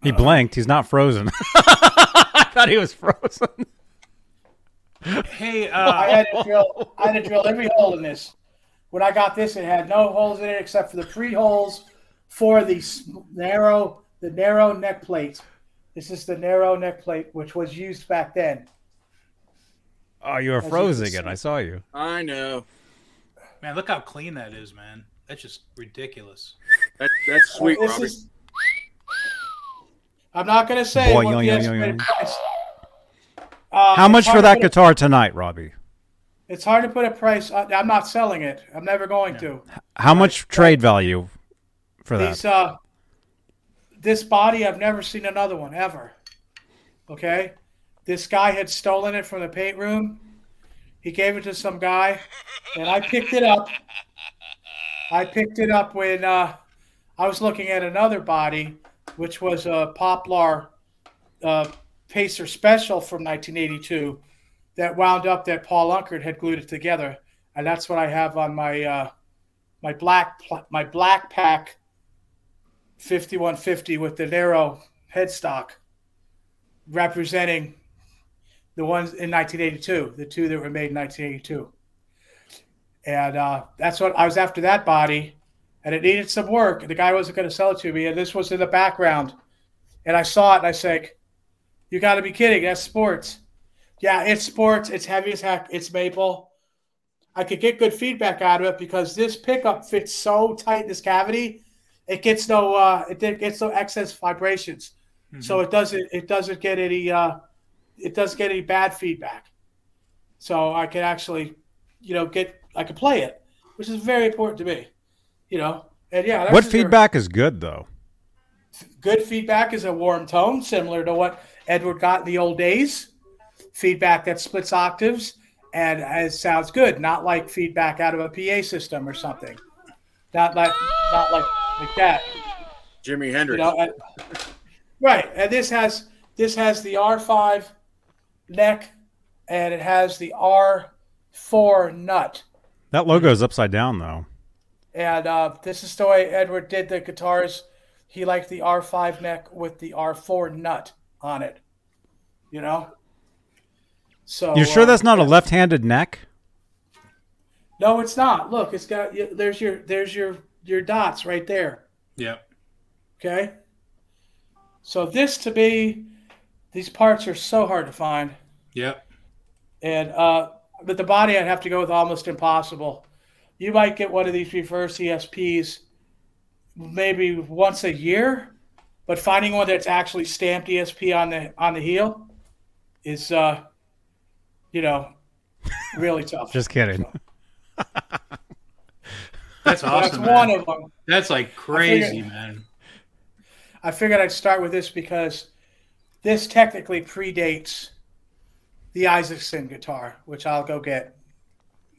he blanked. He's not frozen. I thought he was frozen. Hey, I uh, had to drill. I had to drill every hole in this. When I got this, it had no holes in it except for the pre holes for the narrow, the narrow neck plate. This is the narrow neck plate, which was used back then. Oh, you were As frozen can again. I saw you. I know. man, look how clean that is, man. That's just ridiculous. That, that's sweet, Robbie. is- I'm not going to say Boy, what yoing, the yoing, estimated price. Uh, How much hard for to that put a- guitar tonight, Robbie? It's hard to put a price. On, I'm not selling it. I'm never going to. How much trade value for that? These uh, this body, I've never seen another one ever. Okay, this guy had stolen it from the paint room. He gave it to some guy, and I picked it up. I picked it up when uh, I was looking at another body, which was a Poplar uh, Pacer Special from 1982, that wound up that Paul Unkert had glued it together, and that's what I have on my uh, my black my black pack 5150 with the narrow headstock representing the ones in 1982, the two that were made in 1982. And uh, that's what I was after that body, and it needed some work. The guy wasn't going to sell it to me, and this was in the background. And I saw it, and I said, "You got to be kidding! That's sports." Yeah, it's sports. It's heavy as heck. It's maple. I could get good feedback out of it because this pickup fits so tight in this cavity. It gets no uh, it gets no excess vibrations, mm-hmm. so it doesn't it doesn't get any uh, it doesn't get any bad feedback. So I can actually, you know, get I can play it, which is very important to me. You know, and yeah. What feedback is good though? Good feedback is a warm tone, similar to what Edward got in the old days. Feedback that splits octaves and it sounds good, not like feedback out of a PA system or something. Not like not like like that. Jimi Hendrix. You know, and, right, and this has this has the R5 neck, and it has the R4 nut. That logo is upside down though. And uh, this is the way Edward did the guitars. He liked the R5 neck with the R4 nut on it. You know. So you're sure uh, that's not a left-handed neck? No, it's not. Look, it's got there's your there's your your dots right there. Yep. Okay. So this to me, these parts are so hard to find. Yep. And uh, but the body I'd have to go with almost impossible. You might get one of these reverse ESPs maybe once a year, but finding one that's actually stamped ESP on the on the heel is uh you know, really tough. Just kidding. That's awesome. That's one of them. That's like crazy, I figured, man. I figured I'd start with this because this technically predates the Isaacson guitar, which I'll go get.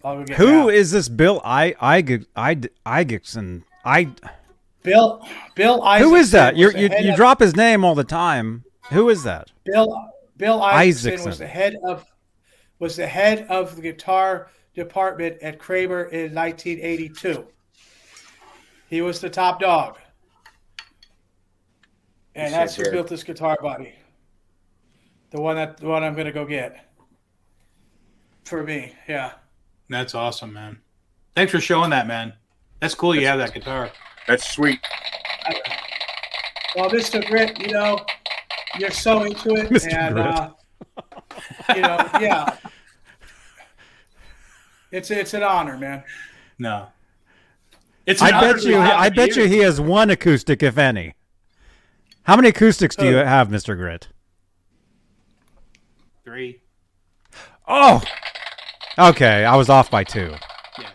I'll go get Who now. is this Bill I I I Isaacson? I Bill Bill Isaacson. Who is that? you you you drop his name all the time. Who is that? Bill Bill Isaacson, Isaacson. was the head of was the head of the guitar department at Kramer in 1982. He was the top dog. And that's who built this guitar body. The one that the one I'm gonna go get. For me, yeah. That's awesome, man. Thanks for showing that, man. That's cool you have that guitar. That's sweet. Well, Mr. Grit, you know, you're so into it. Mr. And uh, you know, yeah. It's it's an honor, man. No. It's I bet you I bet you he has one acoustic, if any. How many acoustics do you have, Mr. Grit? Three. Oh. Okay, I was off by two. Yeah.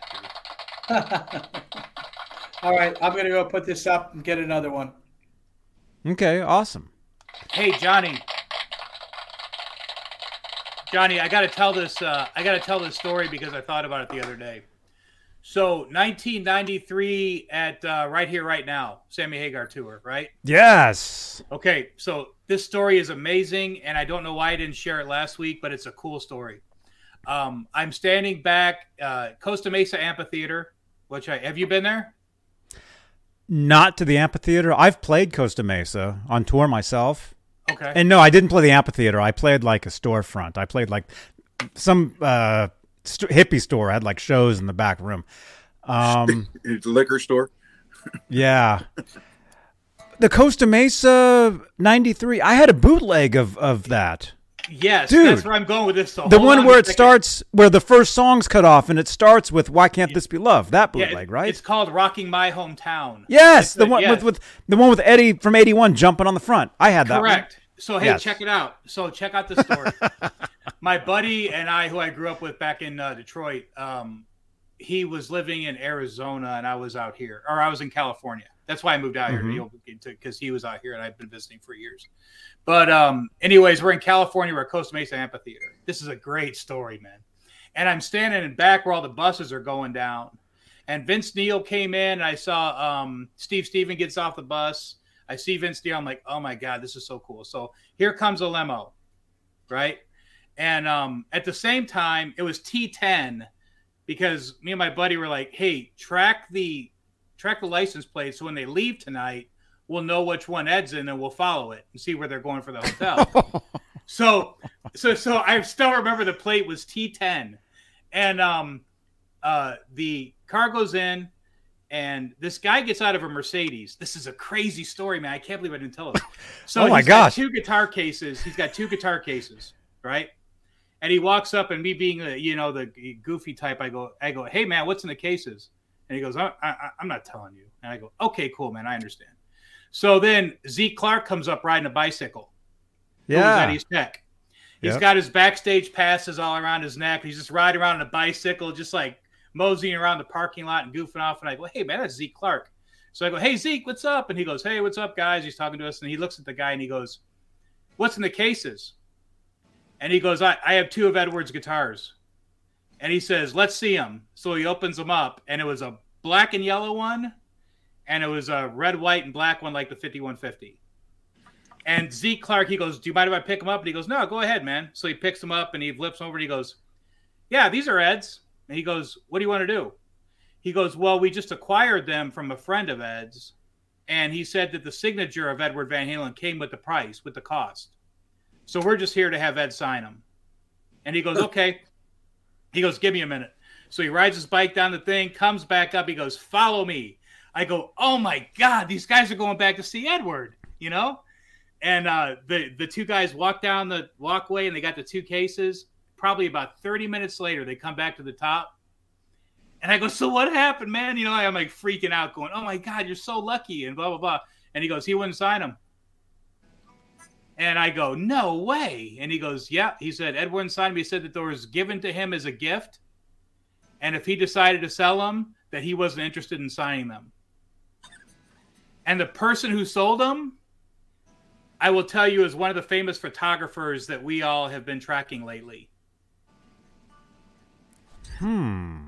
All right, I'm gonna go put this up and get another one. Okay, awesome. Hey, Johnny. Johnny, I got to tell this. Uh, I got to tell this story because I thought about it the other day. So, 1993 at uh, right here, right now, Sammy Hagar tour, right? Yes. Okay, so this story is amazing, and I don't know why I didn't share it last week, but it's a cool story. Um, I'm standing back uh, Costa Mesa Amphitheater, which I have you been there? Not to the amphitheater. I've played Costa Mesa on tour myself. Okay. And no, I didn't play the amphitheater. I played like a storefront. I played like some uh, st- hippie store. I had like shows in the back room. Um, liquor store. yeah. The Costa Mesa '93. I had a bootleg of of that. Yes, Dude, that's where I'm going with this. So the one on where it starts, where the first song's cut off, and it starts with "Why Can't This Be Love?" That bootleg, yeah, right? It's called "Rocking My Hometown." Yes, it's the, the one yes. with, with the one with Eddie from '81 jumping on the front. I had that. Correct. One. So hey, yes. check it out. So check out the story. My buddy and I, who I grew up with back in uh, Detroit, um, he was living in Arizona, and I was out here, or I was in California. That's why I moved out mm-hmm. here because he was out here, and I've been visiting for years. But um, anyways, we're in California. We're at Costa Mesa Amphitheater. This is a great story, man. And I'm standing in back where all the buses are going down. And Vince Neil came in, and I saw um, Steve Stevens gets off the bus. I see Vince Neil. I'm like, oh my god, this is so cool. So here comes a limo, right? And um, at the same time, it was T10 because me and my buddy were like, hey, track the track the license plate so when they leave tonight, we'll know which one Ed's in, and we'll follow it and see where they're going for the hotel. so, so, so I still remember the plate was T10, and um, uh, the car goes in, and this guy gets out of a Mercedes. This is a crazy story, man. I can't believe I didn't tell it. So Oh my gosh. two guitar cases. He's got two guitar cases, right? And he walks up, and me being, a, you know, the goofy type, I go, I go, hey man, what's in the cases? And he goes, I, I, I'm not telling you. And I go, okay, cool, man, I understand. So then Zeke Clark comes up riding a bicycle. Who at Yeah. East Tech. He's Yep. got his backstage passes all around his neck. He's just riding around on a bicycle, just like moseying around the parking lot and goofing off. And I go, hey, man, that's Zeke Clark. So I go, hey, Zeke, what's up? And he goes, hey, what's up, guys? He's talking to us. And he looks at the guy and he goes, what's in the cases? And he goes, I, I have two of Edward's guitars. And he says, let's see them. So he opens them up, and it was a black and yellow one, and it was a red, white, and black one like the 5150. And Zeke Clark, he goes, Do you mind if I pick them up? And he goes, No, go ahead, man. So he picks them up and he flips over and he goes, Yeah, these are Ed's. And he goes, What do you want to do? He goes, Well, we just acquired them from a friend of Ed's. And he said that the signature of Edward Van Halen came with the price, with the cost. So we're just here to have Ed sign them. And he goes, Okay. He goes, Give me a minute. So he rides his bike down the thing, comes back up. He goes, Follow me. I go, Oh my God, these guys are going back to see Edward, you know? And uh, the the two guys walk down the walkway and they got the two cases. Probably about 30 minutes later, they come back to the top. And I go, So what happened, man? You know, I'm like freaking out, going, Oh my God, you're so lucky, and blah, blah, blah. And he goes, He wouldn't sign them. And I go, No way. And he goes, Yeah. He said, Ed wouldn't sign them. He said that they was given to him as a gift. And if he decided to sell them, that he wasn't interested in signing them. And the person who sold them, I will tell you, is one of the famous photographers that we all have been tracking lately. Hmm.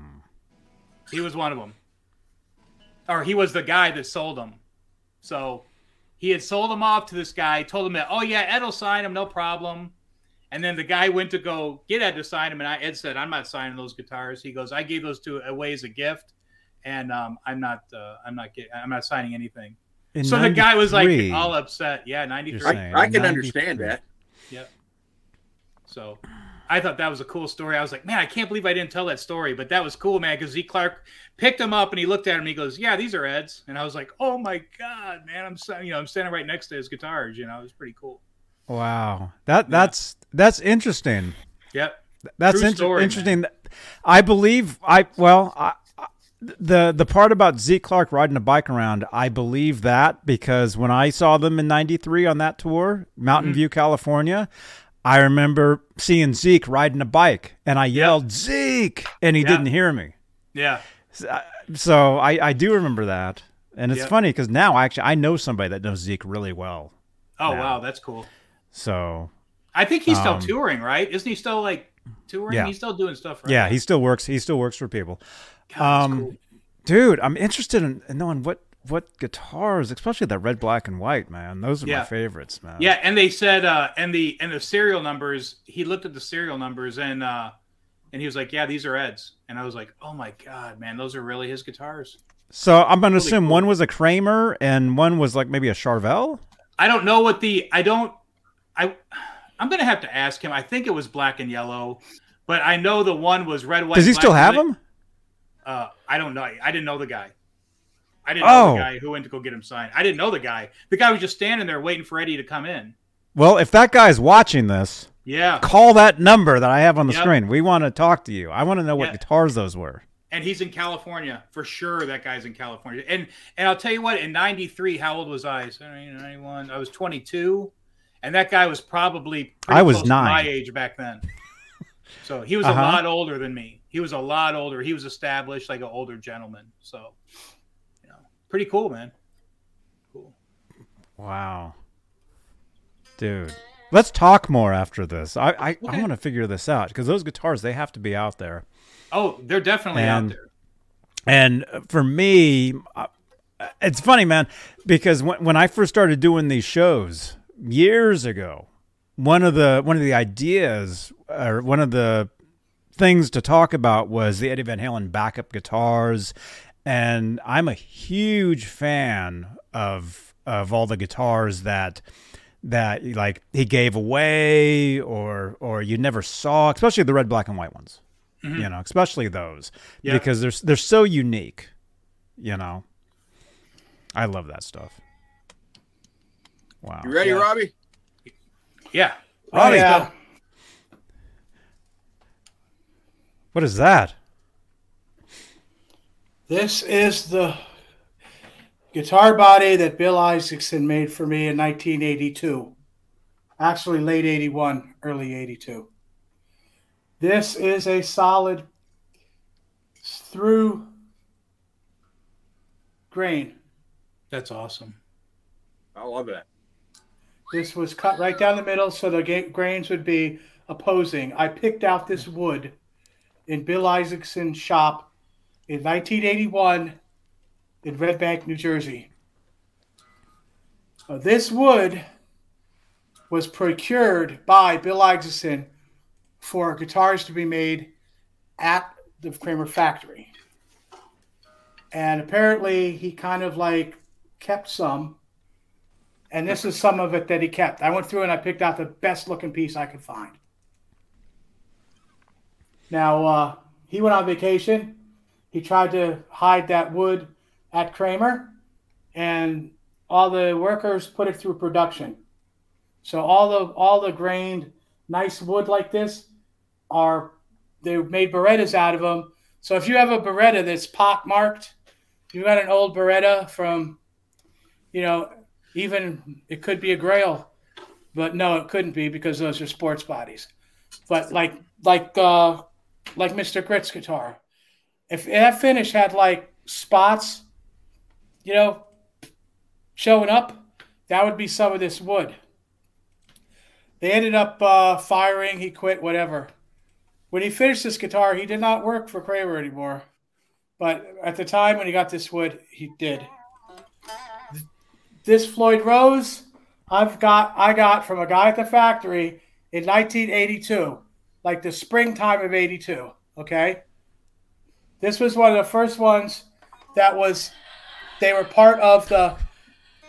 He was one of them. Or he was the guy that sold them. So he had sold them off to this guy, told him that, oh, yeah, Ed will sign them, no problem. And then the guy went to go get Ed to sign him, and I, Ed said, "I'm not signing those guitars." He goes, "I gave those to away as a gift, and um, I'm not, uh, I'm not, get, I'm not signing anything." In so the guy was like all upset. Yeah, ninety You're three. saying. I, I can understand that. Yep. So I thought that was a cool story. I was like, man, I can't believe I didn't tell that story, but that was cool, man. Because Zeke Clark picked him up and he looked at him and he goes, "Yeah, these are Ed's," and I was like, "Oh my god, man! I'm sta- you know I'm standing right next to his guitars. You know, it was pretty cool." Wow. That that's that's interesting. Yep. That's inter- story, interesting. I believe I well I, I- the the part about Zeke Clark riding a bike around, I believe that because when I saw them in '93 on that tour, Mountain Mm-hmm. View, California, I remember seeing Zeke riding a bike, and I yelled Zeke, and he Yeah. didn't hear me. Yeah. So I I do remember that, and it's funny because now actually I know somebody that knows Zeke really well. Oh Now. wow, that's cool. So I think he's still Um, touring, right? Isn't he still like touring? Yeah. He's still doing stuff. Right yeah, now. he still works. He still works for people. God, um, cool. Dude, I'm interested in, in knowing what what guitars, especially that red, black, and white, man. Those are Yeah. my favorites, man. Yeah, and they said uh and the and the serial numbers, he looked at the serial numbers and uh and he was like, "Yeah, these are Ed's." And I was like, "Oh my god, man, those are really his guitars." So I'm gonna Really assume cool. one was a Kramer and one was like maybe a Charvel. I don't know what the I don't I I'm to have to ask him. I think it was black and yellow, but I know the one was red white. Does he still have them? Uh I don't know. I didn't know the guy. I didn't know Oh. the guy who went to go get him signed. I didn't know the guy. The guy was just standing there waiting for Eddie to come in. Well, if that guy's watching this, Yeah. call that number that I have on the Yep. screen. We want to talk to you. I want to know what Yeah. guitars those were. and he's in California for sure. That guy's in California, and and I'll tell you what. In '93, how old was I? 70, 91. I was 22, and that guy was probably I was to my nine. age back then. So he was Uh-huh. a lot older than me. He was a lot older. He was established like an older gentleman. So, know, pretty cool, man. Cool. Wow, dude. Let's talk more after this. I I, I Okay. want to figure this out because those guitars they have to be out there. Oh, they're definitely And- out there. And for me, it's funny, man, because when when I first started doing these shows years ago, one of the one of the ideas or one of the things to talk about was the Eddie Van Halen backup guitars, and I'm a huge fan of of all the guitars that that like he gave away or or you never saw, especially the red, black, and white ones. Mm-hmm. You know, especially those Yeah. because they're they're so unique. You know, I love that stuff. Wow. You ready, Yeah. Robbie? Yeah. Oh, Robbie, yeah. What is that? This is the guitar body that Bill Isaacson made for me in 1982. Actually, late 81, early 82. This is a solid through grain. That's awesome. I love that. This was cut right down the middle so the grains would be opposing. I picked out this wood in Bill Isaacson's shop in 1981 in Red Bank, New Jersey. Uh, this wood was procured by Bill Isaacson for guitars to be made at the Kramer factory. And apparently he kind of like kept some and this is some of it that he kept. I went through and I picked out the best looking piece I could find. Now, uh, he went on vacation. He tried to hide that wood at Kramer, and all the workers put it through production. So all the all the grained nice wood like this are they made Barettas out of them. So if you have a Baretta that's pock marked, you got an old Baretta from, you know, even it could be a Grail, but no, it couldn't be because those are sports bodies. But like like uh, like Mr. Grit's guitar, if that finish had like spots, you know, showing up, that would be some of this wood. They ended up uh, firing. He quit. Whatever. When he finished this guitar, he did not work for Kramer anymore. But at the time when he got this wood, he did this Floyd Rose I've got I got from a guy at the factory in 1982, like the springtime of 82, okay? This was one of the first ones that was they were part of the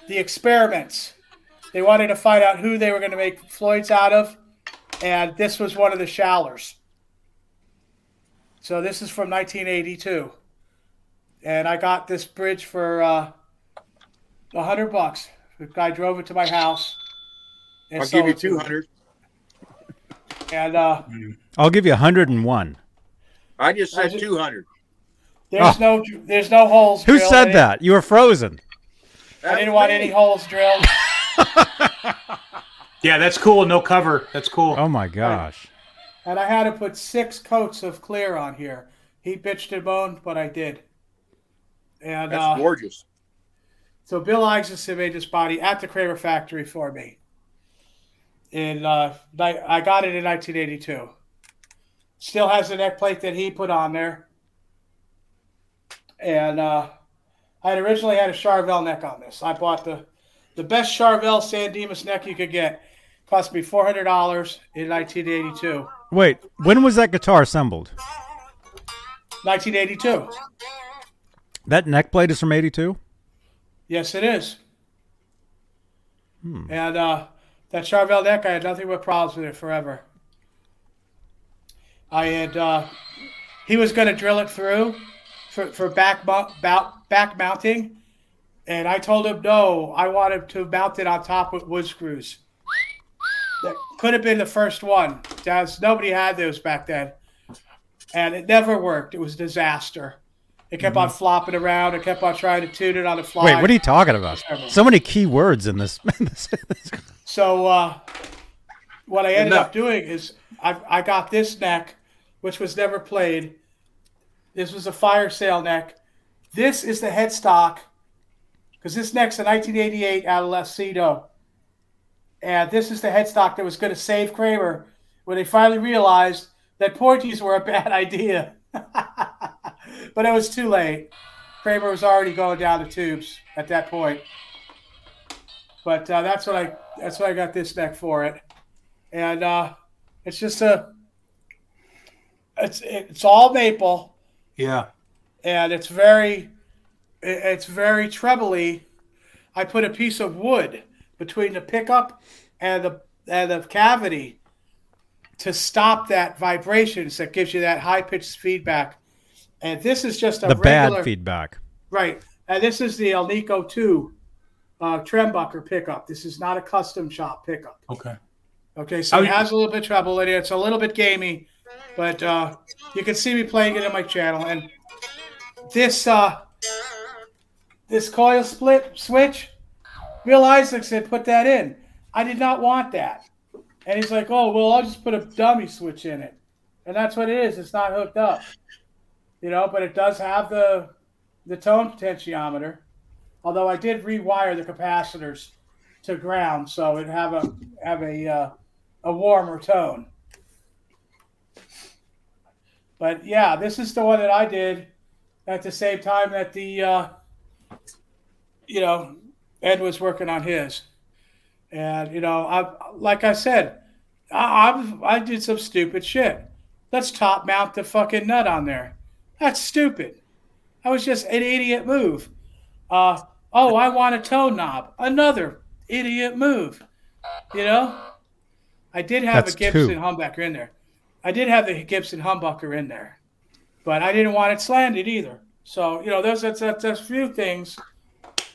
the experiments. They wanted to find out who they were going to make Floyd's out of, and this was one of the Schallers. So this is from 1982, and I got this bridge for uh, a hundred bucks. The guy drove it to my house. and I'll give you it two hundred. And uh, I'll give you 101. I just I said just- two hundred. There's no there's no holes. Who drilled said in that? You were frozen. I didn't want any holes drilled. Yeah, that's cool. No cover. That's cool. Oh my gosh. And I had to put six coats of clear on here. He bitched and moaned, but I did. And That's uh, gorgeous. so Bill Isaacson made this body at the Kramer factory for me. And uh, I I got it in 1982. Still has the neck plate that he put on there. And uh, I had originally had a Charvel neck on this. I bought the the best Charvel San Dimas neck you could get. Cost me four hundred dollars in 1982. Wait, when was that guitar assembled? 1982. That neck plate is from 82? Yes, it is. And uh, that Charvel neck, I had nothing but problems with it forever. I had uh, he was going to drill it through for, for back mount, back, back mounting, and I told him no. I wanted to mount it on top with wood screws. That could have been the first one. That's, nobody had those back then, and it never worked. It was a disaster. It kept on flopping around. It kept on trying to tune it on the fly. Wait, what are you talking about? So many key words in this. this- So uh, what I ended Enough. up doing is I, I got this neck, which was never played. This was a fire sale neck. This is the headstock because this neck's a 1988 out of And this is the headstock that was going to save Kramer when they finally realized that pointies were a bad idea. but it was too late. Kramer was already going down the tubes at that point. But uh, that's what I that's what I got this neck for it, and uh, it's just a it's it's all maple Yeah. and it's very it's very trebly, I put a piece of wood between the pickup and the and the cavity to stop that vibration that gives you that high pitched feedback. And this is just a the regular bad feedback. right. And this is the Alnico two uh, Trembucker pickup. This is not a custom shop pickup. Okay. Okay, so How it has a little bit of treble in it. It's a little bit gamey, but uh, you can see me playing it on my channel. And this uh, this coil split switch, Bill Isaacson put that in. I did not want that, and he's like, "Oh, well, I'll just put a dummy switch in it," and that's what it is. It's not hooked up, you know, but it does have the the tone potentiometer. Although I did rewire the capacitors to ground, so it have a have a uh, a warmer tone. But yeah, this is the one that I did at the same time that the uh, you know Ed was working on his, and you know I like I said, I I'm, I did some stupid shit. Let's top mount the fucking nut on there. That's stupid. That was just an idiot move. Uh, oh, I want a tone knob. Another idiot move. You know, I did have That's a Gibson two. humbucker in there. I did have the Gibson humbucker in there, but I didn't want it slanted either. So you know, there's that's that's, a few things.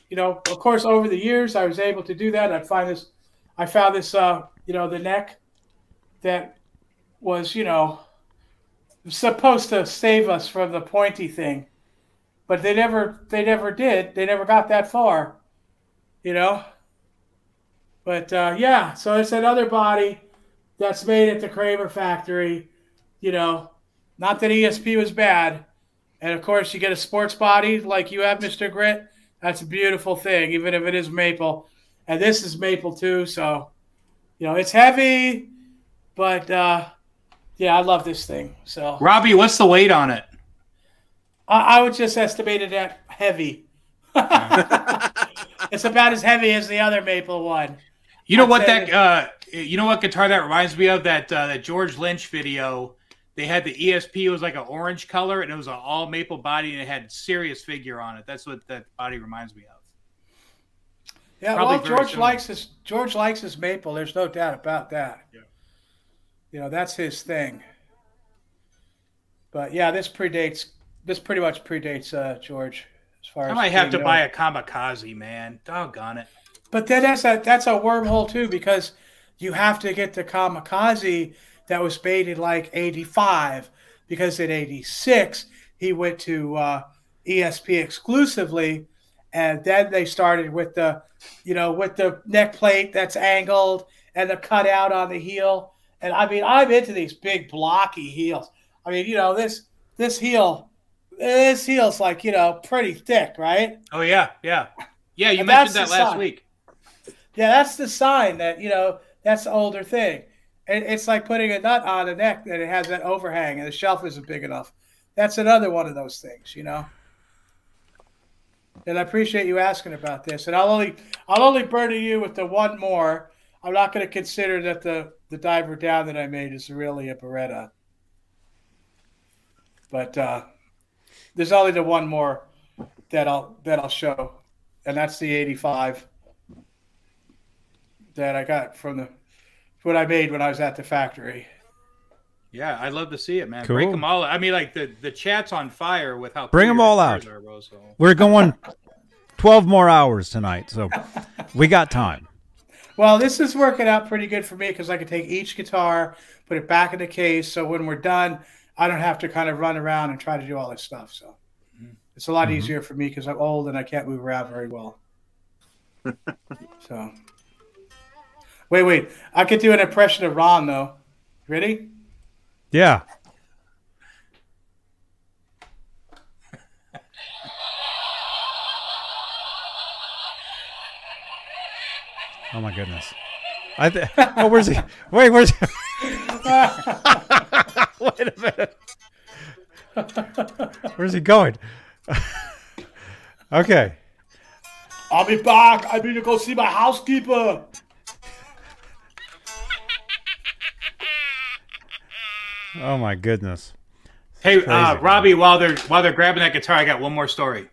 You know, of course, over the years, I was able to do that. I find this, I found this, uh, you know, the neck that was, you know, supposed to save us from the pointy thing, but they never, they never did. They never got that far, you know. But uh, yeah, so it's another body that's made at the Kramer factory. You know, not that ESP was bad, and of course you get a sports body like you have, Mister Grit. That's a beautiful thing, even if it is maple, and this is maple too. So, you know, it's heavy, but uh, yeah, I love this thing. So Robbie, what's the weight on it? I, I would just estimate it at heavy. it's about as heavy as the other maple one. You know I'd what that uh you know what guitar that reminds me of that uh, that George Lynch video. They had the ESP it was like an orange color and it was an all maple body and it had serious figure on it. That's what that body reminds me of. Yeah, Probably well, George similar. likes his George likes his maple. There's no doubt about that. Yeah. You know, that's his thing. But yeah, this predates. This pretty much predates uh, George as far as I as. might have to being buy a kamikaze, man. Doggone it. But then that's a that's a wormhole too because you have to get the kamikaze that was made in like '85 because in '86 he went to uh, ESP exclusively, and then they started with the, you know, with the neck plate that's angled and the cutout on the heel. And I mean, I'm into these big blocky heels. I mean, you know, this this heel, this heel's like you know pretty thick, right? Oh yeah, yeah. Yeah, you And mentioned that last sign. week. Yeah, that's the sign that you know that's the older thing. It, it's like putting a nut on a neck that it has that overhang and the shelf isn't big enough. That's another one of those things, you know. And I appreciate you asking about this. And I'll only I'll only burden you with the one more. I'm not going to consider that the the diver down that I made is really a Baretta. But uh, there's only the one more that I'll that I'll show, and that's the 85 that I got from the what I made when I was at the factory. Yeah, I'd love to see it, man. Cool. Break them all. I mean, like the the chat's on fire with how Bring them all out. Are, bro, so. We're going 12 more hours tonight, so we got time. Well, this is working out pretty good for me because I can take each guitar, put it back in the case, so when we're done, I don't have to kind of run around and try to do all this stuff. So mm-hmm. it's a lot mm-hmm. easier for me because I'm old and I can't move around very well. so, wait, wait, I could do an impression of Ron though. Ready? Yeah. Oh my goodness. I th- oh, where's he? Wait, where's he? Wait a minute. Where's he going? okay. I'll be back. I need to go see my housekeeper. Oh my goodness. Hey, uh. Robbie, while they're while they're grabbing that guitar, I got one more story.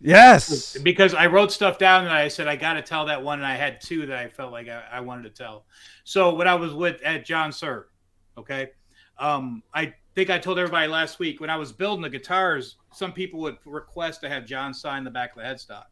Yes. because I wrote stuff down and I said I got to tell that one, and I had two that I felt like I, I wanted to tell. So when I was with at John Suhr, okay, um, I think I told everybody last week when I was building the guitars, some people would request to have John sign the back of the headstock.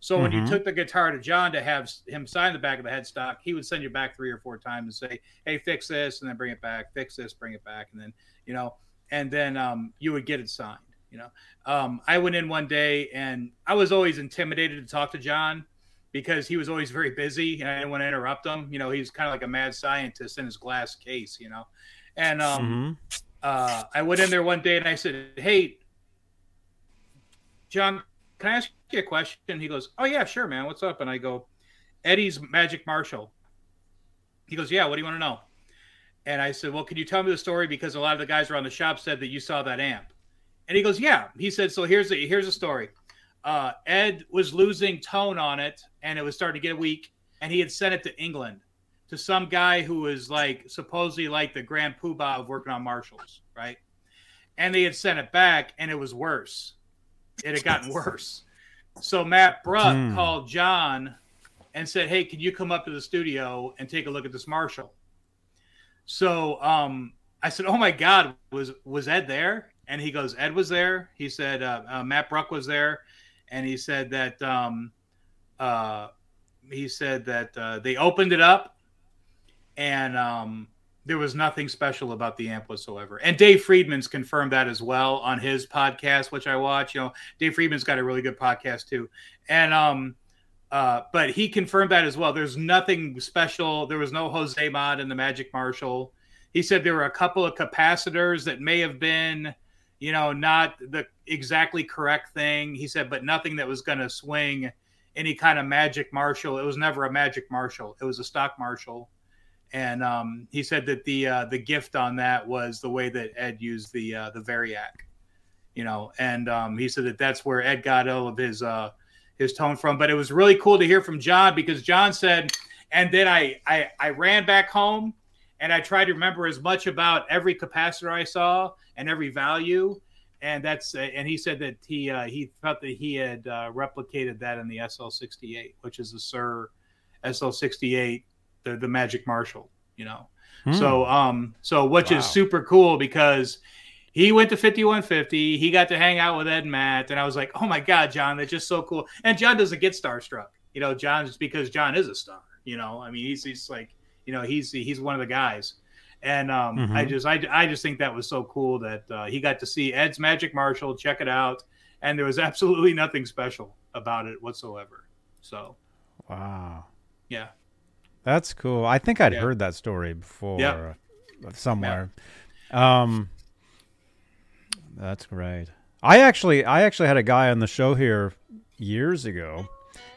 So when you Mhm. took the guitar to John to have him sign the back of the headstock, he would send you back three or four times and say, "Hey, fix this," and then bring it back, fix this, bring it back, and then you know, and then um, you would get it signed. You know, um, I went in one day and I was always intimidated to talk to John because he was always very busy and I didn't want to interrupt him. You know, he's kind of like a mad scientist in his glass case. You know, and um, Mhm. uh, I went in there one day and I said, "Hey, John, can I ask you a question?" He goes, "Oh yeah, sure, man. What's up?" And I go, "Eddie's Magic Marshall." He goes, "Yeah. What do you want to know?" And I said, "Well, can you tell me the story because a lot of the guys around the shop said that you saw that amp." And he goes, "Yeah." He said, "So here's the here's the story. Uh, Ed was losing tone on it, and it was starting to get weak, and he had sent it to England." To some guy who was like supposedly like the grand poobah of working on Marshalls, right? And they had sent it back, and it was worse. It had gotten worse. So Matt Bruck Hmm. called John and said, "Hey, can you come up to the studio and take a look at this Marshall?" So um, I said, "Oh my God, was was Ed there?" And he goes, "Ed was there." He said, uh, uh, "Matt Bruck was there," and he said that um, uh, he said that uh, they opened it up, and um, there was nothing special about the amp whatsoever. And Dave Friedman's confirmed that as well on his podcast, which I watch. You know, Dave Friedman's got a really good podcast too, and um, uh, but he confirmed that as well. There's nothing special. There was no Jose mod in the Magic Marshall. He said there were a couple of capacitors that may have been, you know, not the exactly correct thing. He said, but nothing that was going to swing any kind of Magic Marshall. It was never a Magic Marshall. It was a stock Marshall. And um, he said that the uh, the gift on that was the way that Ed used the uh, the Variac, you know, and um, he said that that's where Ed got all of his uh, his tone from. But it was really cool to hear from John because John said, and then I I, I ran back home and I tried to remember as much about every capacitor I saw and every value. And that's and he said that he uh, he felt that he had uh, replicated that in the SL68, which is the Suhr SL68, the the Magic Marshall, you know. So um so which Wow. is super cool because he went to 5150. He got to hang out with Ed and Matt, and I was like, "Oh my god, John, that's just so cool." And John doesn't get starstruck, you know. John just because John is a star, you know. I mean, he's he's like, you know, he's he's one of the guys, and um, Mhm. I just I, I just think that was so cool that uh, he got to see Ed's Magic Marshall, check it out, and there was absolutely nothing special about it whatsoever. So Wow. yeah, That's cool. I think I'd Yeah. heard that story before Yeah. uh, somewhere. Um That's great. I actually I actually had a guy on the show here years ago.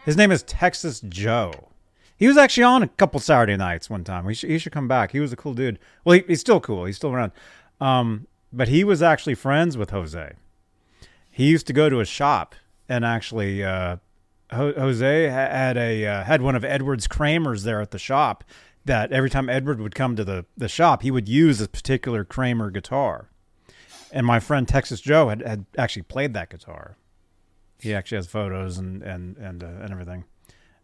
His name is Texas Joe. He was actually on a couple Saturday nights one time. He should, he should come back. He was a cool dude. Well, he, he's still cool. He's still around. Um, but he was actually friends with Jose. He used to go to a shop and actually uh, Jose had a uh, had one of Edward's Kramers there at the shop. That every time Edward would come to the the shop, he would use a particular Kramer guitar. And my friend Texas Joe had, had actually played that guitar. He actually has photos and and and uh, and everything.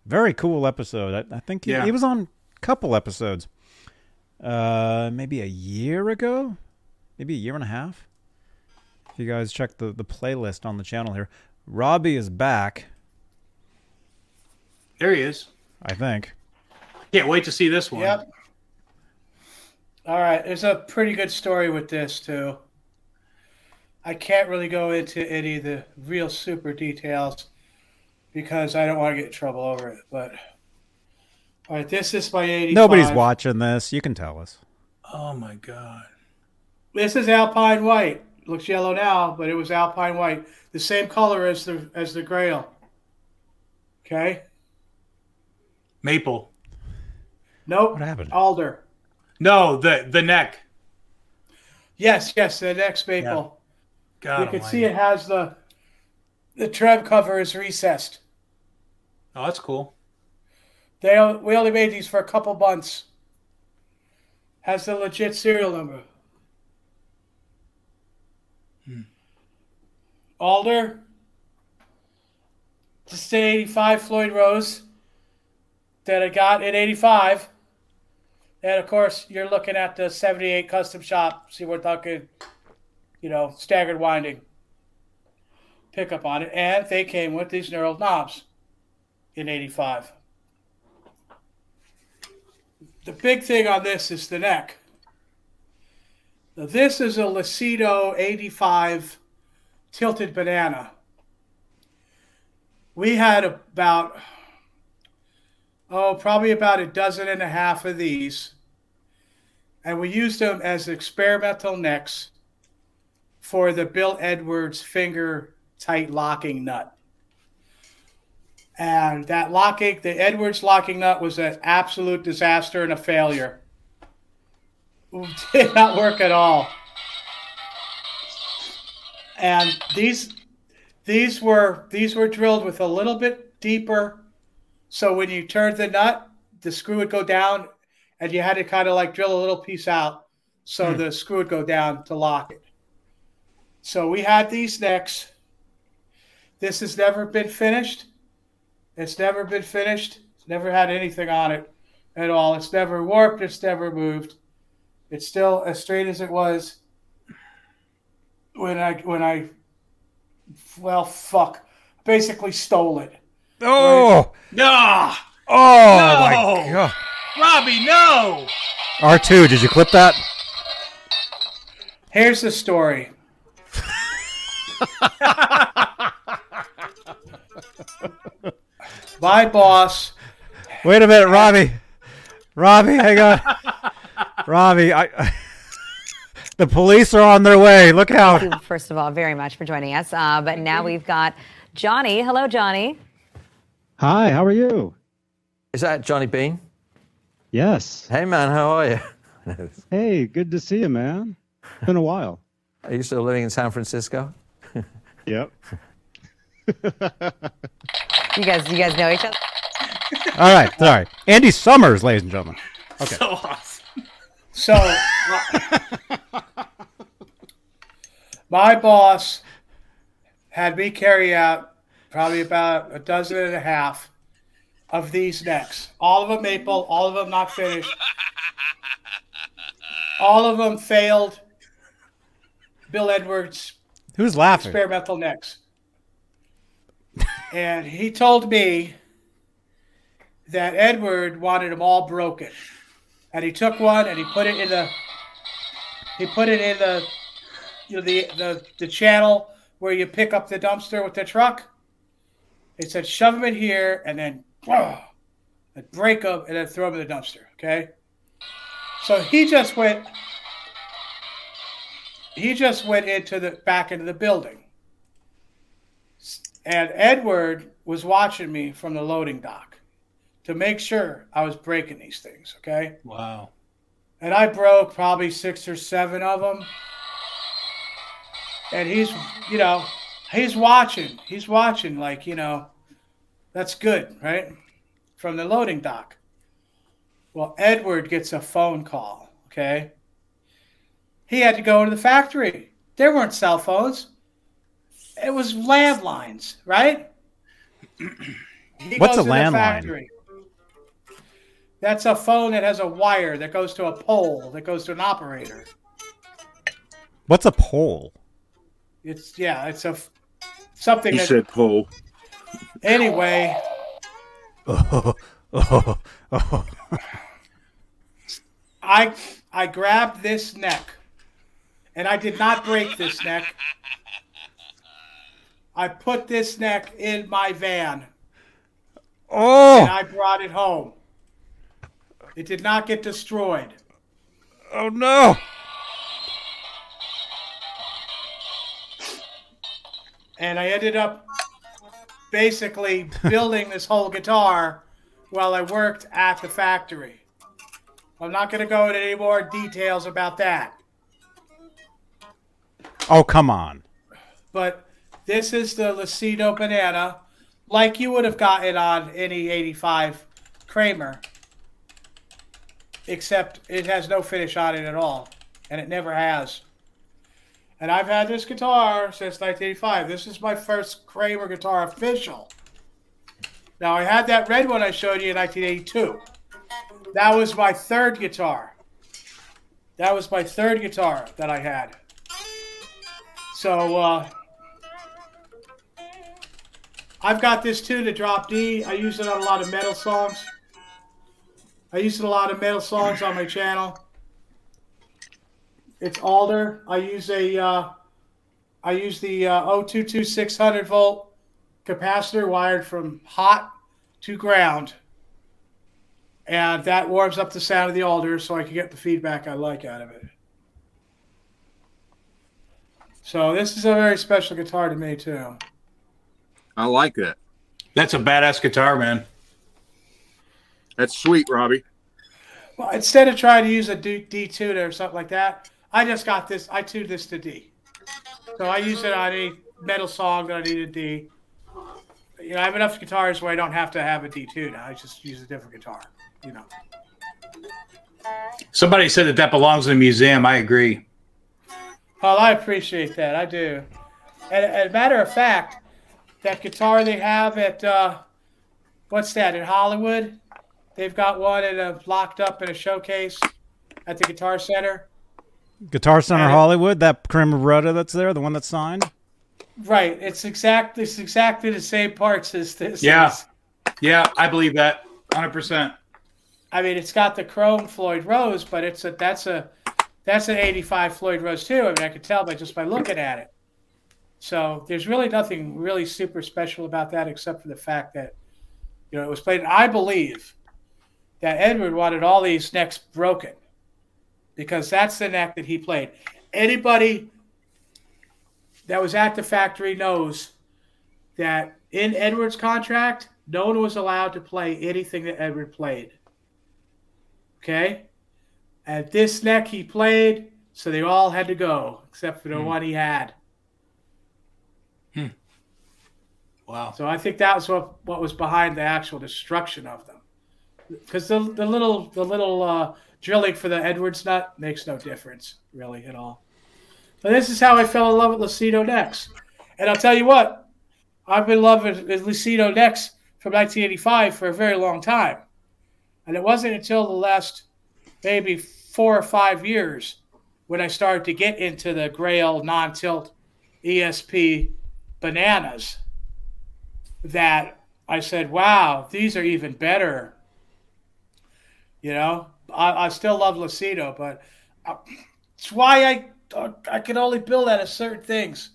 Very cool episode. I, I think he, Yeah. he was on a couple episodes. Uh, maybe a year ago, maybe a year and a half. If you guys check the the playlist on the channel here, Robbie is back. There he is. I think. Can't wait to see this one. Yep. All right. There's a pretty good story with this too. I can't really go into any of the real super details because I don't want to get in trouble over it. But all right, this is my 85. Nobody's watching this. You can tell us. Oh my god. This is Alpine White. Looks yellow now, but it was Alpine White, the same color as the as the Grail. Okay. Maple. Nope. What happened? Alder. No, the the neck. Yes, yes, the next maple. God you can see it has the the tread cover is recessed. Oh, that's cool. They we only made these for a couple months. Has the legit serial number. Hmm. Alder. Just an 85 Floyd Rose that I got in 85. And of course, you're looking at the 78 custom shop. See, we're talking, you know, staggered winding pickup on it. And they came with these knurled knobs in 85. The big thing on this is the neck. Now, this is a Lacido 85 tilted banana. We had about, oh, probably about a dozen and a half of these. And we used them as experimental necks for the Bill Edwards finger tight locking nut. And that locking, the Edwards locking nut was an absolute disaster and a failure. It Did not work at all. And these these were these were drilled with a little bit deeper. So when you turned the nut, the screw would go down and you had to kind of like drill a little piece out so Hmm. the screw would go down to lock it. So we had these necks. This has never been finished. It's never been finished. It's never had anything on it at all. It's never warped. It's never moved. It's still as straight as it was when I when I well fuck basically stole it. Oh, No, oh No. my god. Robbie, no. R2, did you clip that? Here's the story. My boss Wait a minute, Robbie. Robbie, hang on. Robbie, I, the police are on their way. Look out. Thank you, first of all, very much for joining us. Uh, but now we've got Johnny. Hello, Johnny. Hi, how are you? Is that Johnny Bean? Yes. Hey man, how are you? Hey, good to see you, man. Been a while. Are you still living in San Francisco? Yep. You guys, you guys know each other. All right, all right. Andy Summers, ladies and gentlemen. Okay. So awesome. So my boss had me carry out probably about a dozen and a half of these necks. All of them maple, all of them not finished. All of them failed. Bill Edwards Who's laughing? experimental necks. and he told me that Edward wanted them all broken. And he took one and he put it in the he put it in the you know the the, the channel where you pick up the dumpster with the truck. He said shove them in here and then and break them and then throw them in the dumpster. Okay. So he just went he just went into the back into the building. And Edward was watching me from the loading dock to make sure I was breaking these things, okay? Wow. And I broke probably six or seven of them. And he's, you know, he's watching. He's watching, like, you know, that's good, right? From the loading dock. Well, Edward gets a phone call, okay? He had to go to the factory. There weren't cell phones. It was landlines, right? What's a landline? That's a phone that has a wire that goes to a pole that goes to an operator. What's a pole? It's yeah, it's a something He that said pole. anyway. Oh, oh, oh. I I grabbed this neck, and I did not break this neck. I put this neck in my van, Oh! and I brought it home. It did not get destroyed. oh no. And I ended up basically building this whole guitar while I worked at the factory. I'm not going to go into any more details about that, Oh, come on. but this is the Lucido banana, like you would have gotten on any 85 Kramer, except it has no finish on it at all, and it never has. And I've had this guitar since 1985. This is my first Kramer guitar official. Now I had that red one I showed you in 1982. That was my third guitar. That was my third guitar that I had. So uh, I've got this too, the drop D. I use it on a lot of metal songs. I use it a lot of metal songs on my channel. It's Alder. I use a uh, I use the uh, 022 600 volt capacitor wired from hot to ground. And that warms up the sound of the alder so I can get the feedback I like out of it. So this is a very special guitar to me too. I like that. That's a badass guitar, man. That's sweet, Robbie. Well, instead of trying to use a D, D tuner or something like that, I just got this. I tuned this to D. So I use it on a metal song that I need a D. You know, I have enough guitars where I don't have to have a D tune. I just use a different guitar. You know. Somebody said that that belongs in a museum. I agree. Well, I appreciate that. I do. And, and a matter of fact, that guitar they have at uh, what's that in Hollywood? They've got one in a locked up in a showcase at the Guitar Center. Guitar Center And- Hollywood, that Cremoretta that's there, the one that's signed. Right. It's exactly it's exactly the same parts as this. Yeah. is. Yeah, I believe that. 100%. I mean, it's got the chrome Floyd Rose, but it's a that's a that's an '85 Floyd Rose too. I mean, I could tell by just by looking at it. So there's really nothing really super special about that, except for the fact that you know it was played. I believe that Edward wanted all these necks broken because that's the neck that he played. Anybody that was at the factory knows that in Edward's contract, no one was allowed to play anything that Edward played. Okay? At this neck, he played, so they all had to go, except for the Hmm. one he had. Hmm. Wow. So I think that was what, what was behind the actual destruction of them. Because the, the little the little uh, drilling for the Edwards nut makes no difference really at all. But this is how I fell in love with Lucido necks. And I'll tell you what, I've been with Lucido necks from 1985 for a very long time. And it wasn't until the last maybe four or five years when I started to get into the Grail non-tilt ESP bananas that I said, wow, these are even better. You know, I, I still love Lucido, but uh, it's why I I can only build out of certain things.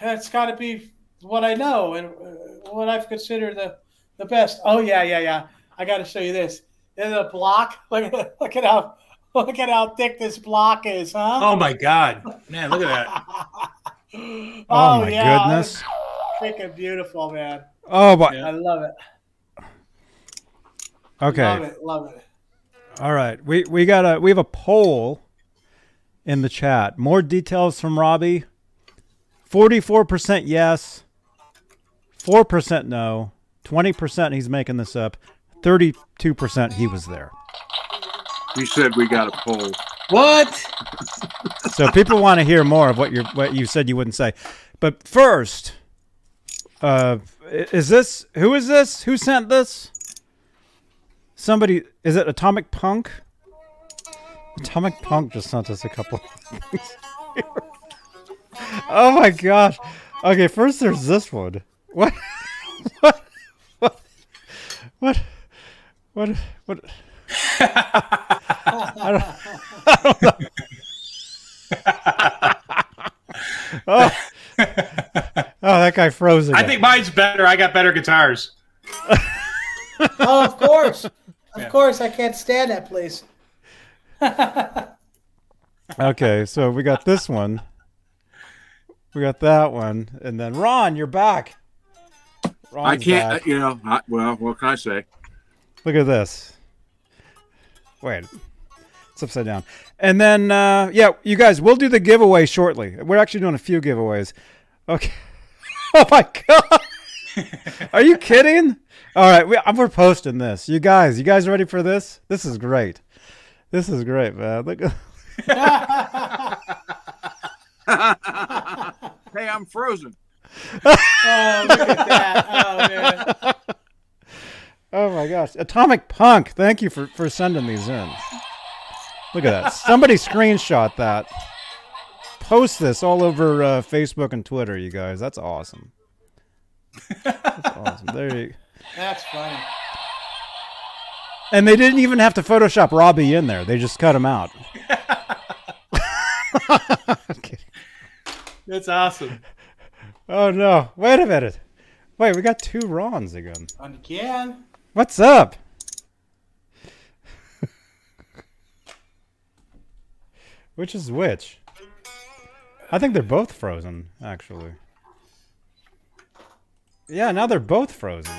It's got to be what I know and uh, what I've considered the, the best. Oh yeah, yeah, yeah. I got to show you this. There's a block. Look at look at how look at how thick this block is, huh? Oh, my God. Man, look at that. Oh, Oh, my yeah, goodness. Freaking beautiful, man. Oh, but I love it. okay. Love it. Love it. All right. We we got a we have a poll in the chat. More details from Robbie. 44% yes. 4% no. 20% he's making this up. 32% he was there. You said we got a poll. What? So people want to hear more of what you what you said you wouldn't say. But first, uh is this who is this? Who sent this? Somebody is it Atomic Punk? Atomic Punk just sent us a couple. oh my gosh. Okay, first there's this one. What? What? What? What? What? What? I don't, I don't know. oh. oh, that guy froze again. I think mine's better. I got better guitars. Oh, of course. Of course, I can't stand that place. Okay, so we got this one. We got that one, and then Ron, you're back. Ron's I can't, back. you know. I, well, what can I say? Look at this. Wait, it's upside down. And then, uh, yeah, you guys, we'll do the giveaway shortly. We're actually doing a few giveaways. Okay. oh my god. Are you kidding? All right, we, I'm we're posting this. You guys, you guys ready for this? This is great. This is great, man. Look. hey, I'm frozen. Oh, look at that. Oh, my gosh, Atomic Punk, thank you for for sending these in. Look at that. Somebody screenshot that. Post this all over uh, Facebook and Twitter, you guys. That's awesome. That's awesome. There you. That's funny. And they didn't even have to Photoshop Robbie in there. They just cut him out. That's awesome. Oh no! Wait a minute. Wait, we got two Rons again. Again. What's up? which is which? I think they're both frozen, actually. Yeah, now they're both frozen.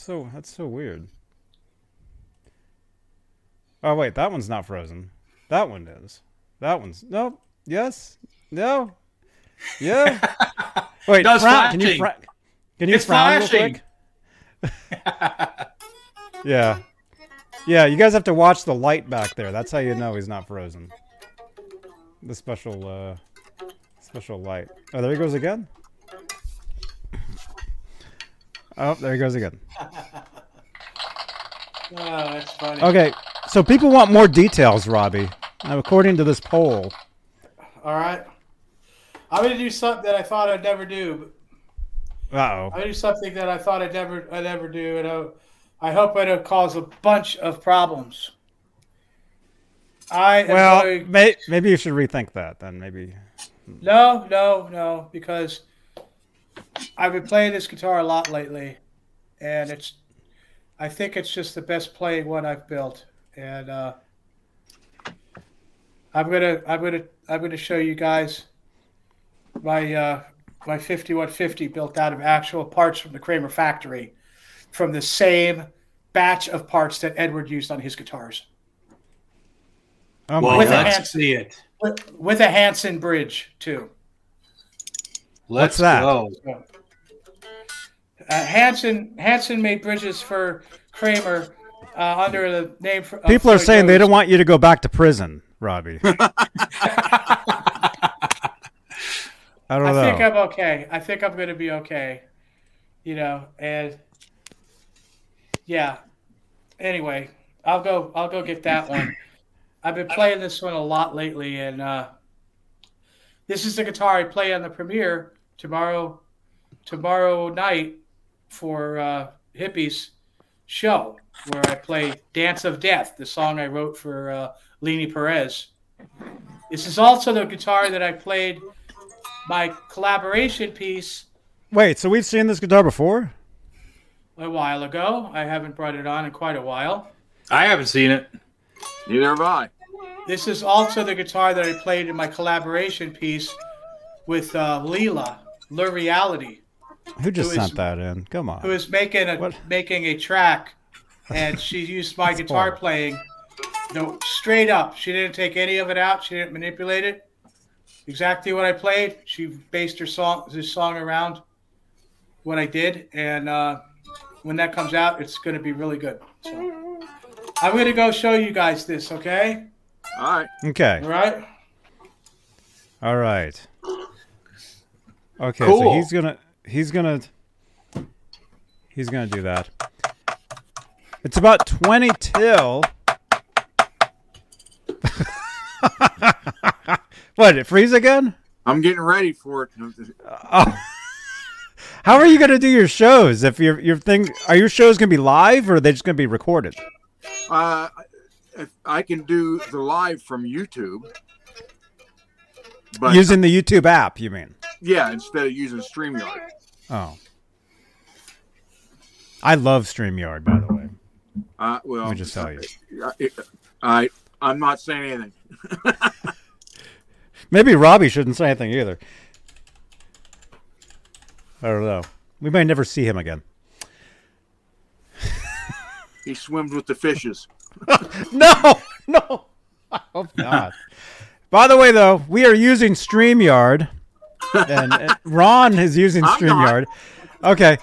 So that's so weird. Oh wait, that one's not frozen. That one is. That one's nope. Yes. No. Yeah. Wait, No, it's frown- can you flashing. frown? Can you It's frown real flashing. quick? Yeah. Yeah, you guys have to watch the light back there. That's how you know he's not frozen. The special uh special light. Oh, there he goes again. Oh, there he goes again. Oh, that's funny. Okay, so people want more details, Robbie. Now, according to this poll. All right. I'm gonna do something that I thought I'd never do. Uh oh. I'm gonna do something that I thought I'd never, I'd never do, and I, I hope I don't cause a bunch of problems. I Well, going- may, maybe you should rethink that then. Maybe. No, no, no, because I've been playing this guitar a lot lately, and it's. I think it's just the best playing one I've built, and uh, I'm gonna, I'm gonna, I'm gonna show you guys my uh, my 5150 built out of actual parts from the Kramer factory, from the same batch of parts that Edward used on his guitars. Oh Well, my With a God. let's hand- see it. With, with a Hanson bridge too. Let's that? go. Uh, Hanson Hanson made bridges for Kramer uh, under the name. For, People are saying they don't want you to go back to prison, Robbie. I don't I know. think I'm okay. I think I'm going to be okay. You know, and yeah. Anyway, I'll go. I'll go get that one. I've been playing this one a lot lately, and uh, this is the guitar I play on the premiere tomorrow. Tomorrow night for uh, Hippies show where I play "Dance of Death," the song I wrote for uh, Leni Perez. This is also the guitar that I played my collaboration piece Wait, so we've seen this guitar before? a while ago. I haven't brought it on in quite a while. I haven't seen it. Neither have I. This is also the guitar that I played in my collaboration piece with uh, Leela, Le Reality, Who just Who is- sent that in? Come on. who is making a What? making a track, and she used my guitar horrible. playing, no, straight up. She didn't take any of it out. She didn't manipulate it. Exactly what I played. She based her song, this song around what I did, and uh, when that comes out, it's going to be really good. So I'm going to go show you guys this. Okay. All right. Okay. All right. All right. Okay, so he's gonna he's gonna he's gonna do that. It's about twenty till. what? It freeze again? I'm getting ready for it. Oh. How are you gonna do your shows if your your thing are your shows gonna be live or are they just gonna be recorded? Uh, if I can do the live from YouTube, but Using the YouTube app, you mean? Yeah, instead of using StreamYard. Oh. I love StreamYard, by the way. Uh, well, Let me just tell you. I, I I'm not saying anything. Maybe Robbie shouldn't say anything either. I don't know. We may never see him again. He swims with the fishes. No, no. I hope not. By the way, though, we are using StreamYard, and, and Ron is using I'm StreamYard. Okay,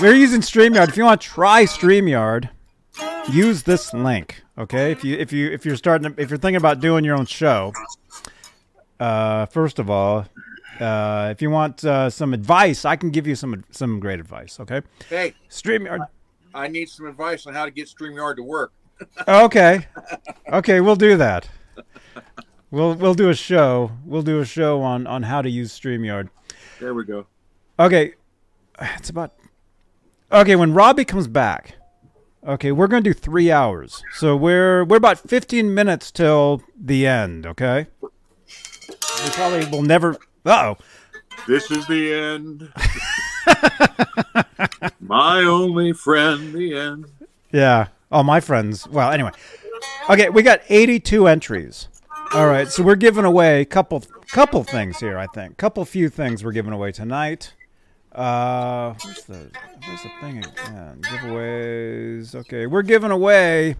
we're using StreamYard. If you want to try StreamYard, use this link. Okay, if you if you if you're starting to, if you're thinking about doing your own show, uh, first of all, uh, if you want uh, some advice, I can give you some some great advice. Okay, Hey, StreamYard. I need some advice on how to get StreamYard to work. Okay. Okay, we'll do that. We'll we'll do a show. We'll do a show on on how to use StreamYard. There we go. Okay. It's about Okay, when Robbie comes back. Okay, we're going to do 3 hours. So we're we're about 15 minutes till the end, okay? We probably will never Uh-oh. This is the end. My only friend, the end. Yeah. Oh, my friends. Well, anyway. Okay, we got 82 entries. All right, so we're giving away a couple couple things here, I think. Couple few things we're giving away tonight. Uh, where's the where's the thing again? Giveaways. Okay, we're giving away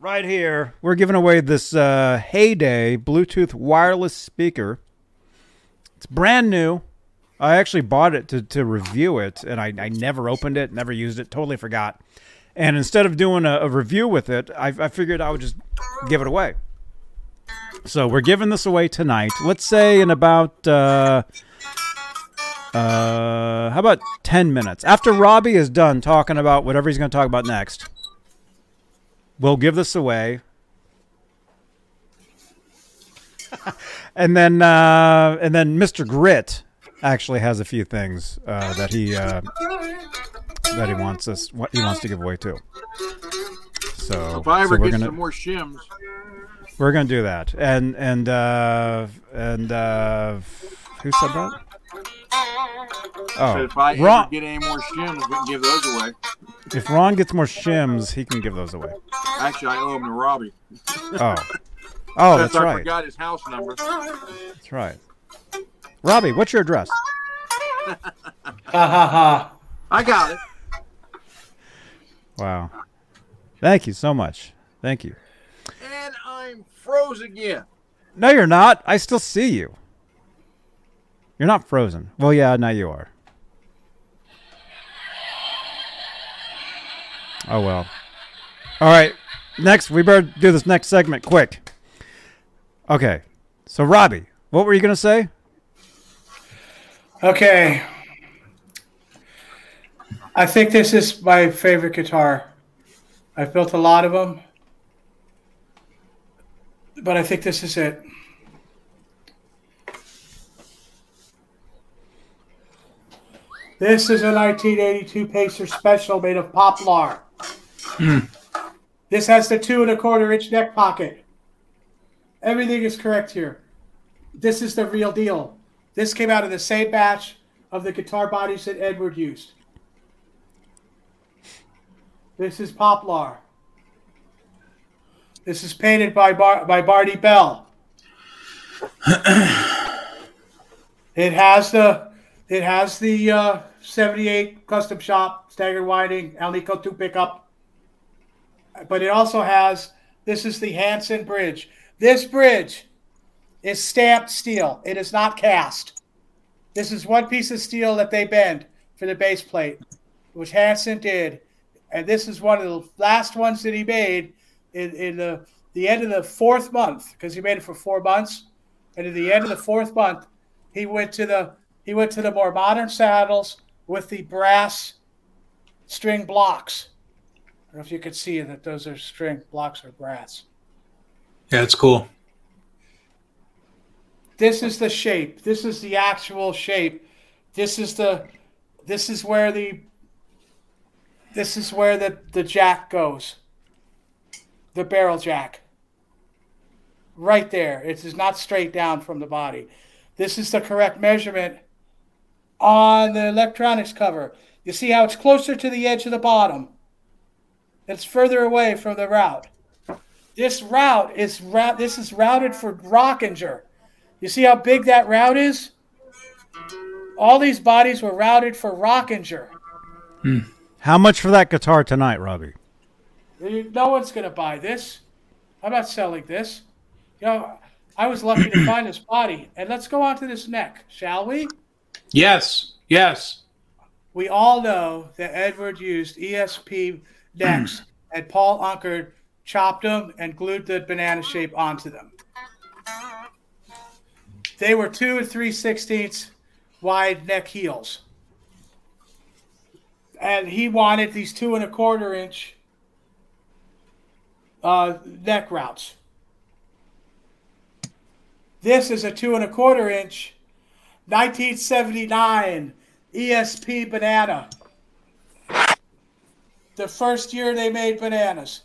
right here. We're giving away this uh, Heyday Bluetooth wireless speaker. It's brand new. I actually bought it to, to review it, and I, I never opened it, never used it, totally forgot. And instead of doing a, a review with it, I, I figured I would just give it away. So we're giving this away tonight. Let's say in about uh, uh, how about ten minutes after Robbie is done talking about whatever he's going to talk about next. We'll give this away, and then uh, and then Mr. Grit actually has a few things uh, that he uh, that he wants us what he wants to give away too. So If I ever so get gonna, some more shims, we're gonna do that, and and uh, and uh, who said that? so Oh, if I Ron. get any more shims, we can give those away. If Ron gets more shims, he can give those away. Actually, I owe them to Robbie. Oh, oh, that's I right. forgot his house number. That's right. Robbie, what's your address? Ha ha ha. I got it. Wow. Thank you so much. Thank you. And I'm froze again. No, you're not. I still see you. You're not frozen. Well, yeah, now you are. Oh well. All right. Next, we better do this next segment quick. Okay. So, Robbie, what were you gonna say? Okay. I think this is my favorite guitar. I've built a lot of them, but I think this is it. This is a 1982 Pacer Special made of poplar. Hmm. This has the two and a quarter inch neck pocket. Everything is correct here. This is the real deal. This came out of the same batch of the guitar bodies that Edward used. This is Poplar. This is painted by Bar- by Barney Bell. it has the it has the uh, 78 custom shop staggered winding Alnico 2 pickup. But it also has this is the Hanson bridge. This bridge is stamped steel. It is not cast. This is one piece of steel that they bend for the base plate, which Hanson did. And this is one of the last ones that he made in, in the, the end of the fourth month, because he made it for four months. And at the end of the fourth month, he went to the he went to the more modern saddles with the brass string blocks. I don't know if you could see that those are string blocks or brass. Yeah, it's cool. this is the shape this is the actual shape this is the this is where the this is where the the jack goes the barrel jack. Right there. It is not straight down from the body. This is the correct measurement on the electronics cover. You see how it's closer to the edge of the bottom? It's further away from the route. This route is route this is routed for rockinger you see how big that route is? All these bodies were routed for Rockinger. Hmm. How much for that guitar tonight, Robbie? No one's going to buy this. I'm not selling this. You know, I was lucky to find this body. And let's go on to this neck, shall we? Yes, yes. We all know that Edward used ESP necks, and Paul Unkert chopped them and glued the banana shape onto them. They were two and three sixteenths wide neck heels. and he wanted these two and a quarter inch uh, neck routes. This is a two and a quarter inch 1979 ESP banana. The first year they made bananas.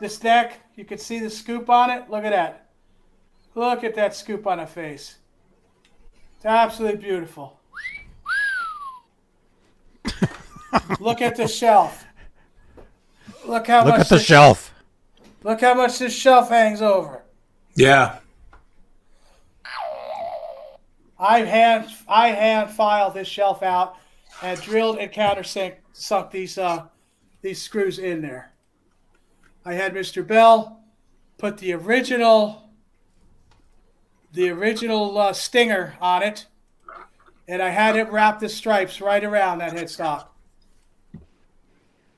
This neck, you can see the scoop on it. Look at that. Look at that scoop on the face. It's absolutely beautiful. Look at the shelf. Look how Look much at the this- shelf. Look how much this shelf hangs over. Yeah. I hand I hand filed this shelf out and drilled and countersunk sunk these uh these screws in there. I had Mr. Bell put the original the original uh, stinger on it, and I had it wrap the stripes right around that headstock.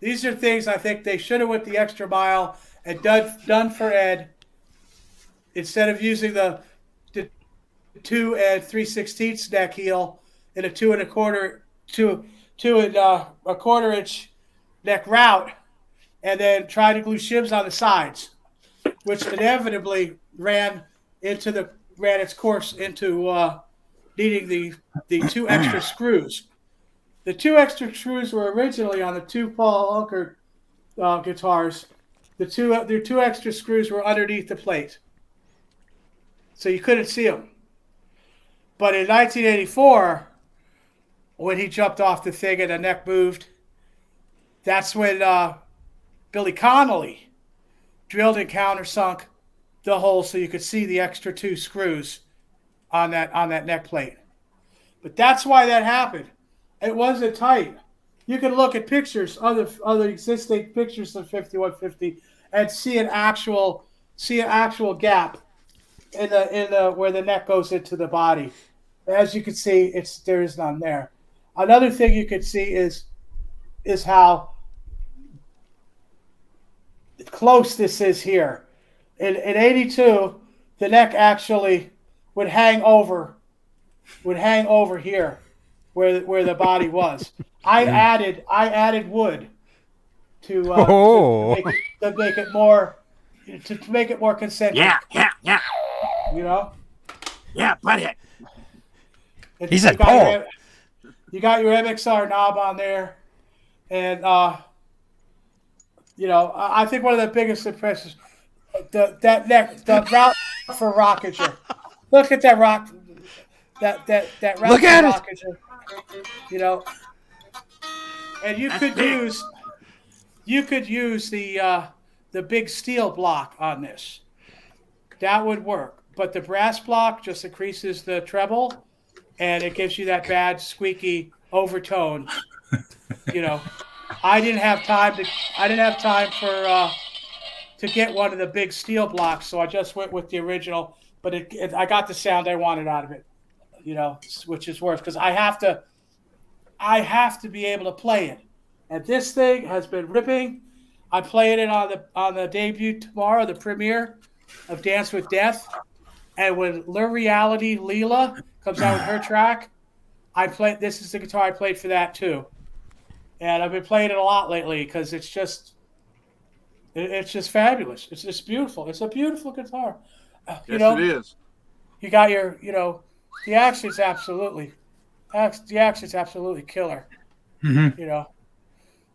These are things I think they should have went the extra mile and done done for Ed instead of using the the two and three sixteenths neck heel and a two and a quarter two two and uh, a quarter inch neck route, and then try to glue shims on the sides, which inevitably ran into the ran its course into uh, needing the the two extra screws. The two extra screws were originally on the two Paul Unkert uh, guitars. The two the two extra screws were underneath the plate, so you couldn't see them. But in 1984, when he jumped off the thing and the neck moved, that's when uh, Billy Connolly drilled and countersunk the hole so you could see the extra two screws on that on that neck plate. But that's why that happened. It wasn't tight. You can look at pictures, other other existing pictures of 5150, and see an actual see an actual gap in the in the where the neck goes into the body. As you can see, it's there is none there. Another thing you can see is is how close this is here. In in 82, the neck actually would hang over would hang over here where where the body was. I added I added wood to, uh, Oh. to, make it, to make it more to, to make it more concentric. Yeah, yeah, yeah. You know. Yeah, buddy. And He you got your You got your MXR knob on there, and uh, you know I think one of the biggest impressions the that neck the route for Rockinger. Look at that rock. That that that route Look for at it. You know, and you could use you could use the uh, the big steel block on this. That would work, but the brass block just increases the treble, and it gives you that bad squeaky overtone. you know, I didn't have time to I didn't have time for uh, to get one of the big steel blocks, so I just went with the original. But it, it I got the sound I wanted out of it. You know, which is worth because I have to I have to be able to play it. And this thing has been ripping. I'm playing it on the on the debut tomorrow, the premiere of Dance with Death. And when Lure Reality Leela comes out with her track, I play this is the guitar I played for that too. And I've been playing it a lot lately because it's just it- it's just fabulous. It's just beautiful. It's a beautiful guitar. Uh, You Yes, know, it is. you got your, you know, the action's absolutely, the action's absolutely killer. Mhm. You know,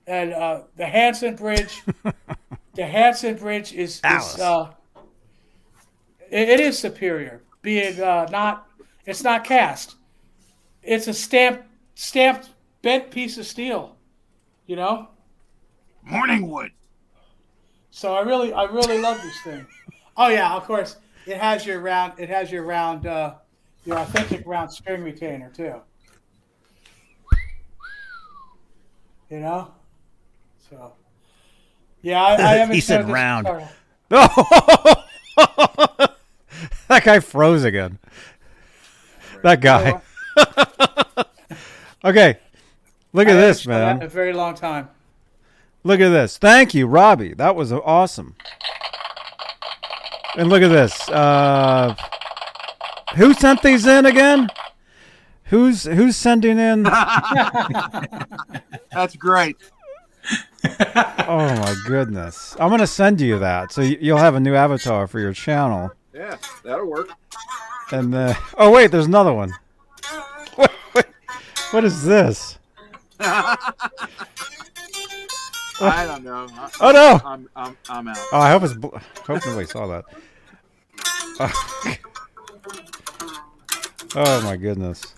and uh, the Hanson Bridge, the Hanson Bridge is, is uh, it, it is superior. Being uh, not, it's not cast. It's a stamped, stamped, bent piece of steel. You know. Morning wood. So I really, I really love this thing. Oh yeah, of course, it has your round, it has your round, uh, your authentic round string retainer too. You know, so yeah, I, I haven't. He said round. guitar. that guy froze again. That guy. okay. Look at haven't this, man. A very long time. Look at this. Thank you, Robbie. That was awesome. And look at this. Uh, who sent these in again? Who's who's sending in? That's great. oh my goodness! I'm gonna send you that, so you'll have a new avatar for your channel. Yeah, that'll work. And uh, oh wait, there's another one. What, what, what is this? I don't know. I, Oh, no! I'm, I'm, I'm out. Oh, I hope it's. Bl- hope nobody saw that. Oh, oh my goodness!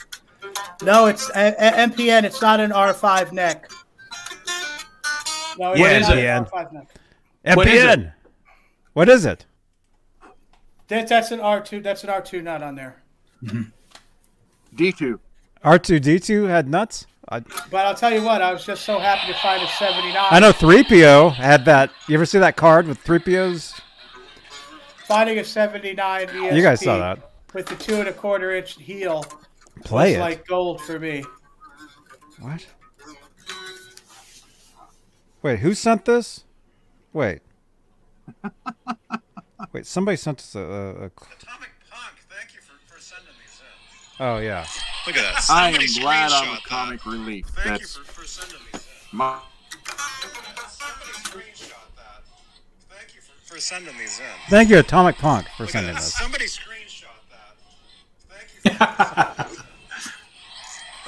No, it's a- a- MPN. It's not an R5 neck. No, it's Yeah, not an MPN. R5 neck. What is it? MPN. What is it? That, that's an R2. That's an R2 not on there. D2. R2D2 had nuts. I, But I'll tell you what, I was just so happy to find a 79. I know 3PO had that. You ever see that card with 3POs? Finding a 79 ESP You guys saw that. With the two and a quarter inch heel. Play it. like gold for me. What? Wait, who sent this? Wait. Wait, somebody sent us a. a, a... Atomic Punk, thank you for, for sending these in. Oh yeah. Look at that. I am glad I'm a screenshot that. comic relief. Thank That's you for, for sending me that. my. Somebody screenshot that. Thank you for, for sending these in. Thank you, Atomic Punk, for Look sending that. this. Somebody screenshot look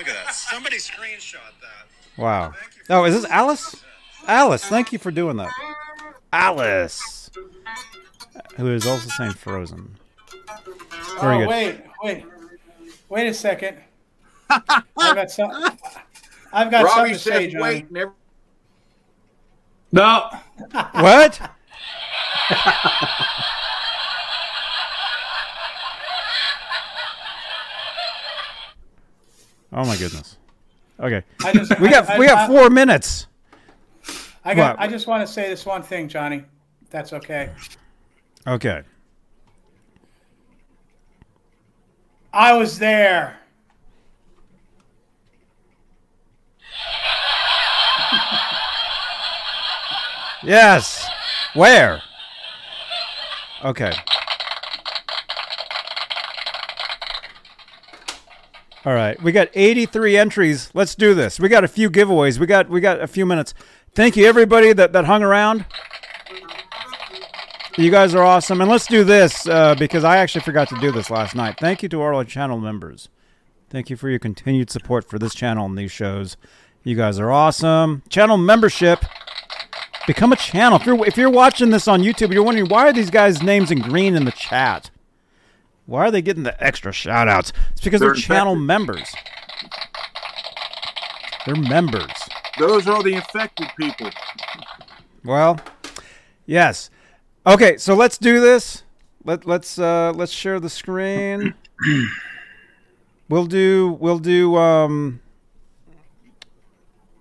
at that. Somebody screenshot that. Wow. Oh, is this Alice? Alice, thank you for doing that. Alice, who is also saying Frozen. Very oh, good. wait, wait. Wait a second. I've got some. I've got something to say, says, Johnny. wait, never. No. What? Oh my goodness. Okay. Just- we got I- we got four minutes. I got. What? I just want to say this one thing, Johnny. That's okay. Okay. I was there. Yes. Where? Okay. All right. We got 83 entries. Let's do this. We got a few giveaways. We got we got a few minutes. Thank you everybody that that hung around. You guys are awesome. And let's do this uh, because I actually forgot to do this last night. Thank you to all our channel members. Thank you for your continued support for this channel and these shows. You guys are awesome. Channel membership. Become a channel. If you're if you're watching this on YouTube, you're wondering why are these guys' names in green in the chat? Why are they getting the extra shout outs? It's because they're, They're channel infected. members. They're members. Those are the infected people. Well, yes. Okay, so let's do this. Let let's uh let's share the screen. we'll do we'll do um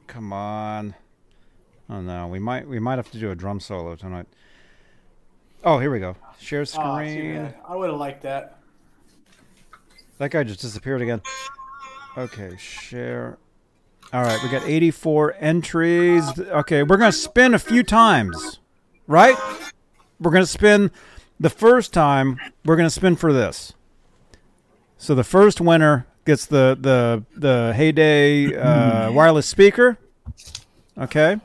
Come on. Oh no, we might we might have to do a drum solo tonight. Oh, here we go. Share Oh, screen. uh, I would have liked that. That guy just disappeared again. Okay, share. All right, we got 84 entries. Okay, we're going to spin a few times, right? We're going to spin the first time, we're going to spin for this. So the first winner gets the the the Heyday uh, wireless speaker. Okay.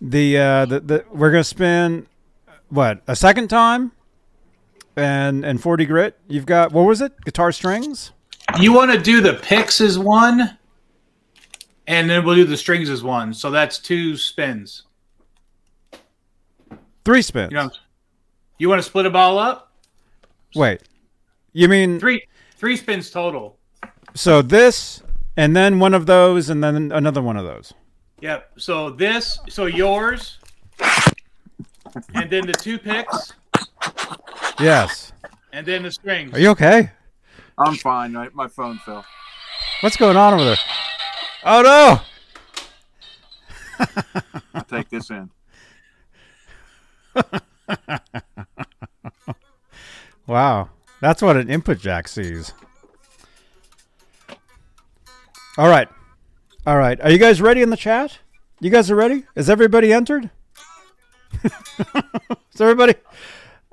The uh the, the we're going to spin what? A second time? And and 40 grit. You've got what was it? Guitar strings? You want to do the picks as one, and then we'll do the strings as one. So that's two spins. Three spins. You know, you want to split them all up? Wait. You mean Three three spins total. so this and then one of those and then another one of those. Yep. So this, so yours, and then the two picks, Yes. and then the strings. Are you okay? I'm fine. My, my phone fell. What's going on over there? Oh no! I'll take this in. Wow. That's what an input jack sees. All right. All right. Are you guys ready in the chat? You guys are ready? Is everybody entered? Is everybody?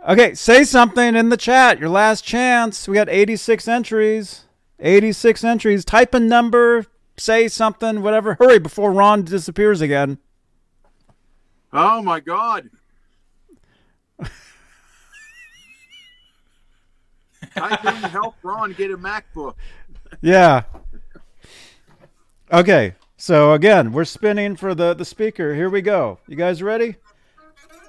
Okay, say something in the chat. Your last chance. We got 86 entries. 86 entries. Type a number, say something, whatever. Hurry before Ron disappears again. Oh my God. I can help Ron get a MacBook. Yeah. Okay. So again, we're spinning for the the speaker. Here we go. You guys ready?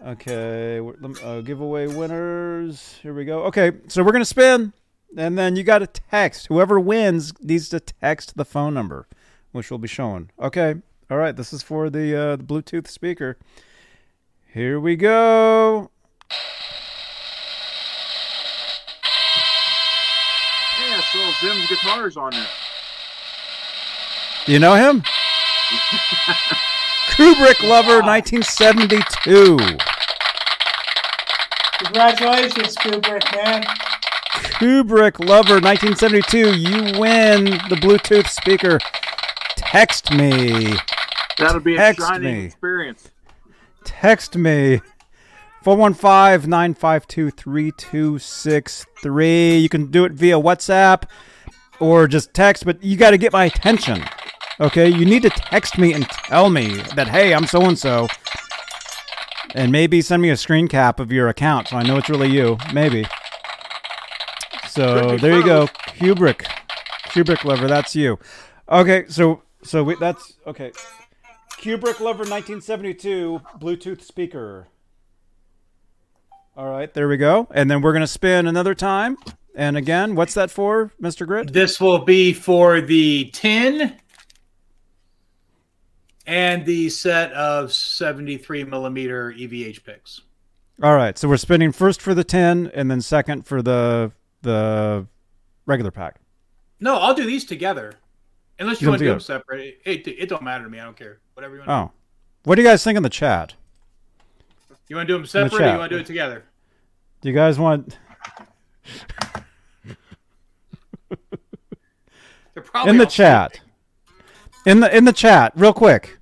Okay. we're- Uh, giveaway winners. Here we go. Okay. So we're gonna spin, and then you got to text. Whoever wins needs to text the phone number, which will be shown. Okay. All right. This is for the uh, the Bluetooth speaker. Here we go. Yeah, so Zim's guitars on there. Do you know him? Kubrick Lover, 1972. Congratulations, Kubrick, man. Kubrick Lover 1972. You win the Bluetooth speaker. Text me. That'll be a Text shining me. experience. Text me. 415 952 3263. You can do it via WhatsApp or just text, but you got to get my attention. Okay? You need to text me and tell me that, hey, I'm so and so. And maybe send me a screen cap of your account so I know it's really you. Maybe. So there you go. Kubrick. Kubrick lover, that's you. Okay, so so we, that's okay. Kubrick lover 1972 Bluetooth speaker. All right, there we go. And then we're going to spin another time. And again, what's that for, Mr. Grit? This will be for the tin and the set of 73 millimeter EVH picks. All right, so we're spinning first for the 10 and then second for the the regular pack. No, I'll do these together. Unless you want to do them separate. It, it, it don't matter to me. I don't care. Whatever you want to Oh. What do you guys think in the chat? You want to do them the or you want to do it together? Do you guys want They're probably in the chat? In the in the chat, real quick.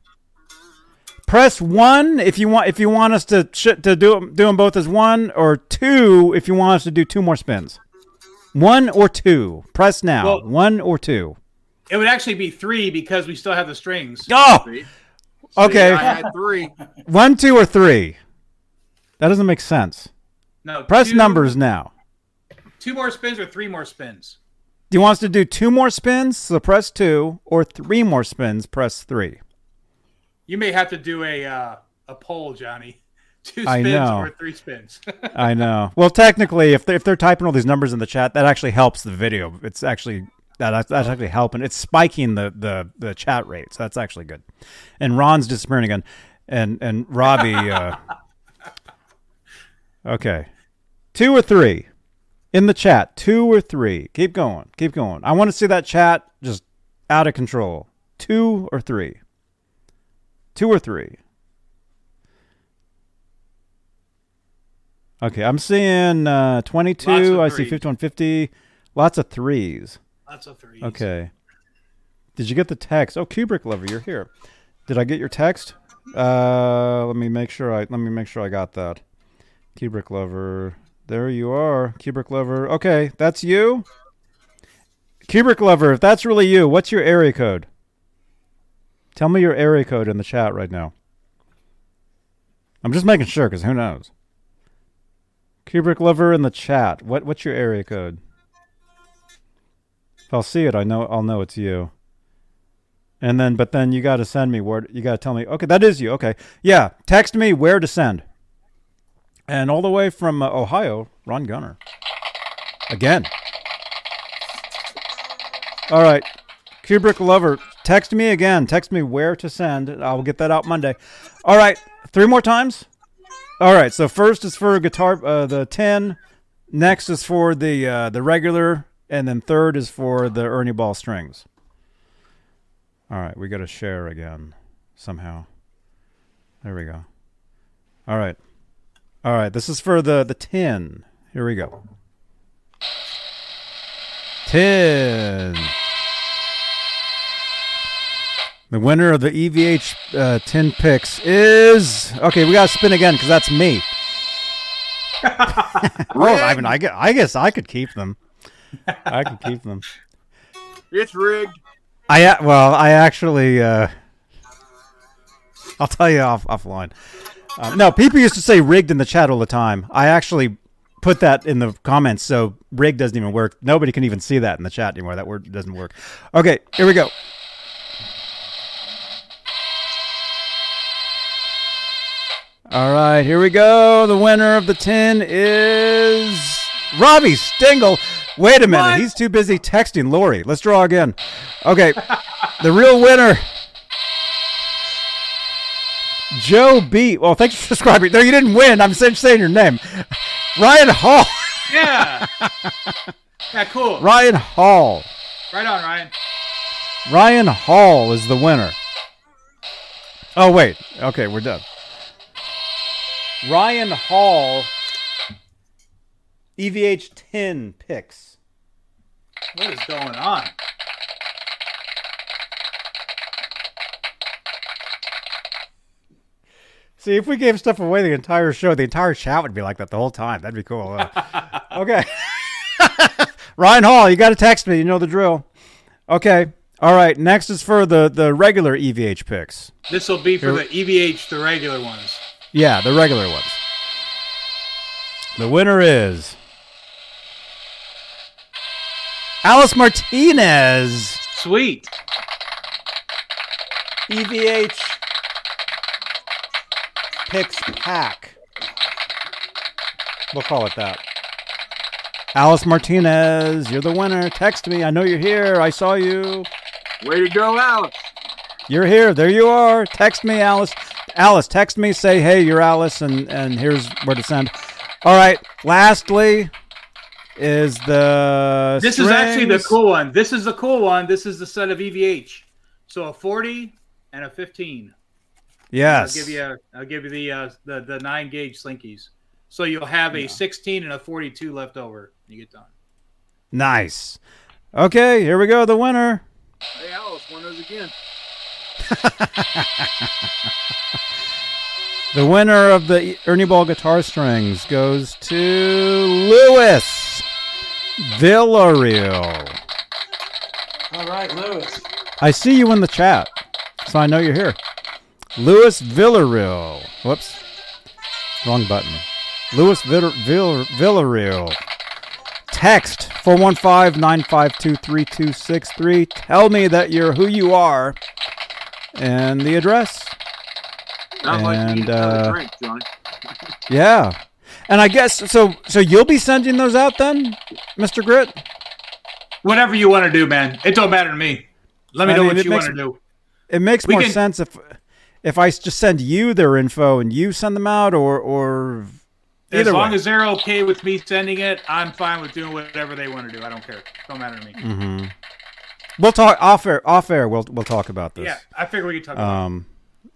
Press one if you want if you want us to sh- to do do them both as one, or two if you want us to do two more spins. One or two. Press now. Well- one or two. It would actually be three because we still have the strings. Oh, See? okay. I had three. One, two, or three. That doesn't make sense. No, Press two- numbers now. Two more spins or three more spins? Do you want us to do two more spins? So press two, or three more spins? Press three. You may have to do a uh, a poll, Johnny. Two I spins know. or three spins. I know. Well, technically, if they're, if they're typing all these numbers in the chat, that actually helps the video. It's actually that that's actually helping. It's spiking the the the chat rate, so that's actually good. And Ron's disappearing again, and and Robbie. Uh, okay, two or three in the chat. Two or three. Keep going. Keep going. I want to see that chat just out of control. Two or three. Two or three. Okay, I'm seeing uh, 22. I see threes. 5150. Lots of threes. Lots of threes. Okay. Did you get the text? Oh, Kubrick lover, you're here. Did I get your text? Uh, let me make sure I let me make sure I got that. Kubrick lover. There you are. Kubrick lover. Okay, that's you. Kubrick lover, if that's really you, what's your area code? Tell me your area code in the chat right now. I'm just making sure because who knows. Kubrick lover in the chat. What what's your area code? If I'll see it, I know I'll know it's you. And then, but then you got to send me where you got to tell me. Okay, that is you. Okay, yeah. Text me where to send. And all the way from uh, Ohio, Ron Gunner. Again. All right, Kubrick lover, text me again. Text me where to send. I'll get that out Monday. All right, three more times. All right, so first is for guitar, uh, the ten. Next is for the uh, the regular, and then third is for the Ernie Ball strings. All right, we got to share again somehow. There we go. All right, all right. This is for the the tin. Here we go. Tin. The winner of the EVH uh, 10 picks is. Okay, we got to spin again because that's me. oh, I mean, I, gue- I guess I could keep them. I could keep them. It's rigged. I well, I actually, uh, I'll tell you off offline. Uh, no, people used to say rigged in the chat all the time. I actually put that in the comments, so rigged doesn't even work. Nobody can even see that in the chat anymore. That word doesn't work. Okay, here we go. All right, here we go. The winner of the tin is Robbie Stingle. Wait a minute, he's too busy texting Lori. Let's draw again. Okay, the real winner. Joe B. Well, thanks for subscribing. No, you didn't win. I'm saying your name. Ryan Hall. Yeah. yeah, cool. Ryan Hall. Right on, Ryan. Ryan Hall is the winner. Oh, wait. Okay, we're done. Ryan Hall, EVH 10 picks. What is going on? See, if we gave stuff away the entire show, the entire chat would be like that the whole time. That'd be cool. Uh, okay. Ryan Hall, you got to text me. You know the drill. Okay. All right. Next is for the, the regular EVH picks. This will be for Here- the EVH, the regular ones. Yeah, the regular ones. The winner is Alice Martinez. Sweet. EVH picks pack. We'll call it that. Alice Martinez, you're the winner. Text me. I know you're here. I saw you. Way to go, Alice. You're here. There you are. Text me, Alice. Alice, text me. Say, hey, you're Alice, and, and here's where to send. All right. Lastly, is the. This is actually the cool one. This is the cool one. This is the set of EVH. So a 40 and a 15. Yes. I'll give you a, I'll give you the uh, the the nine gauge slinkies. So you'll have a 16 and a 42 left over. You get done. Nice. Okay, here we go. The winner. Hey, Alice, won those again. The winner of the Ernie Ball guitar strings goes to Louis Villarreal. All right, Lewis. I see you in the chat, so I know you're here. Louis Villarreal. Whoops. Wrong button. Vill- Vill- Villarreal. Text 415-952-3263. Tell me that you're who you are and the address. Not. And, Another uh, drink, Johnny. Yeah. And I guess so so you'll be sending those out then, Mr. Grit? Whatever you want to do, man. It don't matter to me. Let me I know mean, what you makes- want to do. It makes We more can- sense if if I just send you their info and you send them out or or either As long way. as they're okay with me sending it, I'm fine with doing whatever they want to do. I don't care. It Don't matter to me. Mm-hmm. We'll talk off air off air we'll we'll talk about this. Yeah, I figure we can talk about it. Um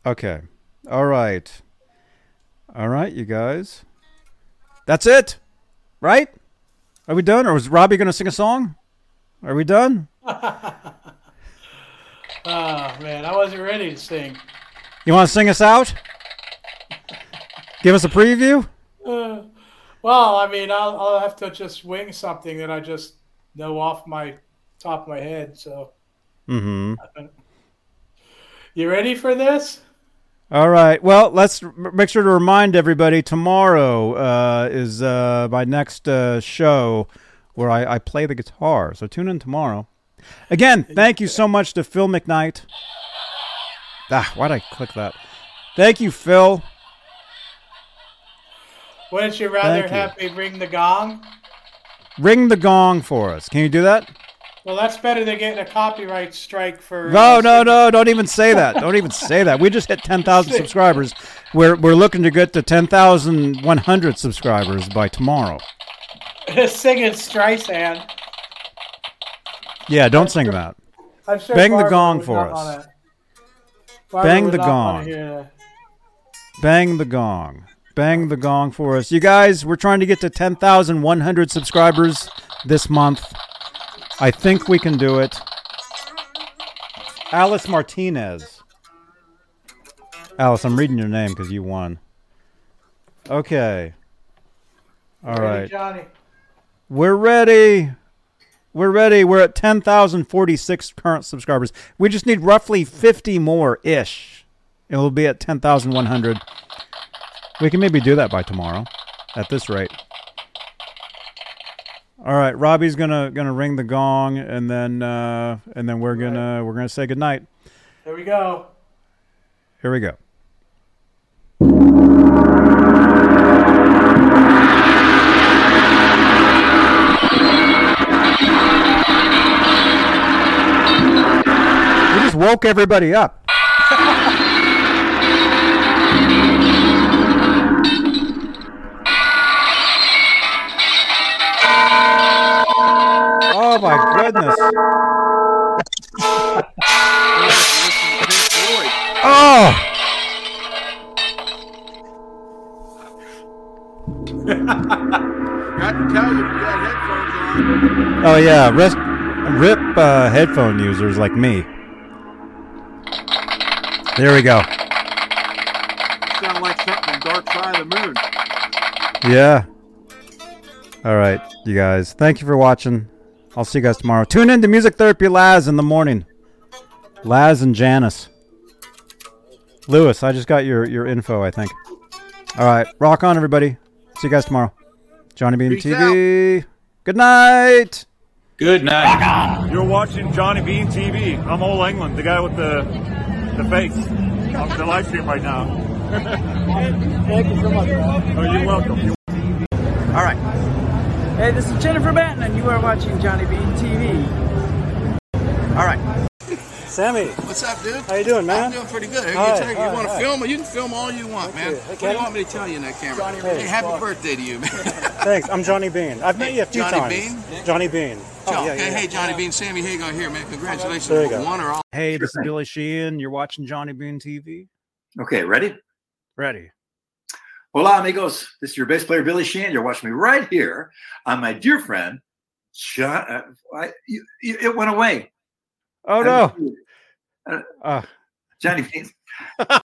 okay. All right. All right, you guys. That's it. Right? Are we done or was Robbie going to sing a song? Are we done? Oh man, I wasn't ready to sing. You want to sing us out? Give us a preview? Uh, well, I mean, I'll, I'll have to just wing something that I just know off my top of my head. So, Mhm. you ready for this? All right. Well, let's r- make sure to remind everybody tomorrow uh, is uh, my next uh, show where I, I play the guitar. So tune in tomorrow. Again, thank you so much to Phil McKnight. Ah, why'd I click that? Thank you, Phil. Wouldn't you rather Thank you. have me ring the gong? Ring the gong for us. Can you do that? Well, that's better than getting a copyright strike for. No, uh, no, no! Don't even say that. Don't even say that. We just hit ten thousand subscribers. We're we're looking to get to ten thousand one hundred subscribers by tomorrow. singing Streisand. Yeah, don't sing that. I'm sure Bang the gong for us. Bang the gong. Bang the gong. Bang the gong for us. You guys, we're trying to get to 10,100 subscribers this month. I think we can do it. Alice Martinez. Alice, I'm reading your name because you won. Okay. All Ready, right. Johnny. We're ready. We're ready. We're at 10,046 current subscribers. We just need roughly 50 more ish. It will be at 10,100. We can maybe do that by tomorrow at this rate. All right, Robbie's gonna gonna ring the gong, and then uh, and then we're gonna we're gonna say goodnight. Here we go. Here we go. We just woke everybody up. my goodness. Oh. Got to tell you, if you got headphones on. Oh yeah, rest, rip uh, headphone users like me. There we go. Sound like something Dark Side of the Moon. Yeah. All right, you guys. Thank you for watching. I'll see you guys tomorrow. Tune in to Music Therapy Laz in the morning. Laz and Janice. Lewis, I just got your your info. I think. All right, rock on, everybody. See you guys tomorrow. Johnny Bean Peace TV. Good night. Good night. You're watching Johnny Bean TV. I'm Ola Englund, the guy with the the face on the live stream right now. Thank you so much. Oh, you're welcome. All right. Hey, this is Jennifer Batten, and you are watching Johnny Bean TV. All right. Sammy. What's up, dude? How you doing, man? I'm doing pretty good. Hey, Hi, you, tell you, hi, want to hi. film? You can film all you want, man. you. What do you want me to tell you in that camera? Hey. hey, happy birthday to you, man. Thanks. I'm Johnny Bean. I've met you a few times. Johnny times. Bean? Johnny Bean. Oh, okay, hey, Johnny Bean, Sammy Hagar here, man. Congratulations. There you go. One or all. Hey, this is Billy Sheehan. You're watching Johnny Bean TV. Okay, ready? Ready. Hola, amigos. This is your bass player, Billy Sheehan. You're watching me right here on my dear friend, John. Uh, I, you, you- it went away. Oh I- no. Uh, Uh, Johnny Bean.